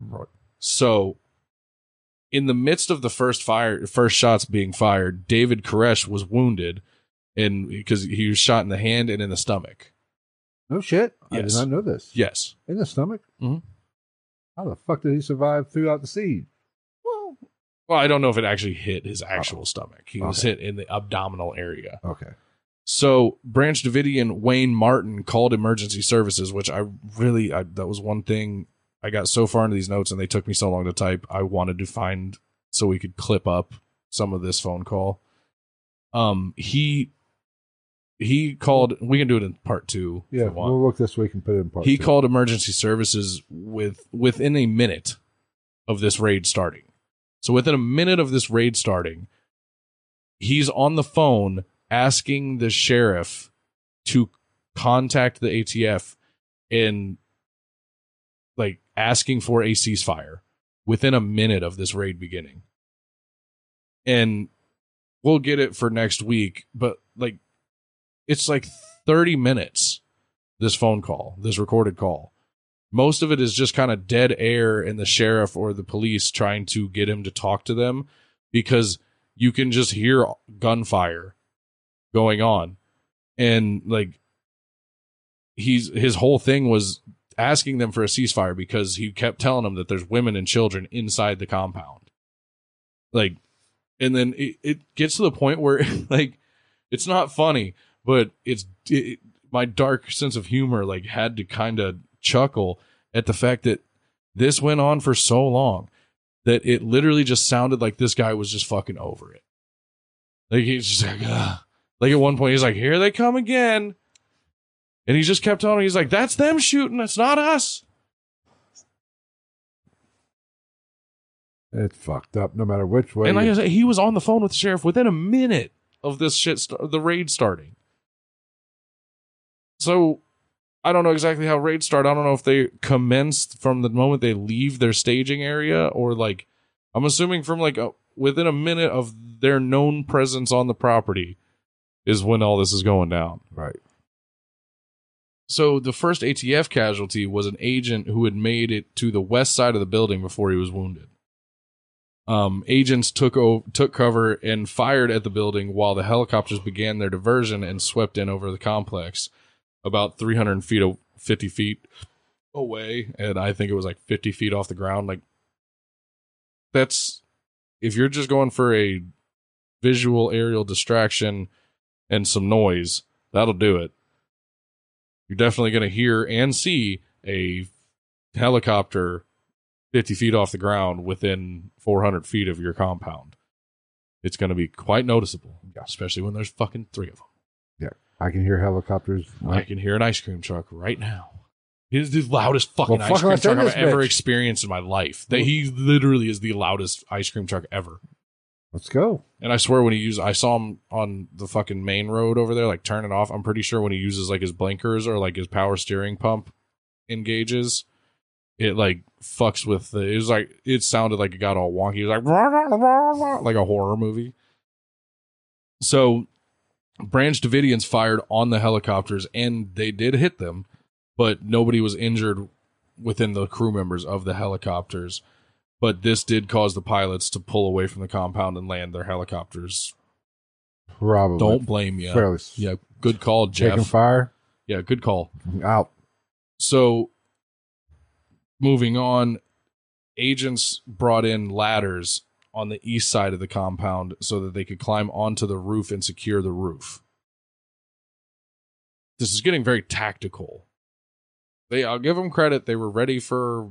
Right. So, in the midst of the first fire, first shots being fired, David Koresh was wounded, and because he was shot in the hand and in the stomach. No shit. I did not know this. Yes. In the stomach. Mhm. How the fuck did he survive throughout the siege? Well, well, I don't know if it actually hit his actual stomach. He was hit in the abdominal area. Okay. So Branch Davidian Wayne Martin called emergency services, which I really I, that was one thing I got so far into these notes and they took me so long to type. I wanted to find so we could clip up some of this phone call. Um, he he called. We can do it in part two. Yeah, we'll look this week and put it in part. he two. called emergency services with within a minute of this raid starting. So within a minute of this raid starting, he's on the phone asking the sheriff to contact the ATF and like asking for a ceasefire within a minute of this raid beginning. And we'll get it for next week, but like it's like 30 minutes this phone call, this recorded call. Most of it is just kind of dead air and the sheriff or the police trying to get him to talk to them because you can just hear gunfire going on. And like he's his whole thing was asking them for a ceasefire because he kept telling them that there's women and children inside the compound. Like and then it, it gets to the point where like it's not funny, but it's it, my dark sense of humor like had to kind of chuckle at the fact that this went on for so long that it literally just sounded like this guy was just fucking over it. Like he's just like, Ugh. Like at one point he's like, "Here they come again," and he just kept telling me, he's like, "That's them shooting. It's not us." It's fucked up. No matter which way. and like I said, he was on the phone with the sheriff within a minute of this shit, st- the raid starting. So I don't know exactly how raids start. I don't know if they commenced from the moment they leave their staging area or like I'm assuming from like a, within a minute of their known presence on the property is when all this is going down. right. So the first ATF casualty was an agent who had made it to the west side of the building before he was wounded. Um, agents took o- took cover and fired at the building while the helicopters began their diversion and swept in over the complex, about 300 feet, o- 50 feet away, and I think it was like 50 feet off the ground. Like that's if you're just going for a visual aerial distraction and some noise, that'll do it. You're definitely going to hear and see a helicopter 50 feet off the ground within 400 feet of your compound. It's going to be quite noticeable, Yeah. especially when there's fucking three of them. Yeah. I can hear helicopters. I can hear an ice cream truck right now. It's the loudest fucking Well, ice cream truck I've this, ever experienced in my life. That he literally is the loudest ice cream truck ever. Let's go. And I swear when he uses, I saw him on the fucking main road over there, like turning off. I'm pretty sure when he uses like his blinkers or like his power steering pump engages, it like fucks with the. It was like it sounded like it got all wonky. It was like like a horror movie. So, Branch Davidians fired on the helicopters, and they did hit them, but nobody was injured within the crew members of the helicopters. But this did cause the pilots to pull away from the compound and land their helicopters. Probably. Don't blame you. Fairly Yeah, good call, Taking fire. Yeah, good call. Out. So, moving on, agents brought in ladders on the east side of the compound so that they could climb onto the roof and secure the roof. This is getting very tactical. They, I'll give them credit. They were ready for,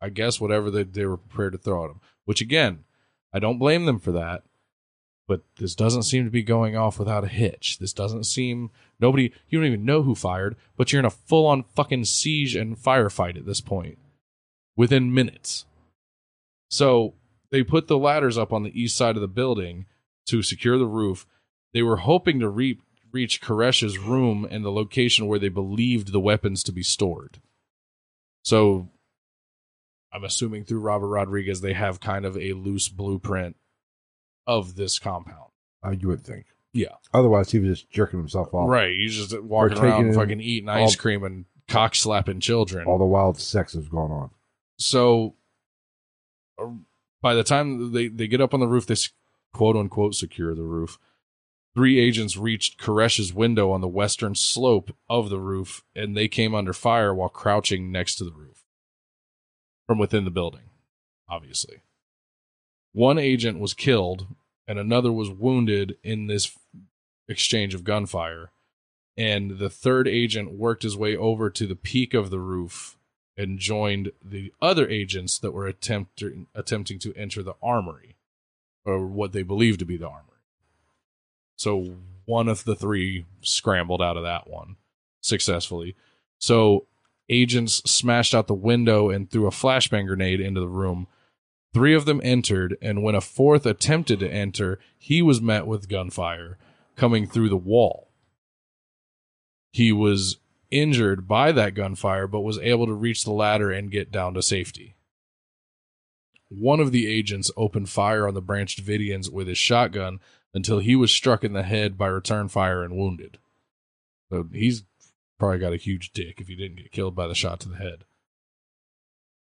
I guess, whatever they, they were prepared to throw at them. Which again, I don't blame them for that. But this doesn't seem to be going off without a hitch. This doesn't seem nobody. You don't even know who fired, but you're in a full-on fucking siege and firefight at this point, within minutes. So they put the ladders up on the east side of the building to secure the roof. They were hoping to re- reach Koresh's room and the location where they believed the weapons to be stored. So I'm assuming through Robert Rodriguez, they have kind of a loose blueprint of this compound. Uh, you would think. Yeah. Otherwise, he was just jerking himself off. Right. He's just walking around fucking eating ice all- cream and cock slapping children. All the wild sex is going on. so uh, by the time they, they get up on the roof, they quote unquote secure the roof. Three agents reached Koresh's window on the western slope of the roof, and they came under fire while crouching next to the roof from within the building, obviously. One agent was killed, and another was wounded in this exchange of gunfire. And the third agent worked his way over to the peak of the roof and joined the other agents that were attempting attempting to enter the armory, or what they believed to be the armory. So one of the three scrambled out of that one successfully. So agents smashed out the window and threw a flashbang grenade into the room. Three of them entered, and when a fourth attempted to enter, he was met with gunfire coming through the wall. He was injured by that gunfire, but was able to reach the ladder and get down to safety. One of the agents opened fire on the Branch Davidians with his shotgun until he was struck in the head by return fire and wounded. So he's probably got a huge dick if he didn't get killed by the shot to the head.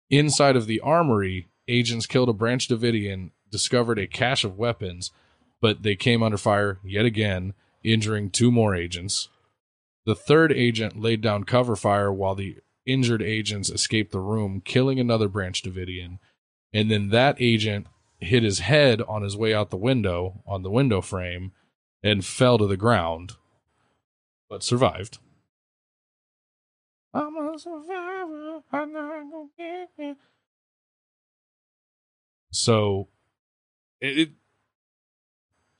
Inside of the armory, agents killed a Branch Davidian, discovered a cache of weapons, but they came under fire yet again, injuring two more agents. The third agent laid down cover fire while the injured agents escaped the room, killing another Branch Davidian. And then that agent hit his head on his way out the window, on the window frame, and fell to the ground, but survived. I'm a survivor. I'm not gonna get it. So, it, it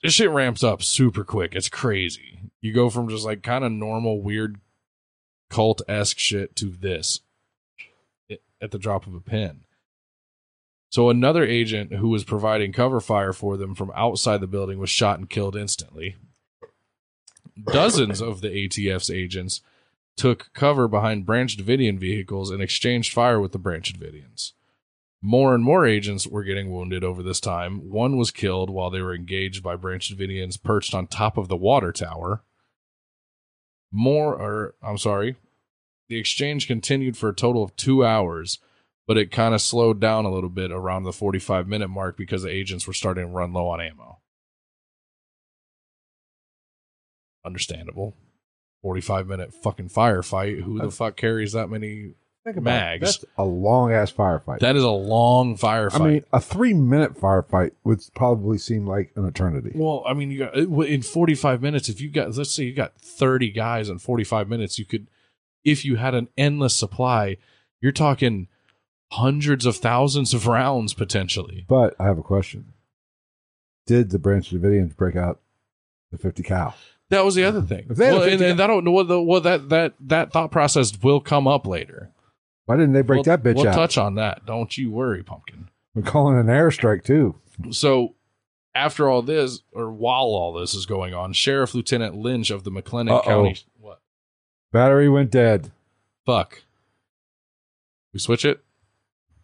this shit ramps up super quick. It's crazy. You go from just like kind of normal, weird, cult esque shit to this i- at the drop of a pin. So another agent who was providing cover fire for them from outside the building was shot and killed instantly. Dozens of the ATF's agents took cover behind Branch Davidian vehicles and exchanged fire with the Branch Davidians. More and more agents were getting wounded over this time. One was killed while they were engaged by Branch Davidians perched on top of the water tower. More, or I'm sorry, the exchange continued for a total of two hours, but it kind of slowed down a little bit around the 45 minute mark because the agents were starting to run low on ammo. Understandable. 45 minute fucking firefight. Who the fuck carries that many Think about it. mags. That's a long ass firefight. that is a long firefight. I mean, a three minute firefight would probably seem like an eternity. Well, I mean, you got in 45 minutes. If you got, let's say you got 30 guys in 45 minutes, you could, if you had an endless supply, you're talking hundreds of thousands of rounds potentially. But I have a question. Did the Branch Davidians break out the 50 cal? That was the other thing. If they had a Well, and, 50 and that don't know well, the, well that that that thought process will come up later. Why didn't they break that bitch out? We'll out? touch on that. Don't you worry, pumpkin. We're calling an airstrike too. So after all this, or while all this is going on, Sheriff Lieutenant Lynch of the McLennan Uh-oh. County what Battery went dead. fuck. We switch it?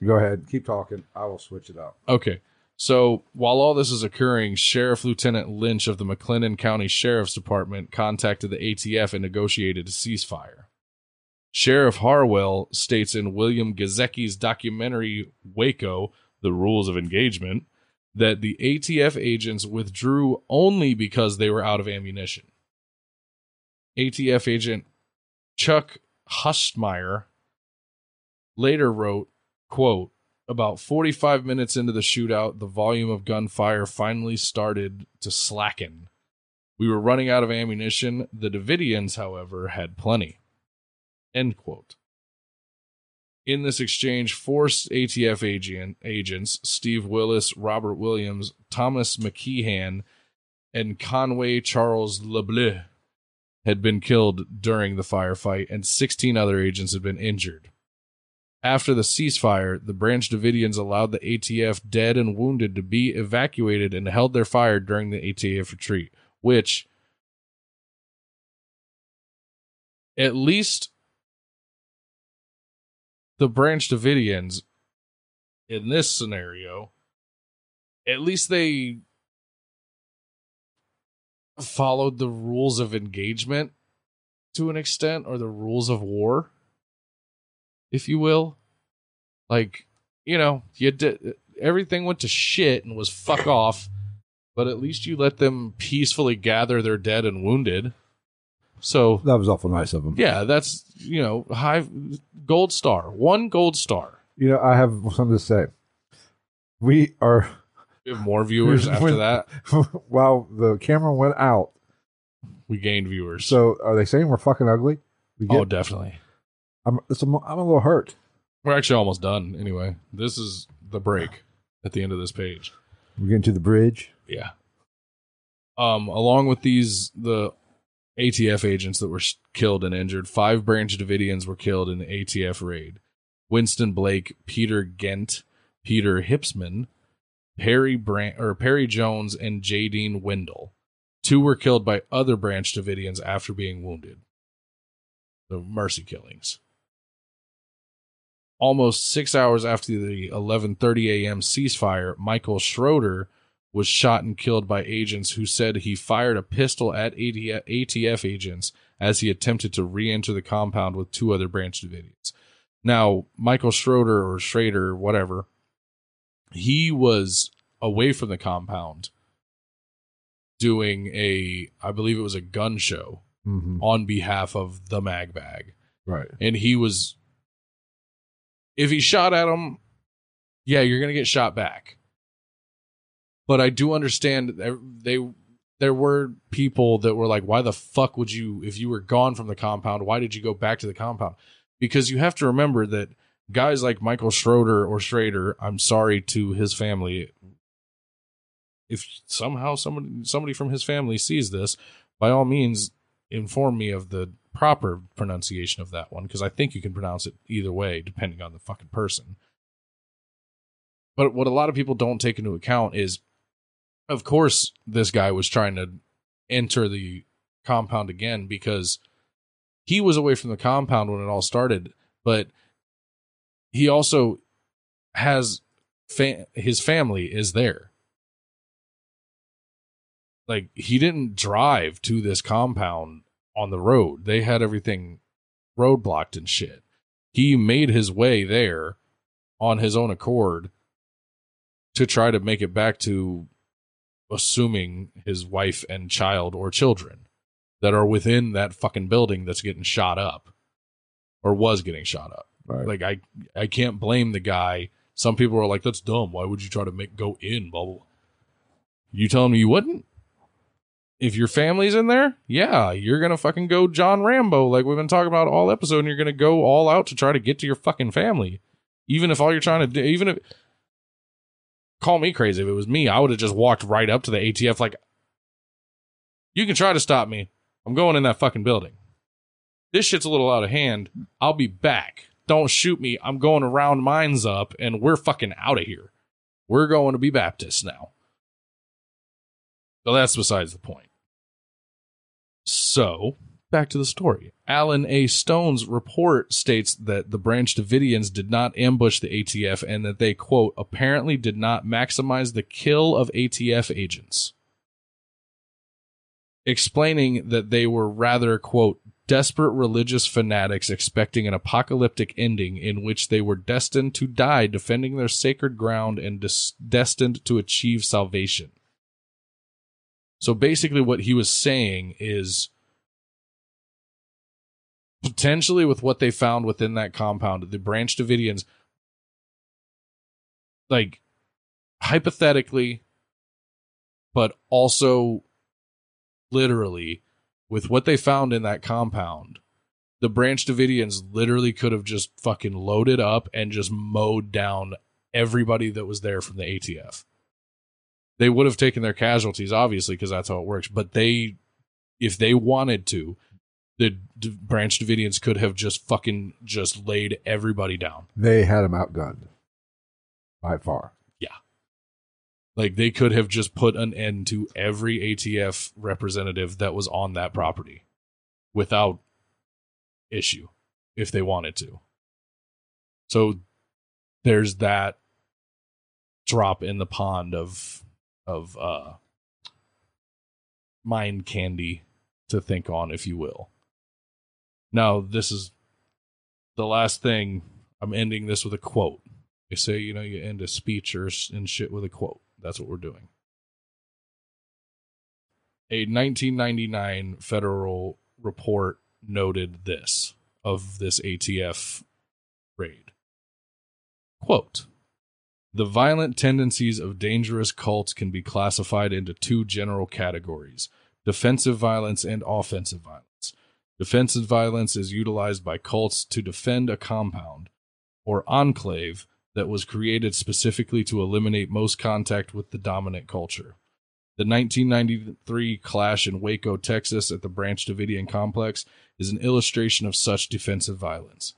Go ahead. Keep talking. I will switch it up. Okay. So while all this is occurring, Sheriff Lieutenant Lynch of the McLennan County Sheriff's Department contacted the ATF and negotiated a ceasefire. Sheriff Harwell states in William Gazecki's documentary Waco, The Rules of Engagement, that the ATF agents withdrew only because they were out of ammunition. ATF agent Chuck Hustmyre later wrote, quote, about 45 minutes into the shootout, the volume of gunfire finally started to slacken. We were running out of ammunition. The Davidians, however, had plenty. End quote. In this exchange, four ATF agent, agents, Steve Willis, Robert Williams, Thomas McKeehan, and Conway Charles LeBleu, had been killed during the firefight, and 16 other agents had been injured. After the ceasefire, the Branch Davidians allowed the ATF dead and wounded to be evacuated and held their fire during the ATF retreat, which at least the Branch Davidians in this scenario, at least they followed the rules of engagement to an extent or the rules of war if you will. Like, you know, you did everything went to shit and was fuck off, but at least you let them peacefully gather their dead and wounded. So, That was awful nice of them. yeah, that's, you know, high gold star. One gold star. You know, I have something to say. We are, We have more viewers after When- that. while the camera went out, We gained viewers. so are they saying we're fucking ugly? We oh, definitely. I'm, it's a, I'm a little hurt. We're actually almost done anyway. This is the break at the end of this page. We're getting to the bridge. Yeah. Um, along with these, the ATF agents that were killed and injured, five Branch Davidians were killed in the ATF raid. Winston Blake, Peter Gent, Peter Hipsman, Perry Brand or Perry Jones, and Jaydean Wendel. Two were killed by other Branch Davidians after being wounded. The mercy killings. Almost six hours after the 11:30 a.m. ceasefire, Michael Schroeder was shot and killed by agents who said he fired a pistol at ATF agents as he attempted to re-enter the compound with two other Branch Davidians. Now, Michael Schroeder or Schrader, whatever, he was away from the compound doing a, I believe it was a gun show Mm-hmm. on behalf of the Mag Bag Right. and he was if he shot at him yeah you're gonna get shot back. But i do understand they there were people that were like why the fuck would you if you were gone from the compound why did you go back to the compound? Because you have to remember that guys like michael schroeder or schrader i'm sorry to his family if somehow somebody somebody from his family sees this by all means inform me of the proper pronunciation of that one because I think you can pronounce it either way depending on the fucking person. But what a lot of people don't take into account is, of course, this guy was trying to enter the compound again because he was away from the compound when it all started, but he also has fa- his family is there. Like he didn't drive to this compound on the road. They had everything roadblocked and shit. He made his way there on his own accord to try to make it back to assuming his wife and child or children that are within that fucking building that's getting shot up or was getting shot up. Right. Like I I can't blame the guy. Some people are like, that's dumb. Why would you try to make go in? Blah, blah. blah. You telling me you wouldn't? If your family's in there, yeah, you're gonna fucking go John Rambo, like we've been talking about all episode, and you're gonna go all out to try to get to your fucking family. Even if all you're trying to do, even if call me crazy, if it was me, I would have just walked right up to the ATF like, you can try to stop me. I'm going in that fucking building. This shit's a little out of hand. I'll be back. Don't shoot me. I'm going to round mines up and we're fucking out of here. We're going to be Baptists now. So that's besides the point. So, back to the story. Alan A. Stone's report states that the Branch Davidians did not ambush the ATF and that they, quote, apparently did not maximize the kill of ATF agents. Explaining that they were rather, quote, desperate religious fanatics expecting an apocalyptic ending in which they were destined to die defending their sacred ground and des- destined to achieve salvation. So basically, what he was saying is potentially with what they found within that compound, the Branch Davidians, like hypothetically, but also literally, with what they found in that compound, the Branch Davidians literally could have just fucking loaded up and just mowed down everybody that was there from the ATF. They would have taken their casualties, obviously, because that's how it works. But they, if they wanted to, the D- Branch Davidians could have just fucking just laid everybody down. They had them outgunned by far. Yeah, like they could have just put an end to every ATF representative that was on that property without issue if they wanted to. So there's that drop in the pond of of uh mind candy to think on if you will. Now this is the last thing I'm ending this with a quote. They say, you know, you end a speech or and shit with a quote. That's what we're doing. A 1999 federal report noted this of this ATF raid. Quote The violent tendencies of dangerous cults can be classified into two general categories defensive violence and offensive violence. Defensive violence is utilized by cults to defend a compound or enclave that was created specifically to eliminate most contact with the dominant culture. The 1993 clash in Waco, Texas at the Branch Davidian complex is an illustration of such defensive violence.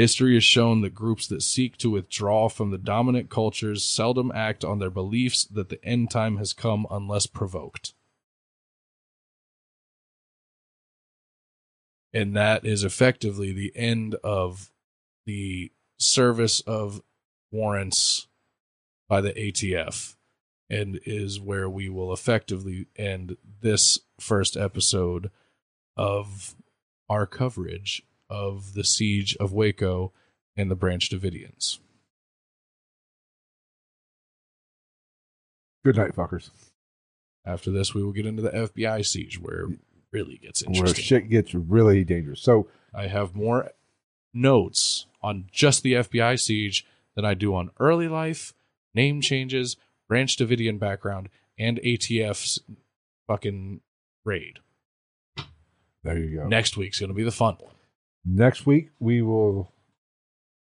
History has shown that groups that seek to withdraw from the dominant cultures seldom act on their beliefs that the end time has come unless provoked. And that is effectively the end of the service of warrants by the ATF and is where we will effectively end this first episode of our coverage of the siege of Waco and the Branch Davidians. Good night, fuckers. After this, we will get into the FBI siege where it really gets interesting. Where shit gets really dangerous. So I have more notes on just the FBI siege than I do on early life, name changes, Branch Davidian background, and ATF's fucking raid. there you go. Next week's going to be the fun one. Next week we will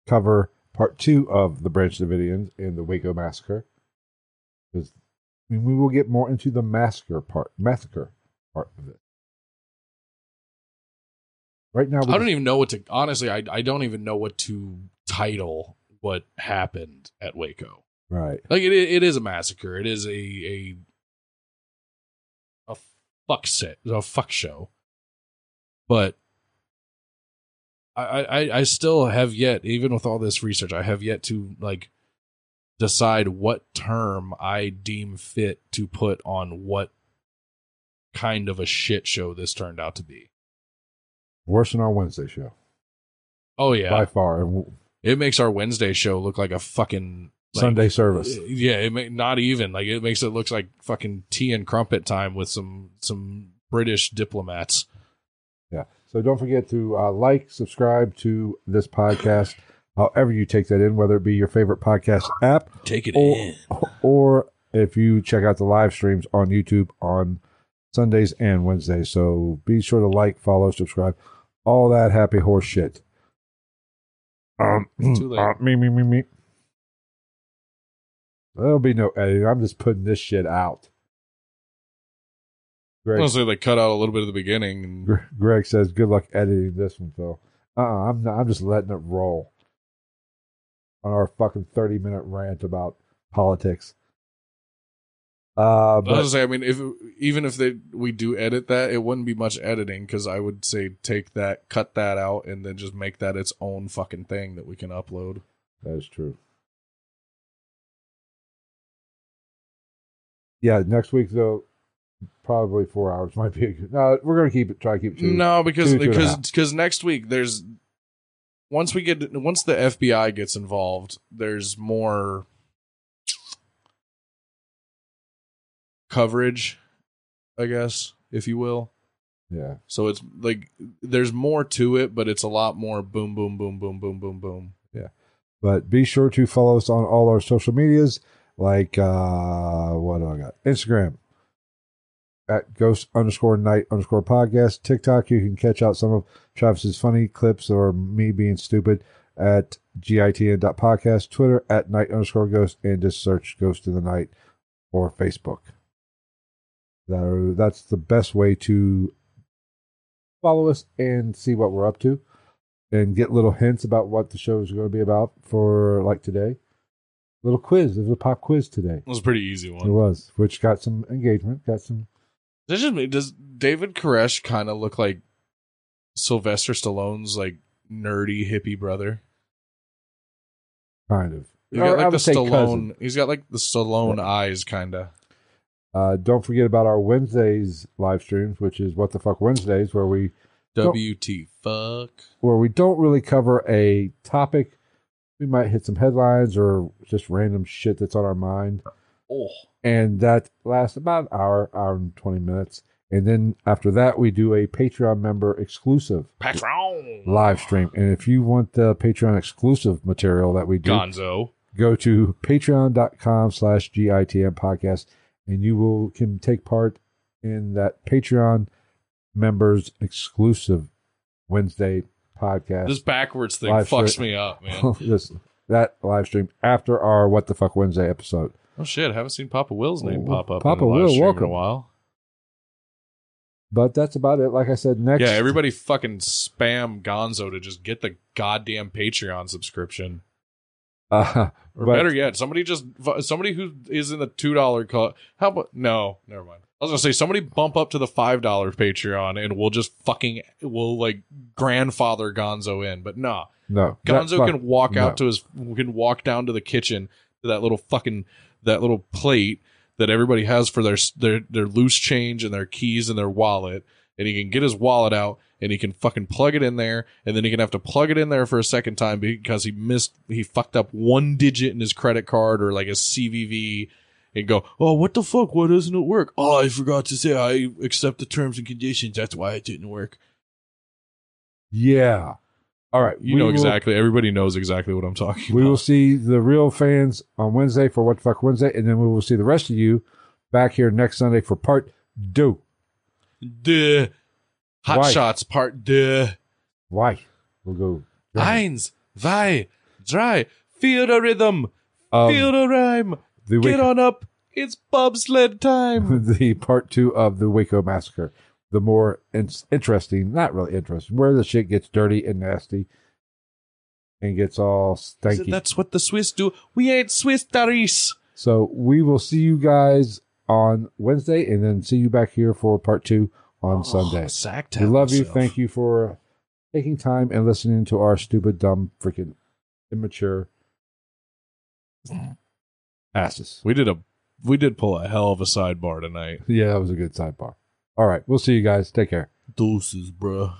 cover part two of the Branch Davidians and the Waco massacre. Because we will get more into the massacre part, massacre part of it. Right now, I don't even know what to honestly. I I don't even know what to title what happened at Waco. right. Like it it is a massacre. It is a a a fuck set, a fuck show. But I I I still have yet, even with all this research, I have yet to like decide what term I deem fit to put on what kind of a shit show this turned out to be. Worse than our Wednesday show Oh yeah, by far. It makes our Wednesday show look like a fucking like, Sunday service. Yeah, it may not even like it makes it look like fucking tea and crumpet time with some some British diplomats. So don't forget to uh, like, subscribe to this podcast, however you take that in, whether it be your favorite podcast app Take it or, or if you check out the live streams on YouTube on Sundays and Wednesdays. So be sure to like, follow, subscribe, all that happy horse shit. Um, Too late. uh, me, me, me, me. There'll be no editing. I'm just putting this shit out. Greg, Honestly, they cut out a little bit of the beginning. And Greg says, "Good luck editing this one, Phil." Uh, uh I'm not, I'm just letting it roll on our fucking 30 minute rant about politics. Uh, I was but gonna say, I mean, if even if they we do edit that, it wouldn't be much editing because I would say take that, cut that out, and then just make that its own fucking thing that we can upload. that is true. Yeah, next week though, probably four hours might be. A good, no, we're gonna keep it. Try to keep it. Two. No, because two, two because half. because next week there's once we get once the FBI gets involved, there's more coverage, I guess, if you will. Yeah, So it's like there's more to it, but it's a lot more boom, boom, boom, boom, boom, boom, boom. Yeah. But be sure to follow us on all our social medias. Like uh, what do I got? Instagram at ghost underscore night underscore podcast. TikTok, you can catch out some of Travis's funny clips or me being stupid at gitn.podcast. Twitter at night underscore ghost, and just search Ghost in the Night or Facebook. That are, that's the best way to follow us and see what we're up to and get little hints about what the show is going to be about for like today. Little quiz. There's a pop quiz today. It was a pretty easy one. It was, which got some engagement, got some Does just me? Does David Koresh kind of look like Sylvester Stallone's like nerdy hippie brother? kind of. He's got like the Stallone. cousin. He's got like the Stallone eyes, kind of. Uh, don't forget about our Wednesdays live streams, which is what the fuck Wednesdays, where we WT fuck. where we don't really cover a topic. We might hit some headlines or just random shit that's on our mind. Oh, and that lasts about an hour, hour and twenty minutes. And then after that, we do a Patreon member exclusive Patron. live stream. And if you want the Patreon exclusive material that we do, Gonzo. go to patreon.com slash GITN podcast and you will can take part in that Patreon members exclusive Wednesday podcast. This backwards thing fucks stream. me up, man. This- that live stream after our What the Fuck Wednesday episode. Oh shit! I haven't seen Papa Will's name pop up. Papa in a live Will, stream in a while. But that's about it. Like I said, next Yeah, everybody fucking spam Gonzo to just get the goddamn Patreon subscription. uh, Or but- better yet, somebody just somebody who is in the two dollar call. How about no? Never mind. I was gonna say somebody bump up to the five dollar Patreon and we'll just fucking we'll like grandfather Gonzo in. But nah, no, that Gonzo fuck- can walk no. out to his can walk down to the kitchen to that little fucking that little plate that everybody has for their their their loose change and their keys and their wallet, and he can get his wallet out and he can fucking plug it in there, and then he can have to plug it in there for a second time because he missed he fucked up one digit in his credit card or like his CVV. And go, oh, what the fuck? Why doesn't it work? Oh, I forgot to say I accept the terms and conditions. That's why it didn't work. Yeah. All right. You know will- exactly. Everybody knows exactly what I'm talking about. We about. will see the real fans on Wednesday for What the Fuck Wednesday, and then we will see the rest of you back here next Sunday for part two. Duh. Hot Why? Shots Part Duh. Why? We'll go. Eins, zwei, drei. Feel the rhythm. Um, Feel the rhyme. the, Get Waco, on up. It's bobsled time. the part two of the Waco massacre. The more in- interesting, not really interesting, where the shit gets dirty and nasty and gets all stanky. That's what the Swiss do. We ain't Swiss Daris. So we will see you guys on Wednesday, and then see you back here for part two on oh, Sunday. Sack We love you. Thank you for taking time and listening to our stupid, dumb, freaking immature asses. We did a we did pull a hell of a sidebar tonight. Yeah, that was a good sidebar. All right. We'll see you guys. Take care. Doses, bruh.